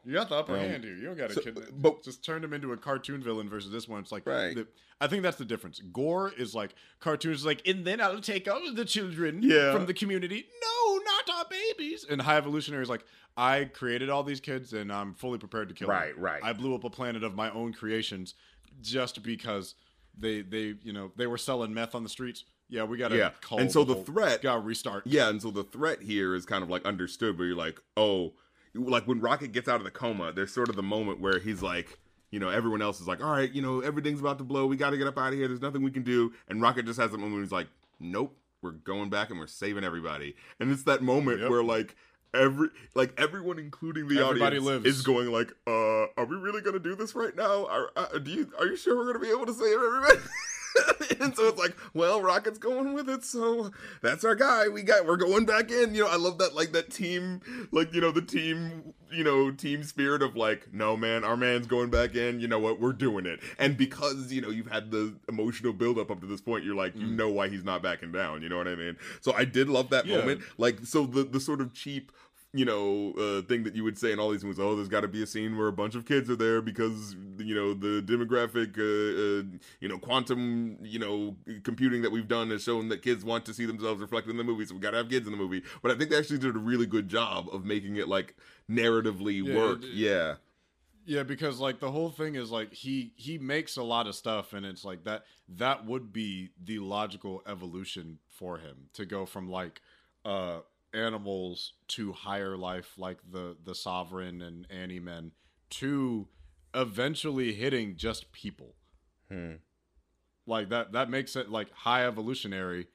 You got the upper Um, hand here. You don't got to so- kid. but- just turn him into a cartoon villain versus this one. It's like, Right. the- I think that's the difference. Gorr is like cartoons, is like, and then I'll take all the children Yeah. from the community. No, not our babies. And High Evolutionary is like, I created all these kids, and I'm fully prepared to kill them. Right, right. I blew up a planet of my own creations just because they they you know they were selling meth on the streets. Yeah, we got to Yeah. call And so the whole- threat- got to restart. Yeah, and so the threat here is kind of like understood, where you're like, oh, like when Rocket gets out of the coma, there's sort of the moment where he's like, you know, everyone else is like, all right, you know, everything's about to blow. We got to get up out of here. There's nothing we can do. And Rocket just has that moment where he's like, nope, we're going back and we're saving everybody. And it's that moment Yep. where like every like everyone including the Everybody audience lives. is going like uh are we really gonna do this right now are uh, do you are you sure we're gonna be able to save everybody and so it's like well rocket's going with it so that's our guy. We got we're going back in. You know i love that like that team like you know the team you know team spirit of like no man our man's going back in. You know what? We're doing it. And because you know you've had the emotional build up up to this point you're like you mm. know why he's not backing down. You know what i mean? So i did love that Yeah. moment. Like so the the sort of cheap you know, uh, thing that you would say in all these movies. Oh, there's got to be a scene where a bunch of kids are there because you know the demographic, uh, uh, you know, quantum, you know, computing that we've done has shown that kids want to see themselves reflected in the movie. So we got to have kids in the movie. But I think they actually did a really good job of making it like narratively Yeah, work. it- yeah, Yeah, because like the whole thing is like he he makes a lot of stuff, and it's like that that would be the logical evolution for him to go from like uh animals to higher life, like the the sovereign and Annie men, to eventually hitting just people. Hmm. Like that that makes it like high evolutionary.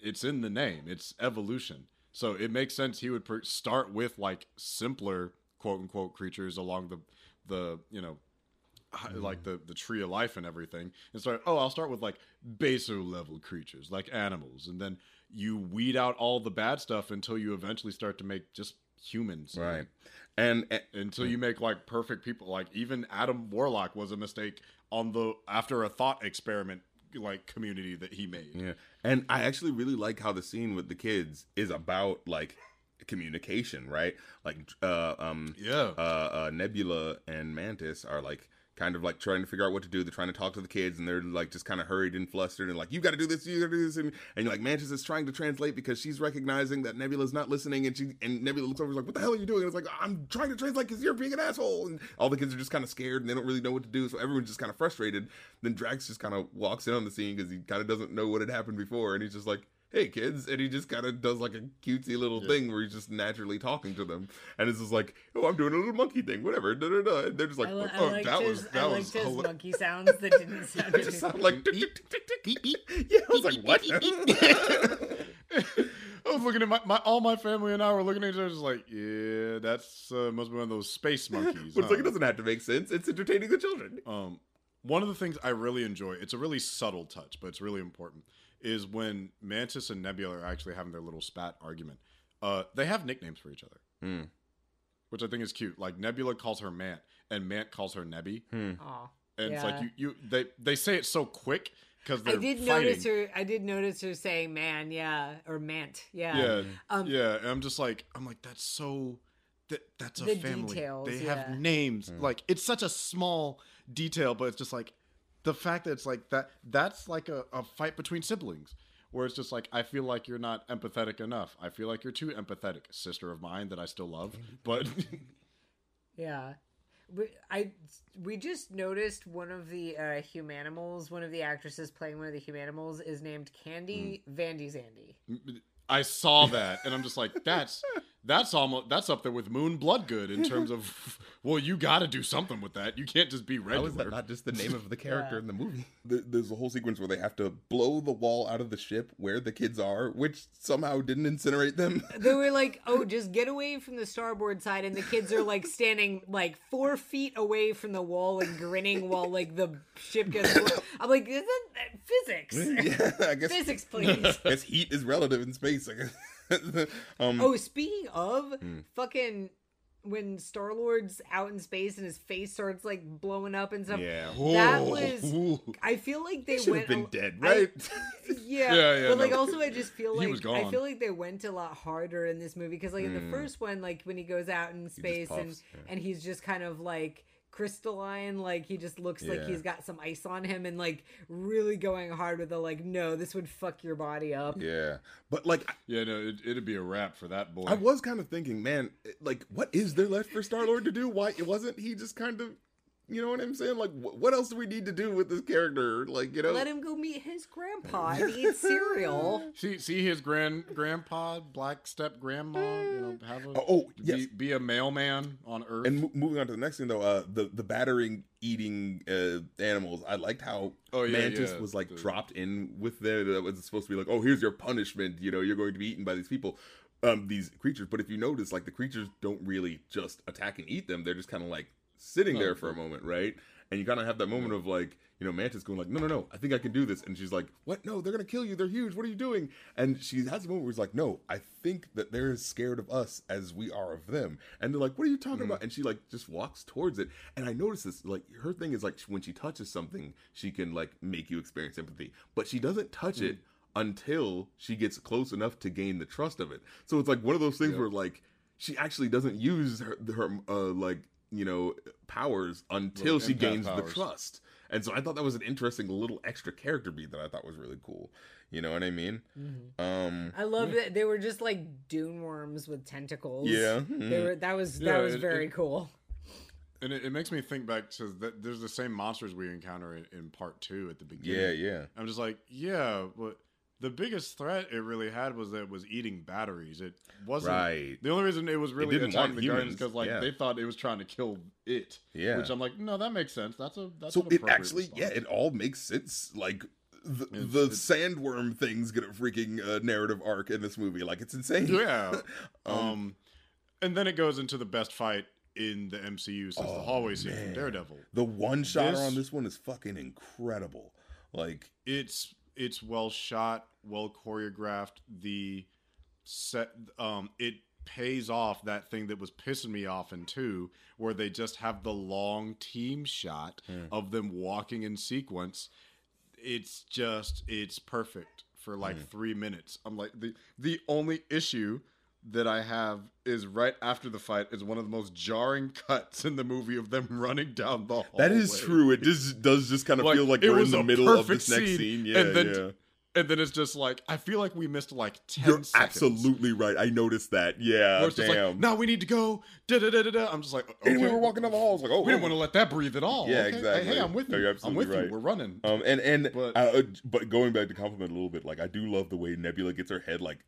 It's in the name. It's evolution. So it makes sense he would per- start with like simpler quote unquote creatures along the the you know hi- like the the tree of life and everything and start oh I'll start with like baser level creatures like animals and then you weed out all the bad stuff until you eventually start to make just humans right. And, and until you make like perfect people like even Adam Warlock was a mistake on the after a thought experiment like community that he made Yeah. And I actually really like how the scene with the kids is about like communication, right? Like uh um yeah uh, uh Nebula and Mantis are like kind of like trying to figure out what to do. They're trying to talk to the kids and they're like just kind of hurried and flustered and like you got to do this, you got to do this and, and you're like Mantis is trying to translate because she's recognizing that Nebula's not listening and she and Nebula looks over and is like what the hell are you doing? And it's like I'm trying to translate cuz you're being an asshole and all the kids are just kind of scared and they don't really know what to do. So everyone's just kind of frustrated. Then Drax just kind of walks in on the scene cuz he kind of doesn't know what had happened before and he's just like hey kids and he just kind of does like a cutesy little Yeah. thing where he's just naturally talking to them and it's just like oh i'm doing a little monkey thing whatever da, da, da. and they're just like I, li- I oh that his, was that liked was his hila- monkey sounds that didn't sound. it just sounded like tick, tick, tick, tick, tick. Beep beep. yeah i was like what I was looking at my, my all my family and I were looking at each other just like yeah that's uh, must be one of those space monkeys but it's like it doesn't have to make sense it's entertaining the children Um, one of the things I really enjoy, it's a really subtle touch, but it's really important, is when Mantis and Nebula are actually having their little spat argument. Uh, they have nicknames for each other, Hmm. which I think is cute. Like Nebula calls her Mant, and Mant calls her Nebby, Hmm. Aw. and it's like you, you they they say it so quick because I they're did fighting. notice her. I did notice her saying "man," yeah, or "mant," yeah. Yeah, Um, yeah, and I'm just like, I'm like, that's so that that's a The family. details, they yeah. have names. Like it's such a small detail, but it's just like the fact that it's like that. That's like a, a fight between siblings. Where it's just like I feel like you're not empathetic enough. I feel like you're too empathetic, sister of mine that I still love. But Yeah. We, I we just noticed one of the uh, humanimals, one of the actresses playing one of the humanimals is named Candy Hmm. Vandy Zandy. I saw that, and I'm just like, that's that's almost that's up there with Moon Bloodgood in terms of well, you got to do something with that. You can't just be How regular. is that not just the name of the character Yeah. in the movie? There's a whole sequence where they have to blow the wall out of the ship where the kids are, which somehow didn't incinerate them. They were like, "Oh, just get away from the starboard side," and the kids are like standing like four feet away from the wall and grinning while like the ship gets. blown. I'm like, "Isn't that physics? yeah, I guess, Physics, please." I guess heat is relative in space. I guess. um, Oh, speaking of Hmm. fucking when Star Lord's out in space and his face starts like blowing up and stuff. yeah. That Whoa. was. I feel like they went. have been dead, I- right? yeah, Yeah, yeah, but like also I just feel He like I feel like they went a lot harder in this movie because like in the Mm. first one, like when he goes out in space and yeah. and he's just kind of like crystalline, like he just looks like he's got some ice on him and like really going hard with the like, no, this would fuck your body up. yeah. But like, Yeah, no, it, it'd be a wrap for that boy. I was kind of thinking, man, like, what is there left for Star Lord to do? Why it wasn't he just kind of, you know what I'm saying? Like, wh- what else do we need to do with this character? Like, you know, Let him go meet his grandpa and eat cereal. see see his grand grandpa, black step grandma. You know, have a Oh, oh, be, yes. be a mailman on Earth. And mo- moving on to the next thing, though, uh, the the battering eating uh, animals. I liked how Oh, yeah, Mantis yeah, was like the- dropped in with them. that was supposed to be like, oh, here's your punishment. You know, you're going to be eaten by these people, um, these creatures. But if you notice, like the creatures don't really just attack and eat them. They're just kind of like sitting Oh, there for a moment, right? And you kind of have that moment of like, you know, Mantis going like, no, no, no, I think I can do this. And she's like, what? No, they're gonna kill you. They're huge. What are you doing? And she has a moment where she's like, no, I think that they're as scared of us as we are of them. And they're like, what are you talking Mm-hmm. about? And she like just walks towards it. And I notice this, like her thing is like when she touches something, she can like make you experience empathy, but she doesn't touch Mm. it until she gets close enough to gain the trust of it. So it's like one of those things Yep. where like she actually doesn't use her, her uh, like you know powers until Little she empath gains the trust. And so I thought that was an interesting little extra character beat that I thought was really cool. You know what I mean? Um, I love that they were just like dune worms with tentacles. yeah. They were that was that was it- very it- cool. and it, it makes me think back to that. There's the same monsters we encounter in, in part two at the beginning. Yeah, yeah. I'm just like, yeah, but the biggest threat it really had was that it was eating batteries. It wasn't. Right. The only reason it was really didn't attacking the humans, because like yeah. they thought it was trying to kill it. Yeah. Which I'm like, no, that makes sense. That's a that's so it actually, yeah, it all makes sense. Like the, It's- the it's- sandworm things get a freaking uh, narrative arc in this movie. Like it's insane. yeah. Um, um, and then it goes into the best fight in the MCU since the Oh, hallway scene from. Daredevil. The one shot on this one is fucking incredible. Like it's it's well shot, well choreographed. The set um it pays off that thing that was pissing me off in two, where they just have the long team shot Hmm. of them walking in sequence. It's just it's perfect for like Hmm. three minutes. I'm like the the only issue that I have is right after the fight is one of the most jarring cuts in the movie of them running down the hallway. that is true. It just does just kind of Like, feel like it we're in the middle of this next scene, scene. Yeah, and then yeah. And then it's just like I feel like we missed like 10 You're seconds. absolutely right. I noticed that. Yeah, Where it's just like, now we need to go. Da da da da da. I'm just like, okay. and we were walking down the halls like, oh, We didn't oh. want to let that breathe at all. Yeah, okay? Hey, exactly. Hey, I'm with No, you. I'm with right. you. We're running. Um, and and But- uh, uh, but going back to compliment a little bit, like I do love the way Nebula gets her head like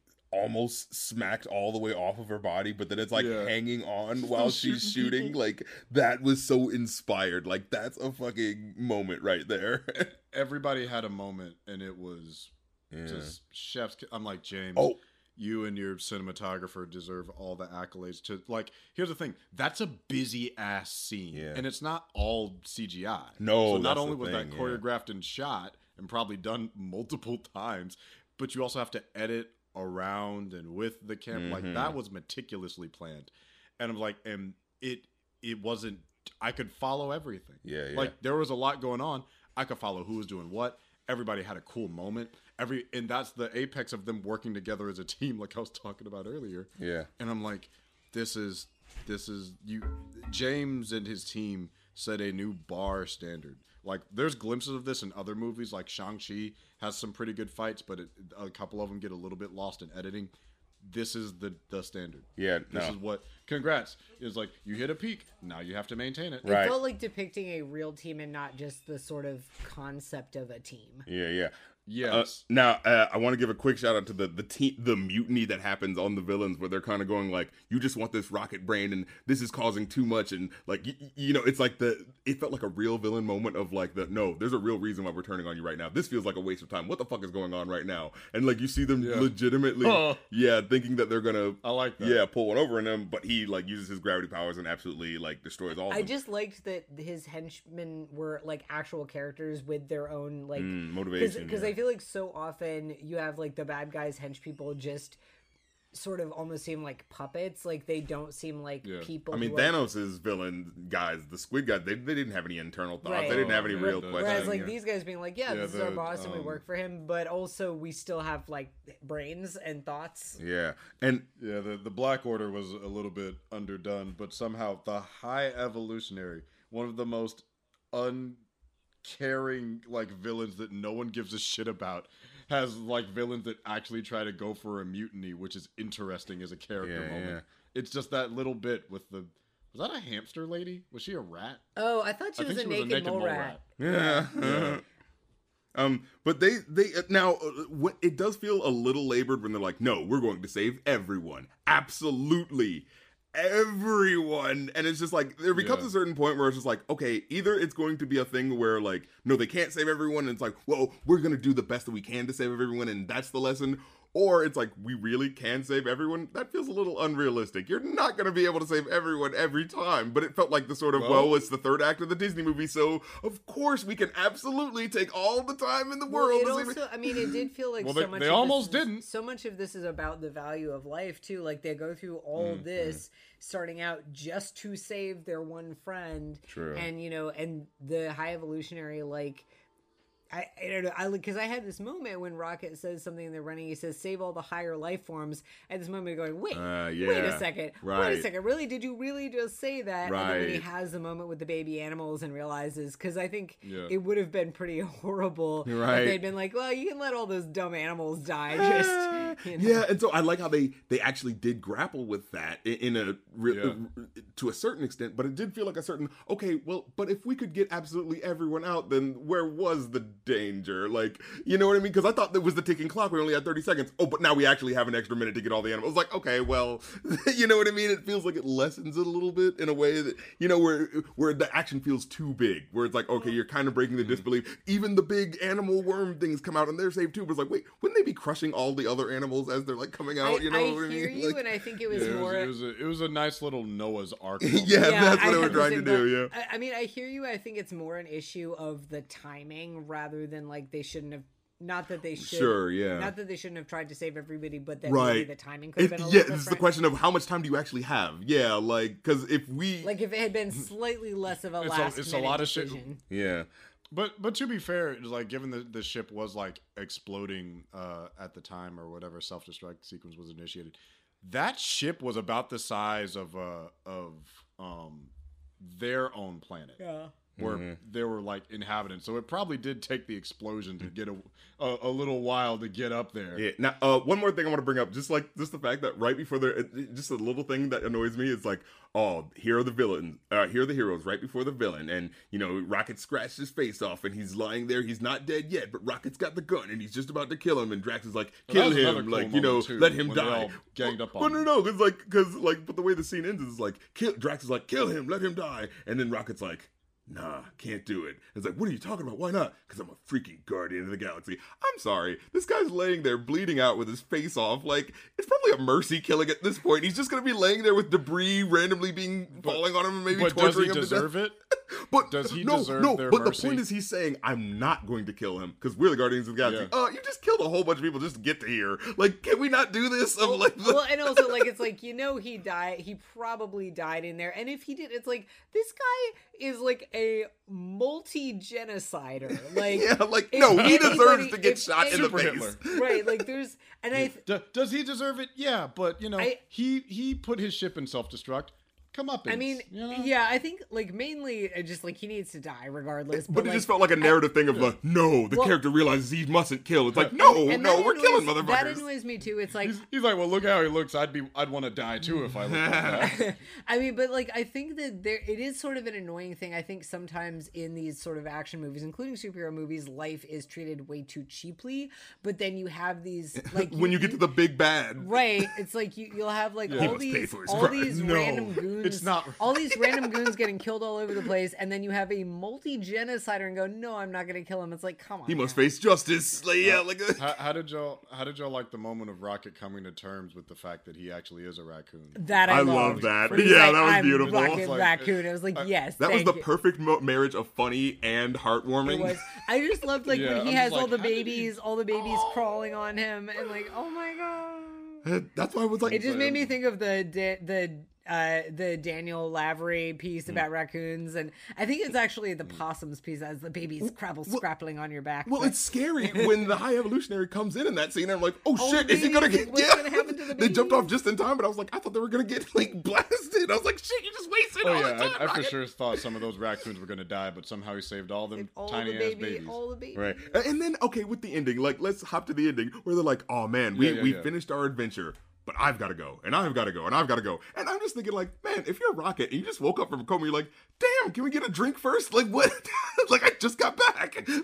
almost smacked all the way off of her body, but then it's like Yeah. hanging on while she's shooting. Like that was so inspired. Like that's a fucking moment right there. Everybody had a moment, and it was yeah. just chef's. I'm like James. Oh, you and your cinematographer deserve all the accolades to like here's the thing that's a busy ass scene Yeah. and it's not all cgi No, so not only was thing, that choreographed and shot and probably done multiple times but you also have to edit around and with the camera like Mhm. that was meticulously planned and i'm like and it it wasn't i could follow everything yeah, yeah. like there was a lot going on. I could follow who was doing what. Everybody had a cool moment. Every and that's the apex of them working together as a team, like I was talking about earlier. yeah. And I'm like, this is this is you. James and his team set a new bar standard. Like there's glimpses of this in other movies, like Shang Chi has some pretty good fights, but it, a couple of them get a little bit lost in editing. This is the the standard. Yeah, This no. is what. Congrats. Is like you hit a peak. Now you have to maintain it. Right. It felt like depicting a real team and not just the sort of concept of a team. Yeah, yeah. Uh, Yes. now, uh, I want to give a quick shout out to the the te- the mutiny that happens on the villains, where they're kind of going like, "You just want this rocket brain, and this is causing too much," and like, y- y- you know, it's like the it felt like a real villain moment of like the no, there's a real reason why we're turning on you right now. This feels like a waste of time. What the fuck is going on right now? And like you see them Yeah. legitimately, Huh. yeah, thinking that they're gonna, I like that. yeah, pull one over on him, but he like uses his gravity powers and absolutely like destroys all of I them. just liked that his henchmen were like actual characters with their own like Mm, motivation, because yeah. I feel like so often you have like the bad guys hench people just sort of almost seem like puppets like they don't seem like Yeah. people I mean, who are- villain guys, the Squid guys, they, they didn't have any internal thoughts. Right. They didn't have any Oh, real right. questions. Whereas like yeah. these guys being like, yeah, Yeah, this is our the, boss and we um, work for him, but also we still have like brains and thoughts. Yeah, and Yeah, the, the Black Order was a little bit underdone, but somehow the High Evolutionary, one of the most uncaring like villains that no one gives a shit about, has like villains that actually try to go for a mutiny, which is interesting as a character Yeah, moment. It's just that little bit with the was that a hamster lady? Was she a rat? Oh, I thought she I was, a, she was naked mole rat. yeah. Yeah. um, but they they uh, now uh, what it does feel a little labored when they're like, no, we're going to save everyone, absolutely. Everyone, and it's just like there becomes Yeah. a certain point where it's just like, okay, either it's going to be a thing where like, no, they can't save everyone, and it's like, well, we're gonna do the best that we can to save everyone, and that's the lesson, or it's like we really can save everyone. That feels a little unrealistic. You're not gonna be able to save everyone every time, but it felt like the sort of well, Well- it's the third act of the Disney movie, so of course we can absolutely take all the time in the Well, world. it also, I mean, it did feel like Well, so they- much. they of this almost is- didn't. So much of this is about the value of life too. Like they go through all Mm-hmm. this, starting out just to save their one friend, True. and you know, and the high evolutionary like. I, I don't know. I because I had this moment when Rocket says something in the running. He says, "Save all the higher life forms." At this moment, going, "Wait, Uh, wait a second, wait a second. Really? Did you really just say that?" And then when he has the moment with the baby animals and realizes, because I think Yeah. it would have been pretty horrible Right. if they'd been like, "Well, you can let all those dumb animals die." Just you know. Yeah, and so I like how they they actually did grapple with that in, in a re- Yeah. to a certain extent, but it did feel like a certain okay. Well, but if we could get absolutely everyone out, then where was the danger? Like, you know what I mean? Because I thought that was the ticking clock. We only had thirty seconds. Oh, but now we actually have an extra minute to get all the animals. Like, okay, well, you know what I mean? It feels like it lessens it a little bit in a way that you know where where the action feels too big. Where it's like, okay, you're kind of breaking the mm-hmm. disbelief. Even the big animal worm things come out and they're saved too. But it's like, wait, wouldn't they be crushing all the other animals as they're like coming out? I, you know I what I hear mean? you, Like- and I think it was Yeah, it, was, more. it was a it was a nice little Noah's Ark. yeah, moment. that's what I they were trying to do. but Yeah. I, I mean, I hear you. I think it's more an issue of the timing rather than like they shouldn't have. Not that they should. Sure, yeah. Not that they shouldn't have tried to save everybody, but that Right. maybe the timing could have been a yeah, little it's the question of how much time do you actually have? Yeah, like because if we, Like if it had been slightly less of a It's a- last it's a minute lot of shit- yeah, But but to be fair, it like given the the ship was like exploding uh, at the time or whatever self destruct sequence was initiated, that ship was about the size of uh of um their own planet. Yeah. Where Mm-hmm. there were like inhabitants, so it probably did take the explosion to get a, a a little while to get up there. yeah. Now, uh, one more thing I want to bring up, just like just the fact that right before the, just a little thing that annoys me is like, oh, here are the villains, uh, here are the heroes right before the villain, and you know, Rocket scratched his face off, and he's lying there, he's not dead yet, but Rocket's got the gun, and he's just about to kill him, and Drax is like, kill another him, cool like you know, too, let him die. ganged up well, on no, him. no, because like, because like, but the way the scene ends is like, kill. Drax is like, kill him, let him die, and then Rocket's like. Nah, can't do it. It's like, what are you talking about? Why not? Because I'm a freaking guardian of the galaxy. I'm sorry. This guy's laying there bleeding out with his face off. Like, it's probably a mercy killing at this point. He's just going to be laying there with debris randomly being falling on him and maybe But does he him deserve to death. it? But Does he no, deserve no, their but mercy? the point is he's saying, I'm not going to kill him because we're the Guardians of the Galaxy. Yeah. Uh, you just killed a whole bunch of people just to get to here. Like, can we not do this? I'm like, well, and also like it's like you know he died. He probably died in there, and if he did, it's like this guy is like a multi-genocider. Like yeah, like, no, he anybody- deserves to get if shot in the Super face. Hitler. right. Like there's, and I. D- does he deserve it? Yeah, but you know, I- he he put his ship in self destruct. Come up. I mean, you know? yeah, I think like mainly just like he needs to die regardless. But, it like, just felt like a narrative thing of like, no, the Well- character realizes he mustn't kill. It's like, no, and no, that we're killing annoys- That annoys me too. It's like He's, he's like, well, look how he looks. I'd be, I'd want to die too if I looked like that. I mean, but like I think that there it is sort of an annoying thing. I think sometimes in these sort of action movies, including superhero movies, life is treated way too cheaply. But then you have these like when you get to the big bad. right, it's like you you'll have like He all these all crime. these No, random goons. It's not- all these random goons getting killed all over the place, and then you have a multi genocider and go, no, I'm not going to kill him. It's like, come on, He must now. face justice. Like, yeah, like uh, how, how did y'all, how did y'all like the moment of Rocket coming to terms with the fact that he actually is a raccoon? That I, I love that. Yeah, like, that was I'm beautiful. Rocket It's like- raccoon. I was like, I- yes, that was the you. perfect mo- marriage of funny and heartwarming. It was. I just loved like Yeah, when he I'm has just all like, the how did he- babies, all the babies crawling on him, and like, oh my god! That's why I was like, It just made me think of the da- the uh the Daniel Lavery piece Hmm. about raccoons, and I think it's actually the possums piece as the babies crabble scrappling on your back. Well, but- it's scary when the high evolutionary comes in in that scene. And I'm like, oh, Oh, shit, is he gonna get? what's gonna happen to the they jumped off just in time, but I was like, I thought they were gonna get like blasted. I was like, shit, you just wasted Oh all yeah, the time. I, I for sure thought some of those raccoons were gonna die, but somehow he saved all them all tiny the ass babies. all the babies. Right, and then okay, with the ending, like let's hop to the ending where they're like, oh man, we Yeah, yeah, we yeah. finished our adventure. But I've got to go, and I've got to go, and I've got to go, and I'm just thinking, like, man, if you're a rocket and you just woke up from a coma, you're like, damn, can we get a drink first? Like, what? like, I just got back.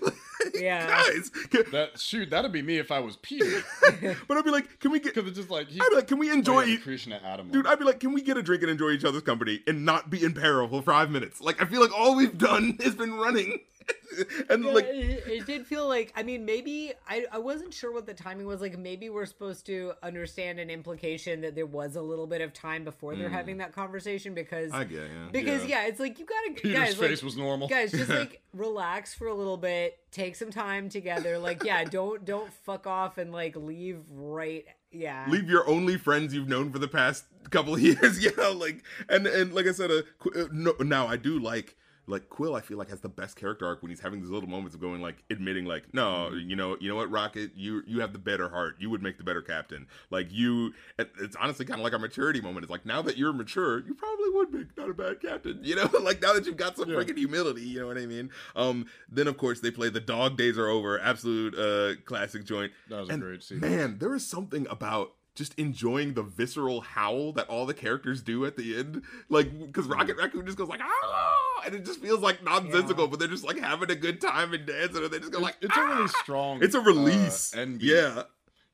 Yeah. guys. Can, That shoot, that'd be me if I was Peter, but I'd be like, can we get? because it's just like he. I'd be like, can we enjoy? oh, yeah, each- the Krishna Atom. Dude, I'd be like, can we get a drink and enjoy each other's company and not be in peril for five minutes? Like, I feel like all we've done has been running. and Yeah, like, it, it did feel like I mean maybe I, I wasn't sure what the timing was like maybe we're supposed to understand an implication that there was a little bit of time before they're having that conversation because I get, yeah. because Yeah. yeah. it's like you gotta Peter's guys face like, was normal. guys just like relax for a little bit take some time together like yeah don't don't fuck off and like leave right yeah leave your only friends you've known for the past couple of years. yeah, like, and and like I said, uh, uh, no, now I do like. Like Quill, I feel like has the best character arc when he's having these little moments of going like admitting like, no, you know, you know what, Rocket, you you have the better heart. You would make the better captain. Like you, it's honestly kind of like a maturity moment. It's like now that you're mature, you probably would make not a bad captain. You know, like now that you've got some Yeah. freaking humility. You know what I mean? Um, then of course they play the Dog Days Are Over, absolute uh classic joint. That was a great scene. Man, there is something about just enjoying the visceral howl that all the characters do at the end. Like, because Rocket Raccoon just goes like, ah, and it just feels like nonsensical, Yeah. but they're just like having a good time and dancing, and they just go like, it's a really "Ah!" strong. It's a release. Uh, beat. yeah.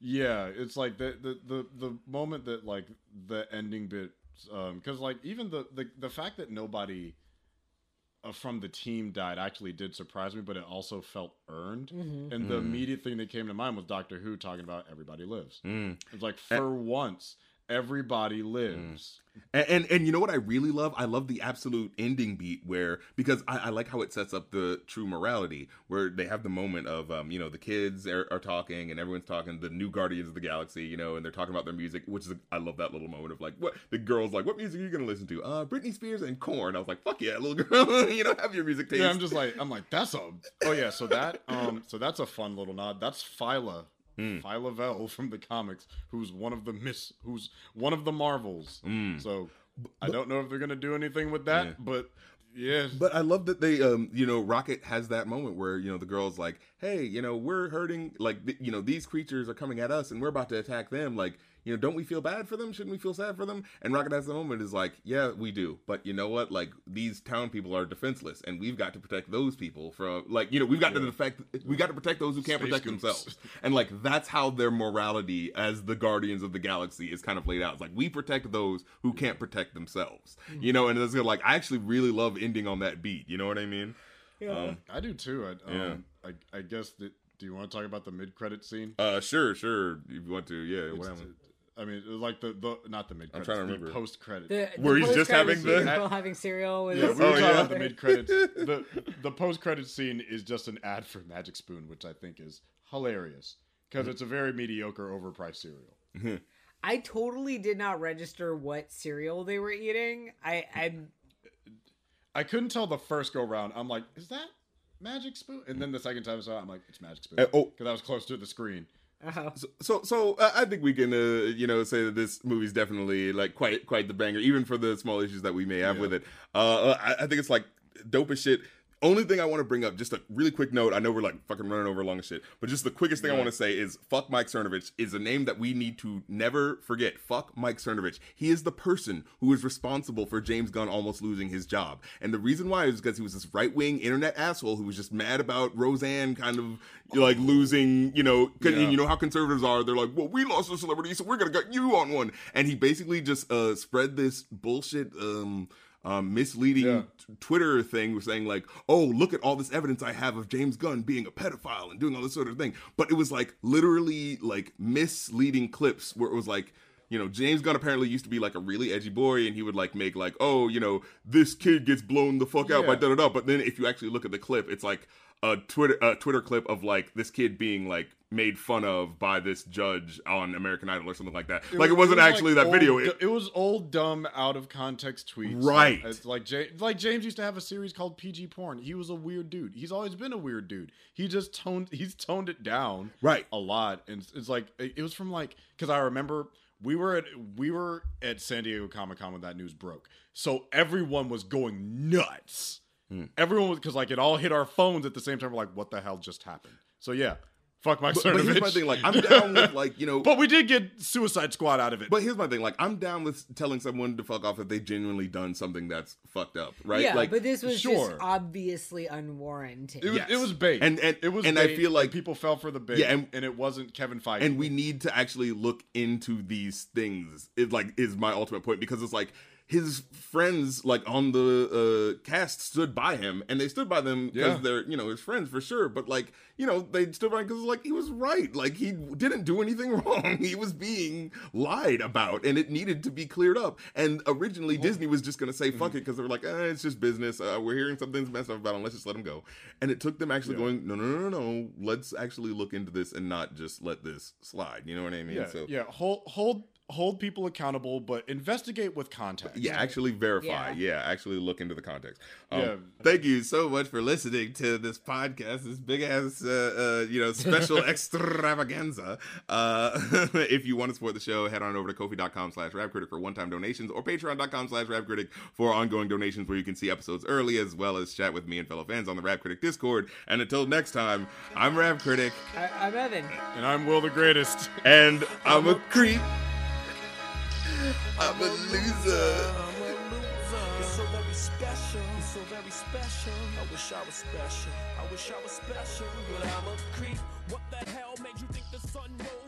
Yeah, it's like the the the, the moment that like the ending bit, um, because like even the, the the fact that nobody uh, from the team died actually did surprise me, but it also felt earned. Mhm. And the Mm. immediate thing that came to mind was Doctor Who talking about everybody lives. Mm. It's like for once, everybody lives. And, and and you know what I really love? I love the absolute ending beat where because I, I like how it sets up the true morality where they have the moment of um you know the kids are, are talking and everyone's talking the new Guardians of the Galaxy you know and they're talking about their music which is I love that little moment of like what the girls like what music are you gonna listen to uh Britney Spears and Korn I was like fuck yeah little girl you know have your music taste Yeah, I'm just like I'm like that's a oh yeah so that um so that's a fun little nod. That's Phyla. Mm. Phyla Vell from the comics, who's one of the miss, who's one of the Marvels. Mm. So I don't know if they're gonna do anything with that, Yeah. but yeah, But I love that they, um, you know, Rocket has that moment where you know the girl's like, "Hey, you know, we're hurting. Like, th- you know, these creatures are coming at us, and we're about to attack them. Like, you know, don't we feel bad for them? Shouldn't we feel sad for them?" And Rocket has the moment is like, "Yeah, we do. But you know what? Like, these town people are defenseless, and we've got to protect those people from, like, you know, we've got to Yeah. protect, we got to protect those who can't Space protect goops. themselves. And like, that's how their morality as the Guardians of the Galaxy is kind of laid out. It's like we protect those who can't protect themselves. You know, and it's like I actually really love ending on that beat. You know what I mean? Yeah. Um, I do too. I, Yeah. um, I, I guess that. Do you want to talk about the mid-credit scene? uh, sure, sure. If you want to, yeah. It's- Whatever. I mean, like the, the not the mid-credits, trying to the remember. post-credit. the, Where he's just having the- scene, having cereal with Yeah, we were Oh, talking yeah. about the mid credits. the the post credit scene is just an ad for Magic Spoon, which I think is hilarious because Mm-hmm. it's a very mediocre, overpriced cereal. I totally did not register what cereal they were eating. I I I couldn't tell the first go round. I'm like, is that Magic Spoon? And then the second time I saw it, I'm like, it's Magic Spoon Uh, oh. because I was close to the screen. Oh. So, so, so uh, I think we can, uh, you know, say that this movie's definitely like quite, quite the banger, even for the small issues that we may have Yeah. with it. Uh, I, I think it's like dope as shit. Only thing I want to bring up, just a really quick note. I know we're like fucking running over long as shit, but just the quickest thing I want to say is fuck Mike Cernovich is a name that we need to never forget. Fuck Mike Cernovich. He is the person who is responsible for James Gunn almost losing his job. And the reason why is because he was this right wing internet asshole who was just mad about Roseanne kind of like losing, you know, Yeah. you know how conservatives are. They're like, well, we lost a celebrity, so we're going to get you on one. And he basically just uh, spread this bullshit. Um, um, misleading Yeah. t- Twitter thing was saying like, "Oh, look at all this evidence I have of James Gunn being a pedophile and doing all this sort of thing." But it was like literally like misleading clips where it was like, you know, James Gunn apparently used to be like a really edgy boy, and he would like make like, "Oh, you know, this kid gets blown the fuck out by da da da." But then if you actually look at the clip, it's like a Twitter a Twitter clip of like this kid being like made fun of by this judge on American Idol or something like that. like it was- wasn't was, actually like, that video. It- It, was old, dumb, out of context tweets. Right. It's like J- like James used to have a series called PG Porn. He was a weird dude. He's always been a weird dude. He just toned he's toned it down Right. a lot, and it's, like it it was from like because I remember we were at we were at San Diego Comic Con when that news broke, so everyone was going nuts. Hmm. Everyone was because like it all hit our phones at the same time. We're like, what the hell just happened? So yeah, fuck Mike but, but here's my thing: like I'm down with like you know But we did get Suicide Squad out of it. But here's my thing: like, I'm down with telling someone to fuck off if they genuinely done something that's fucked up, right? Yeah, like, but this was sure. just obviously unwarranted. It was, Yes. it was bait, And- and- it was, and I feel like- people fell for the bait, Yeah, and, and- it wasn't Kevin Feige. and we need to actually look into these things. It like is my ultimate point because it's like his friends, like on the uh, cast, stood by him, and they stood by them because Yeah. they're you know his friends for sure. But like you know they stood by him because like he was right. Like he didn't do anything wrong. He was being lied about, and it needed to be cleared up. And originally Disney was just gonna say mm-hmm. fuck it because they were like, eh, it's just business. Uh, we're hearing something's messed up about him. Let's just let him go. And it took them actually Yeah. going, no, no, no, no, no. Let's actually look into this and not just let this slide. You know what I mean? yeah, so yeah, hold hold hold people accountable, but investigate with context. yeah, actually verify. Yeah. Yeah. actually look into the context. Um, Yeah. Thank you so much for listening to this podcast, this big ass, uh, uh, you know, special extravaganza. Uh, if you want to support the show, head on over to kofi.com slash rapcritic for one-time donations or patreon.com slash rapcritic for ongoing donations where you can see episodes early as well as chat with me and fellow fans on the Rap Critic Discord. And until next time, I'm Rap Critic I, I'm Evan. and I'm Will the Greatest. and I'm a creep. I'm a loser. i'm a loser it's so very special, it's so very special. I wish I was special, I wish I was special, but I'm a creep. What the hell made you think the sun rose?